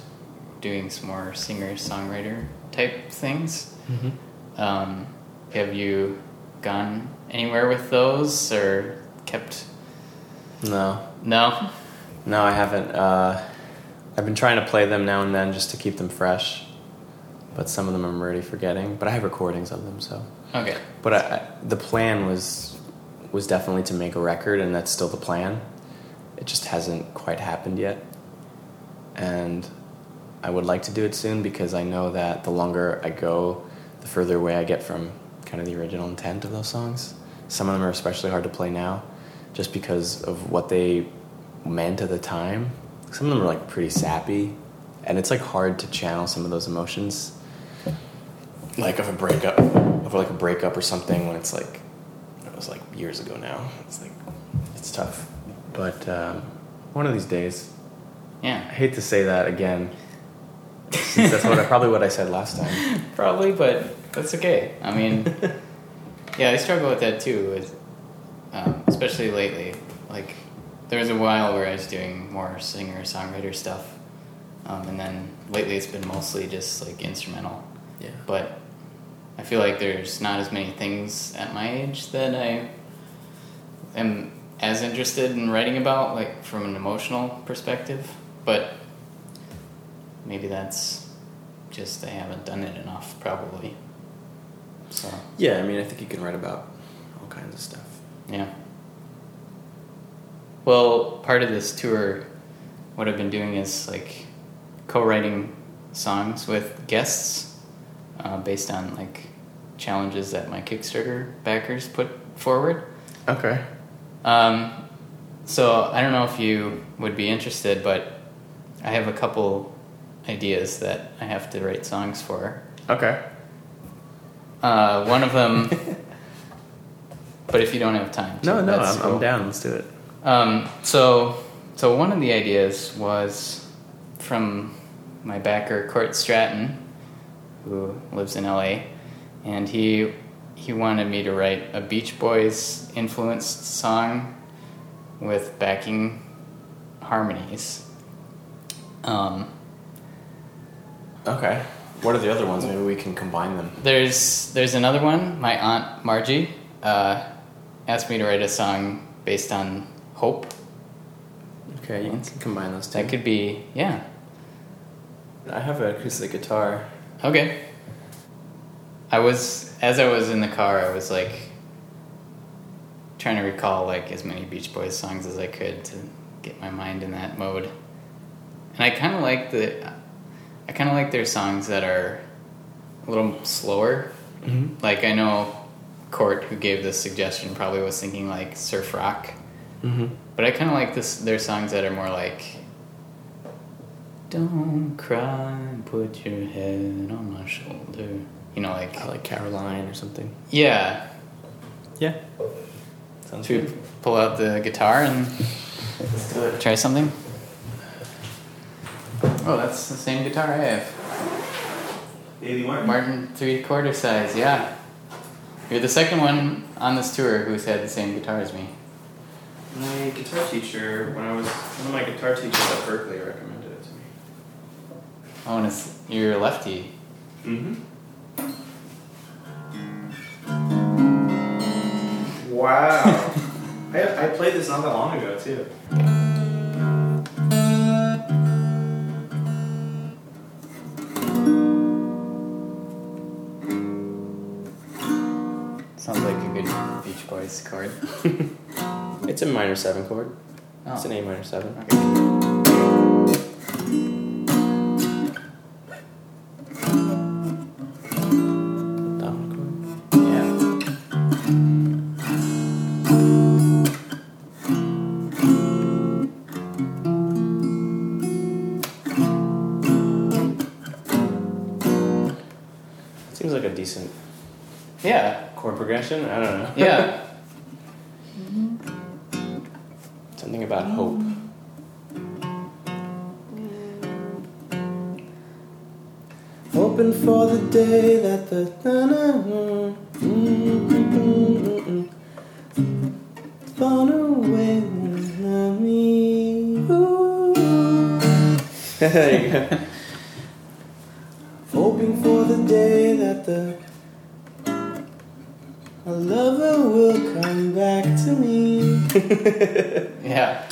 B: doing some more singer songwriter type things.
L: Mhm.
B: Um, have you gone anywhere with those or kept?
L: No.
B: No.
L: No, I haven't. Uh, I've been trying to play them now and then just to keep them fresh, but some of them I'm already forgetting. But I have recordings of them, so.
B: Okay.
L: But I, the plan was was definitely to make a record, and that's still the plan. It just hasn't quite happened yet, and I would like to do it soon because I know that the longer I go, the further away I get from kind of the original intent of those songs. Some of them are especially hard to play now, just because of what they meant at the time. Some of them are like pretty sappy, and it's like hard to channel some of those emotions like of a breakup of like a breakup or something when it's like it was like years ago now it's like it's tough but um, one of these days
B: Yeah.
L: i hate to say that again that's what I, probably what i said last time
B: Probably, but that's okay. I mean, yeah, I struggle with that too, with, um, especially lately. Like, there was a while where I was doing more singer songwriter stuff, um, and then lately it's been mostly just like instrumental.
L: Yeah.
B: But I feel like there's not as many things at my age that I am as interested in writing about, like from an emotional perspective. But maybe that's just I haven't done it enough, probably. So
L: yeah i mean i think you can write about all kinds of stuff
B: yeah. Well, part of this tour, what I've been doing is like co-writing songs with guests uh, based on like challenges that my Kickstarter backers put forward.
L: okay
B: Um, so I don't know if you would be interested, but I have a couple ideas that I have to write songs for.
L: Okay.
B: Uh, one of them, but if you don't have time, to,
L: No, no, I'm,
B: cool.
L: I'm down. Let's do it.
B: Um, so, so one of the ideas was from my backer Court Stratton, who lives in LA, and he he wanted me to write a Beach Boys influenced song with backing harmonies. Um,
L: Okay. What are the other ones? Maybe we can combine them.
B: There's there's another one. My aunt Margie uh, asked me to write a song based on hope.
L: Okay, you can combine those two.
B: That could be yeah.
L: I have an acoustic guitar.
B: Okay. I was as I was in the car, I was like trying to recall like as many Beach Boys songs as I could to get my mind in that mode. And I kind of like the I kind of like their songs that are a little slower.
L: Mhm.
B: Like I know Court who gave this suggestion probably was thinking like surf rock.
L: Mm-hmm.
B: But I kind of like this their songs that are more like don't cry, put your head on my shoulder. You know, like
L: I like Caroline or something.
B: yeah.
L: Yeah. Sounds
B: Should we
L: good.
B: pull out the guitar and
L: Let's do it.
B: try something? Oh, that's the same guitar I have.
L: Baby Martin.
B: Martin three quarter size. Yeah. You're the second one on this tour who's had the same guitar as me.
L: My guitar teacher, when I was one of my guitar teachers at Berklee, recommended it to me.
B: Oh, and it's you're a lefty.
L: Mm-hmm. Wow. I, I played this not that long ago too.
B: Sounds like a good Beach Boys chord.
L: It's a minor seven chord. It's
B: Oh.
L: an A minor seven. Dominant chord progression. I don't know.
B: Yeah.
L: Something about hope. Hoping for the day that the far away from me. there you go.
B: Yeah.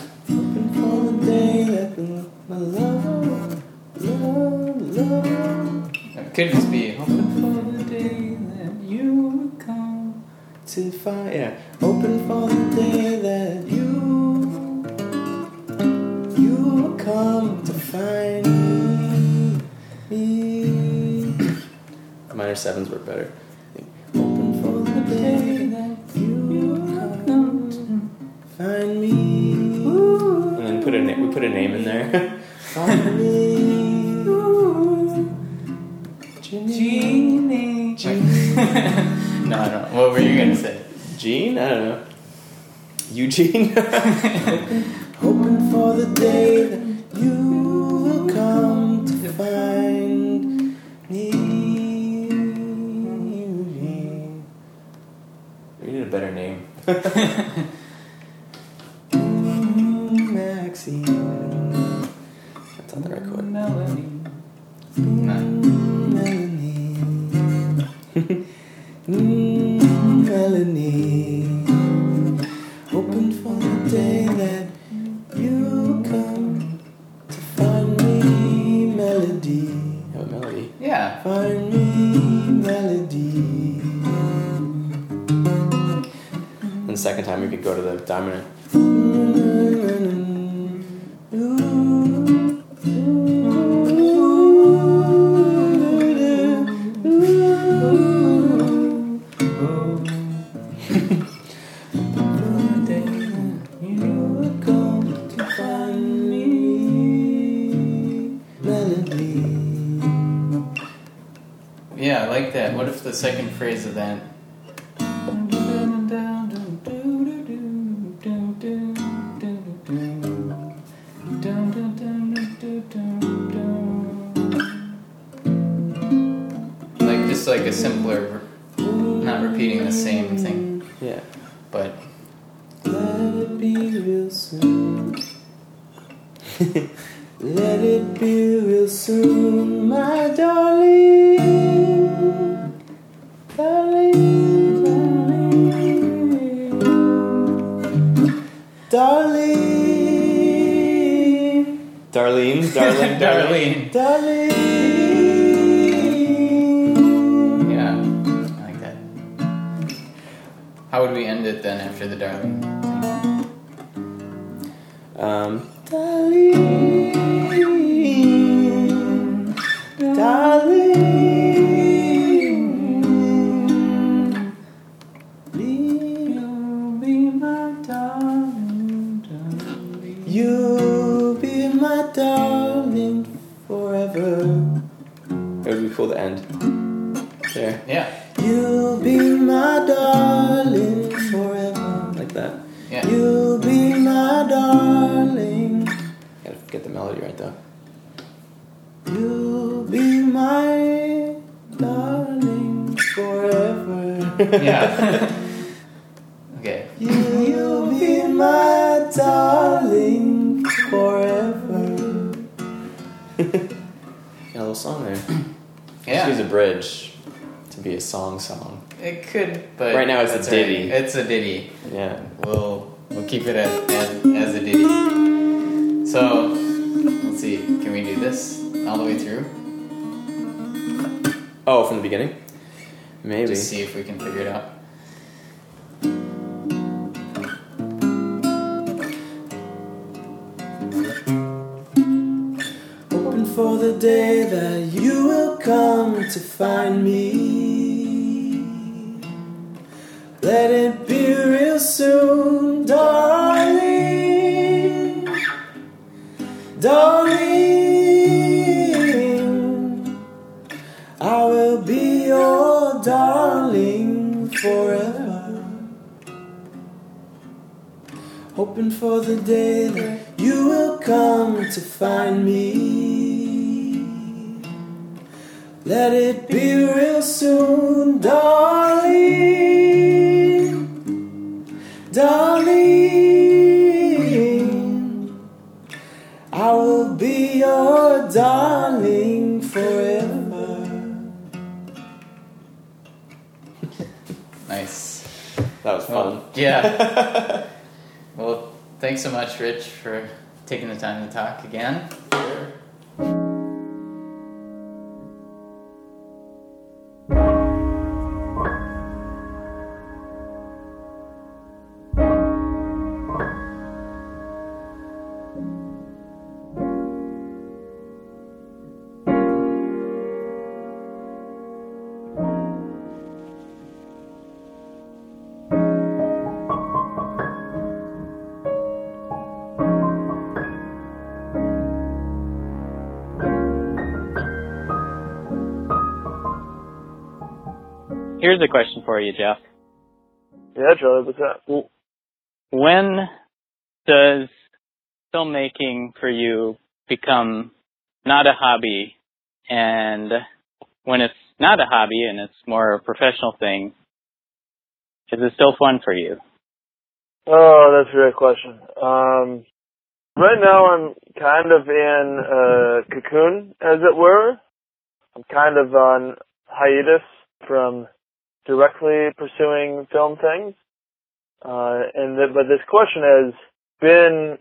L: Darling.
B: Yeah. okay.
L: You, you'll be my darling forever.
M: Got a little song there.
B: Yeah.
M: Just use a bridge to be a song song.
B: It could, but
M: Right now it's a
B: that's all right.
M: ditty.
B: It's a ditty.
M: Yeah.
B: We'll we'll keep it as, as, as a ditty. So let's see. Can we do this all the way through?
M: Oh, from the beginning? Maybe.
B: Just see if we can figure it out.
L: Hoping for the day that you will come to find me. Let it be real soon, darling. Darling, forever. Hoping for the day that you will come to find me. Let it be real soon, darling. Darling, I will be your darling forever.
M: That was fun.
B: Well, yeah. well, thanks so much, Rich, for taking the time to talk again.
G: Here's a question for you, Jeff.
H: Yeah, Charlie, what's that?
G: When does filmmaking for you become not a hobby and when it's not a hobby and it's more a professional thing, is it still fun for you?
H: Oh, that's a great question. Um, right now I'm kind of in a cocoon, as it were. I'm kind of on hiatus from directly pursuing film things. Uh, and th- but this question has been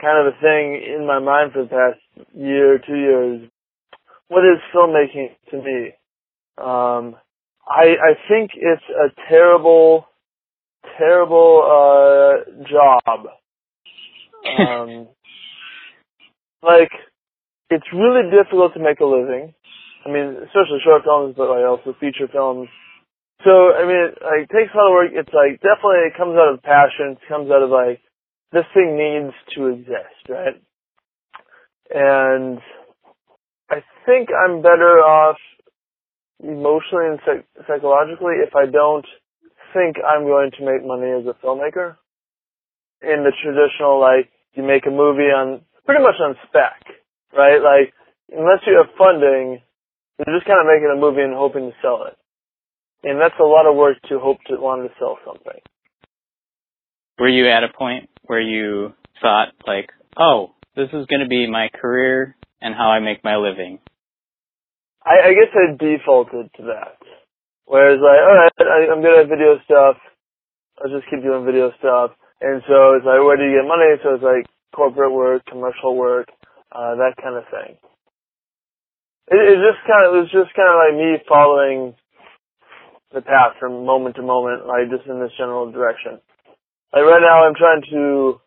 H: kind of a thing in my mind for the past year, two years. What is filmmaking to me? Um, I I think it's a terrible, terrible uh, job. Um, like it's really difficult to make a living. I mean, especially short films, but like also feature films. So I mean, it like takes a lot of work. It's like definitely it comes out of passion. It comes out of like this thing needs to exist, right? And I think I'm better off emotionally and psych- psychologically if I don't think I'm going to make money as a filmmaker. In the traditional, like, you make a movie on, pretty much on spec, right? Like, unless you have funding, you're just kind of making a movie and hoping to sell it. And that's a lot of work to hope to want to sell something.
G: Were you at a point where you thought like, oh, this is going to be my career and how I make my living?
H: I, I guess I defaulted to that. Whereas like, alright, I, I'm good at video stuff. I'll just keep doing video stuff. And so it's like, where do you get money? So it's like corporate work, commercial work, uh, that kind of thing. It, it just kind of, it was just kind of like me following the path from moment to moment, like just in this general direction. Like right now I'm trying to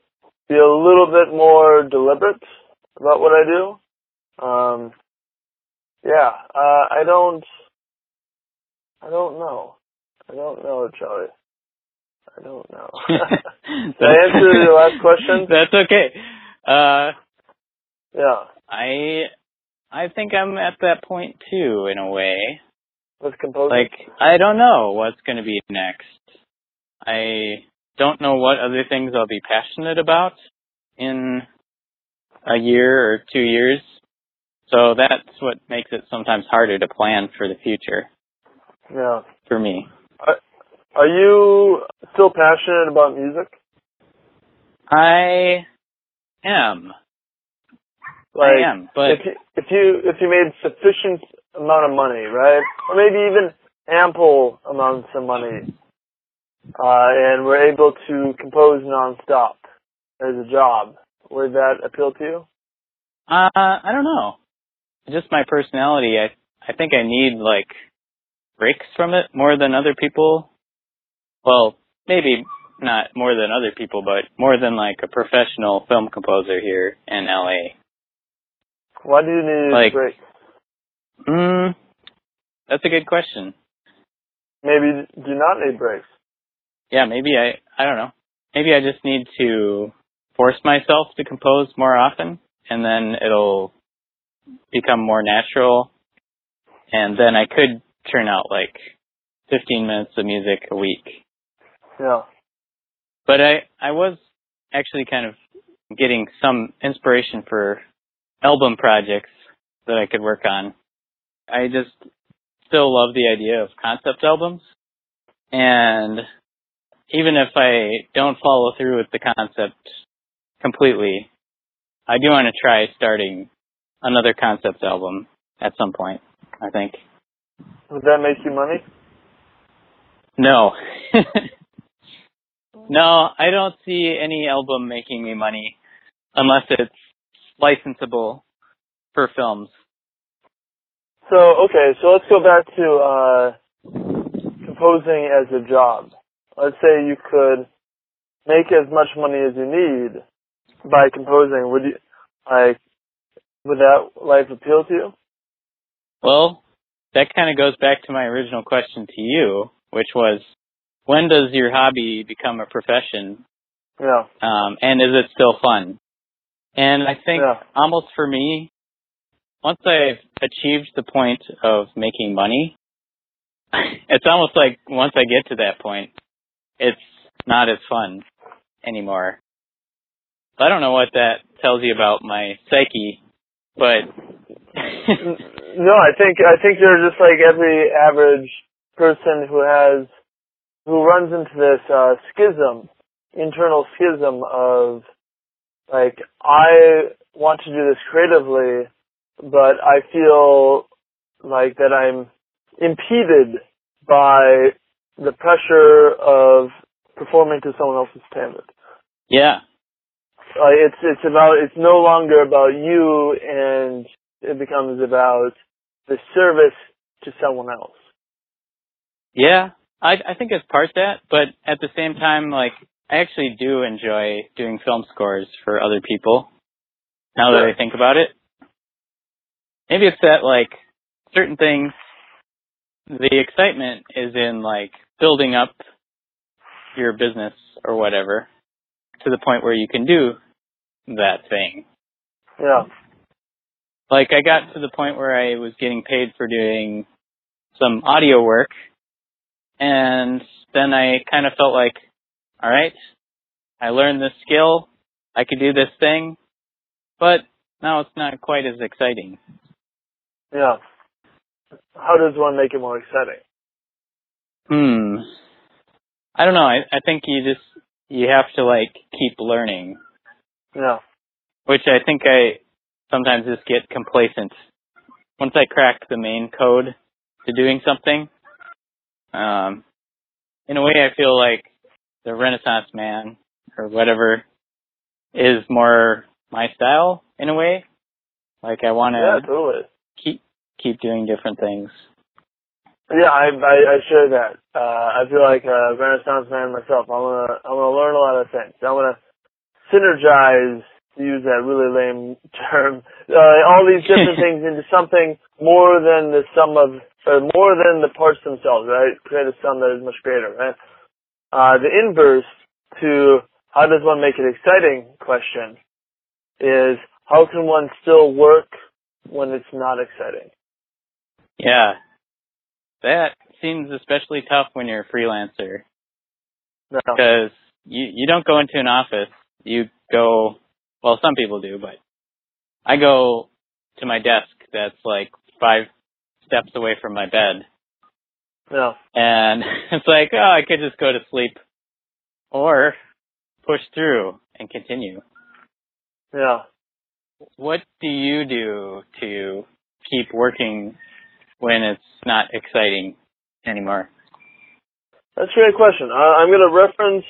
H: be a little bit more deliberate about what I do. Um, yeah, uh, I don't, I don't know. I don't know, Charlie. I don't know. Did I answer your last question?
G: That's okay. Uh,
H: yeah.
G: I I think I'm at that point too, in a way.
H: With composing?
G: Like I don't know what's going to be next. I don't know what other things I'll be passionate about in a year or two years. So that's what makes it sometimes harder to plan for the future
H: Yeah.
G: for me.
H: Are, are you still passionate about music?
G: I am.
H: Like,
G: I am, but
H: if you, if you if you made sufficient amount of money, right, or maybe even ample amounts of money, uh, and we're able to compose nonstop as a job, would that appeal to you?
G: Uh, I don't know. Just my personality. I I think I need like breaks from it more than other people. Well, maybe not more than other people, but more than like a professional film composer here in LA.
H: Why do you need
G: Like-
H: breaks?
G: Mm, that's a good question.
H: Maybe do not need breaks.
G: Yeah, maybe I I don't know. Maybe I just need to force myself to compose more often and then it'll become more natural and then I could turn out like 15 minutes of music a week.
H: Yeah.
G: But I I was actually kind of getting some inspiration for album projects that I could work on. I just still love the idea of concept albums. And even if I don't follow through with the concept completely, I do want to try starting another concept album at some point, I think.
H: Would that make you money?
G: No. no, I don't see any album making me money unless it's licensable for films.
H: So okay, so let's go back to uh, composing as a job. Let's say you could make as much money as you need by composing. Would you like? Would that life appeal to you?
G: Well, that kind of goes back to my original question to you, which was, when does your hobby become a profession?
H: Yeah.
G: Um, and is it still fun? And I think
H: Yeah.
G: almost for me, once I've achieved the point of making money, it's almost like once I get to that point, it's not as fun anymore. I don't know what that tells you about my psyche, but
H: No, I think I think you're just like every average person who has who runs into this uh, schism, internal schism of like I want to do this creatively, but I feel like that I'm impeded by the pressure of performing to someone else's standard.
G: yeah,
H: Uh, it's it's about it's no longer about you, and it becomes about the service to someone else.
G: Yeah, I I think it's part that, but at the same time, like I actually do enjoy doing film scores for other people. Now that I think about it, maybe it's that like certain things. The excitement is in like building up your business or whatever to the point where you can do that thing.
H: Yeah.
G: Like I got to the point where I was getting paid for doing some audio work, and then I kind of felt like, all right, I learned this skill, I could do this thing, but now it's not quite as exciting.
H: Yeah. How does one make it more exciting?
G: Hmm. I don't know. I, I think you just you have to like keep learning,
H: Yeah.
G: which I think I sometimes just get complacent. Once I crack the main code to doing something, um, in a way I feel like the Renaissance man or whatever is more my style in a way. Like I want to
H: Yeah, totally.
G: Keep keep doing different things.
H: Yeah, I I, I share that. Uh, I feel like a Renaissance man myself. I'm gonna I'm gonna learn a lot of things. I'm gonna synergize, to use that really lame term, uh, all these different things into something more than the sum of, or more than the parts themselves, right? Create a sum that is much greater, right? Uh, the inverse to how does one make it exciting question is how can one still work when it's not exciting?
G: Yeah. That seems especially tough when you're a freelancer.
H: No.
G: Because you, you don't go into an office. You go, well, some people do, but I go to my desk that's like five steps away from my bed.
H: No.
G: And it's like, oh, I could just go to sleep or push through and continue.
H: Yeah.
G: What do you do to keep working when it's not exciting anymore?
H: That's a great question. I, I'm going to reference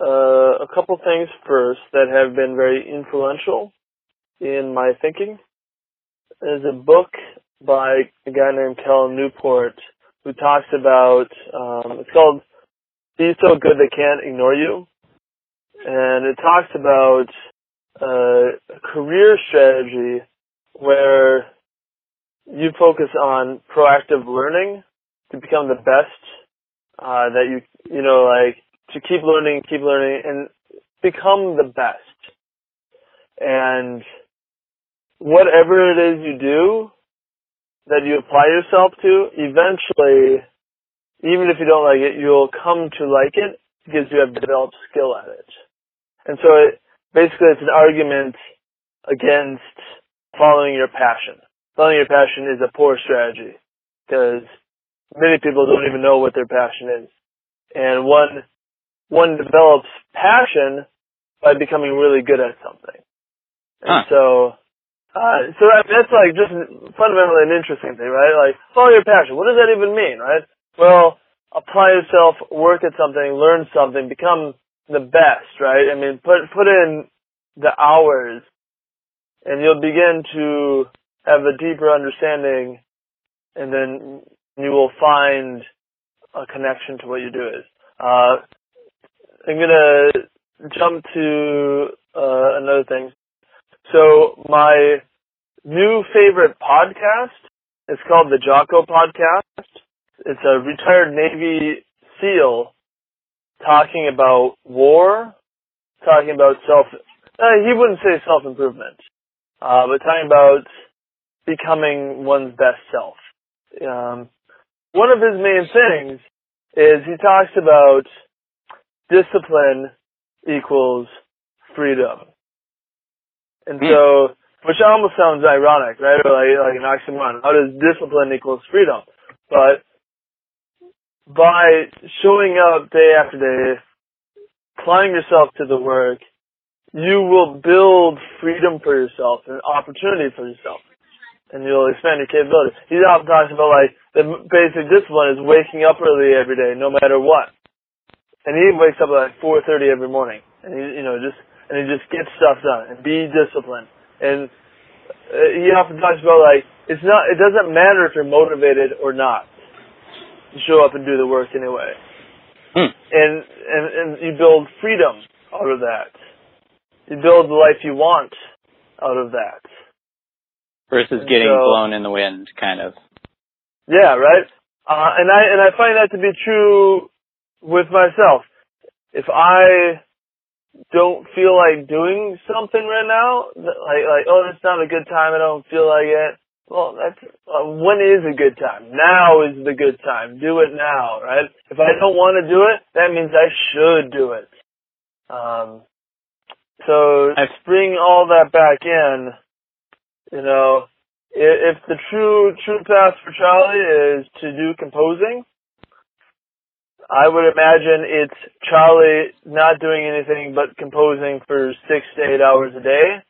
H: uh, a couple things first that have been very influential in my thinking. There's a book by a guy named Cal Newport who talks about, um, it's called Be So Good They Can't Ignore You. And it talks about uh, a career strategy where you focus on proactive learning to become the best uh, that you you know like to keep learning, keep learning, and become the best. And whatever it is you do that you apply yourself to, eventually, even if you don't like it, you'll come to like it because you have developed skill at it. And so it, basically it's an argument against following your passion. Following your passion is a poor strategy because many people don't even know what their passion is. And one, one develops passion by becoming really good at something. And
G: Huh.
H: so, uh, so that, that's like just fundamentally an interesting thing, right? Like, follow your passion. What does that even mean, right? Well, apply yourself, work at something, learn something, become the best, right? I mean, put, put in the hours and you'll begin to have a deeper understanding and then you will find a connection to what you do is. Uh, I'm gonna jump to uh, another thing. So my new favorite podcast is called the Jocko Podcast. It's a retired Navy SEAL talking about war, talking about self. Uh, he wouldn't say self improvement, uh, but talking about becoming one's best self. Um, one of his main things is he talks about discipline equals freedom. And so, which almost sounds ironic, right? Or like, like an oxymoron. How does discipline equals freedom? But by showing up day after day, applying yourself to the work, you will build freedom for yourself and opportunity for yourself. And you'll expand your capability. He often talks about like the basic discipline is waking up early every day, no matter what. And he wakes up at like 4:30 every morning, and he, you know, just and he just gets stuff done and be disciplined. And uh, he often talks about like it's not, it doesn't matter if you're motivated or not. Show up and do the work anyway.
G: Hmm.
H: And and and you build freedom out of that. You build the life you want out of that.
G: Versus
H: And
G: getting
H: so-
G: blown in the wind, kind of.
H: Yeah, right. Uh, and I and I find that to be true with myself. If I don't feel like doing something right now, like like oh, it's not a good time, I don't feel like it, Well, that's uh, when is a good time? Now is the good time. Do it now, right? If I don't want to do it, that means I should do it. Um, so to bring all that back in, you know, if, if the true true path for Charlie is to do composing, I would imagine it's Charlie not doing anything but composing for six to eight hours a day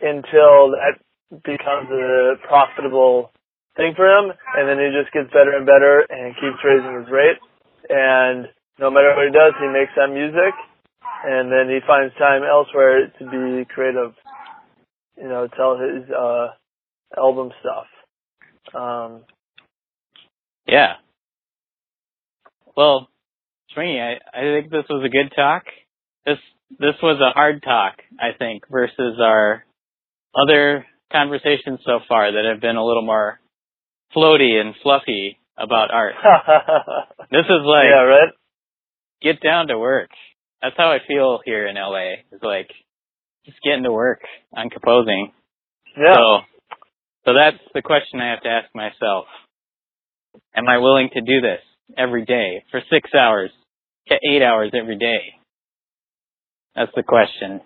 H: until that becomes a profitable thing for him, and then he just gets better and better and keeps raising his rate. And no matter what he does, he makes that music, and then he finds time elsewhere to be creative. You know, tell his uh, album stuff. Um,
G: Yeah. Well, Swingy, I, I think this was a good talk. This this was a hard talk, I think, versus our other conversations so far that have been a little more floaty and fluffy about art. this is like
H: yeah, right.
G: get down to work. That's how I feel here in LA. It's like just getting to work on composing.
H: Yeah.
G: So, so that's the question I have to ask myself. Am I willing to do this every day for six hours to eight hours every day? That's the question.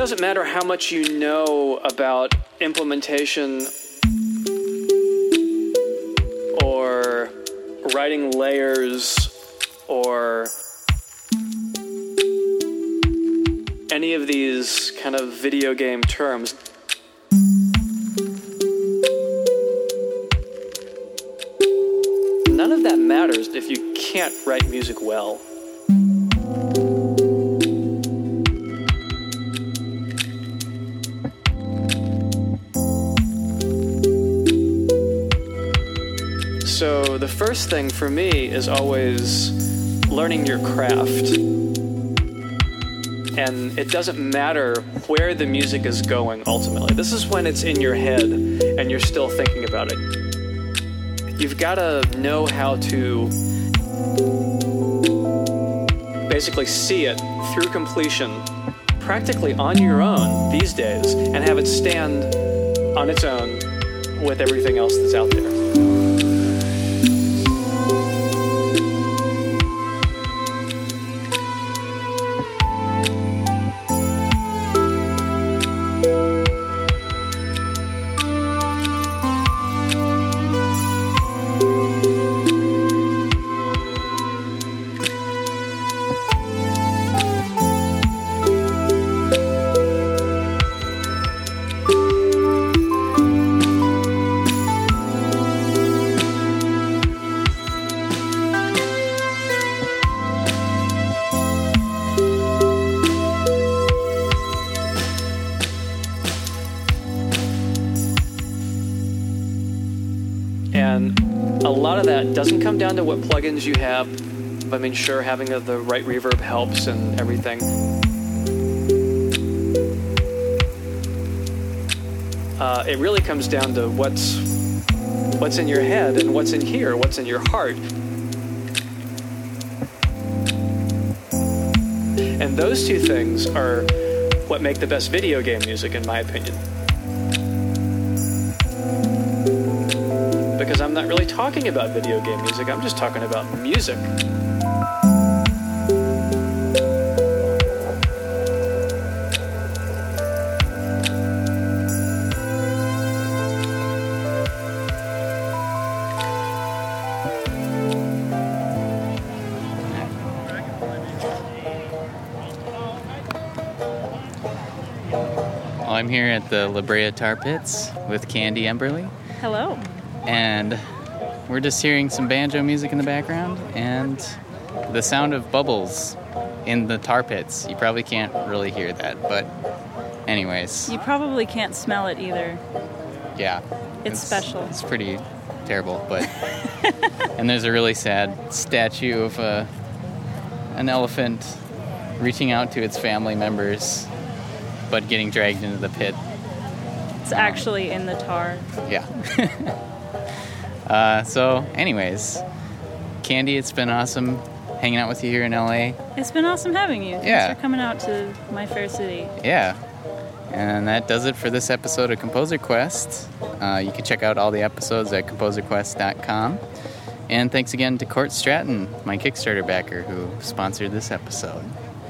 N: Doesn't matter how much you know about implementation or writing layers or any of these kind of video game terms. None of that matters if you can't write music well. First thing for me is always learning your craft. And it doesn't matter where the music is going ultimately. This is when it's in your head and you're still thinking about it. You've got to know how to basically see it through completion practically on your own these days and have it stand on its own with everything else that's out there. Plugins you have. I mean, sure, having the right reverb helps and everything. Uh, it really comes down to what's what's in your head and what's in here, what's in your heart. And those two things are what make the best video game music, in my opinion. Talking about video game music, I'm just talking about music.
B: I'm here at the La Brea Tar Pits with Candy Emberly,
E: Hello.
B: and we're just hearing some banjo music in the background and the sound of bubbles in the tar pits. You probably can't really hear that, but, anyways,
E: You probably can't smell it either.
B: yeah.
E: It's special.
B: It's pretty terrible, but. and there's a really sad statue of a, an elephant reaching out to its family members, but getting dragged into the pit
E: It's actually in the tar.
B: Yeah. uh, so, anyways, Candy, it's been awesome hanging out with you here in LA.
E: It's been awesome having you. Thanks
B: Yeah.
E: for coming out to my fair city.
B: Yeah. And that does it for this episode of Composer Quest. Uh, you can check out all the episodes at composerquest.com. And thanks again to Court Stratton, my Kickstarter backer, who sponsored this episode.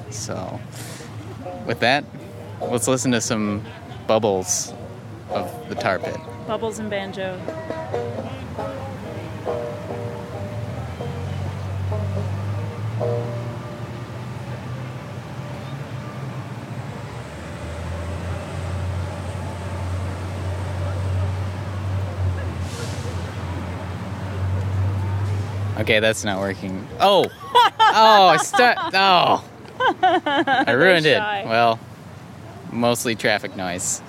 B: So, with that, let's listen to some bubbles of the tar pit.
E: Bubbles and banjo.
B: Okay, that's not working. Oh! Oh, I stu- Oh! I ruined it. Well, mostly traffic noise.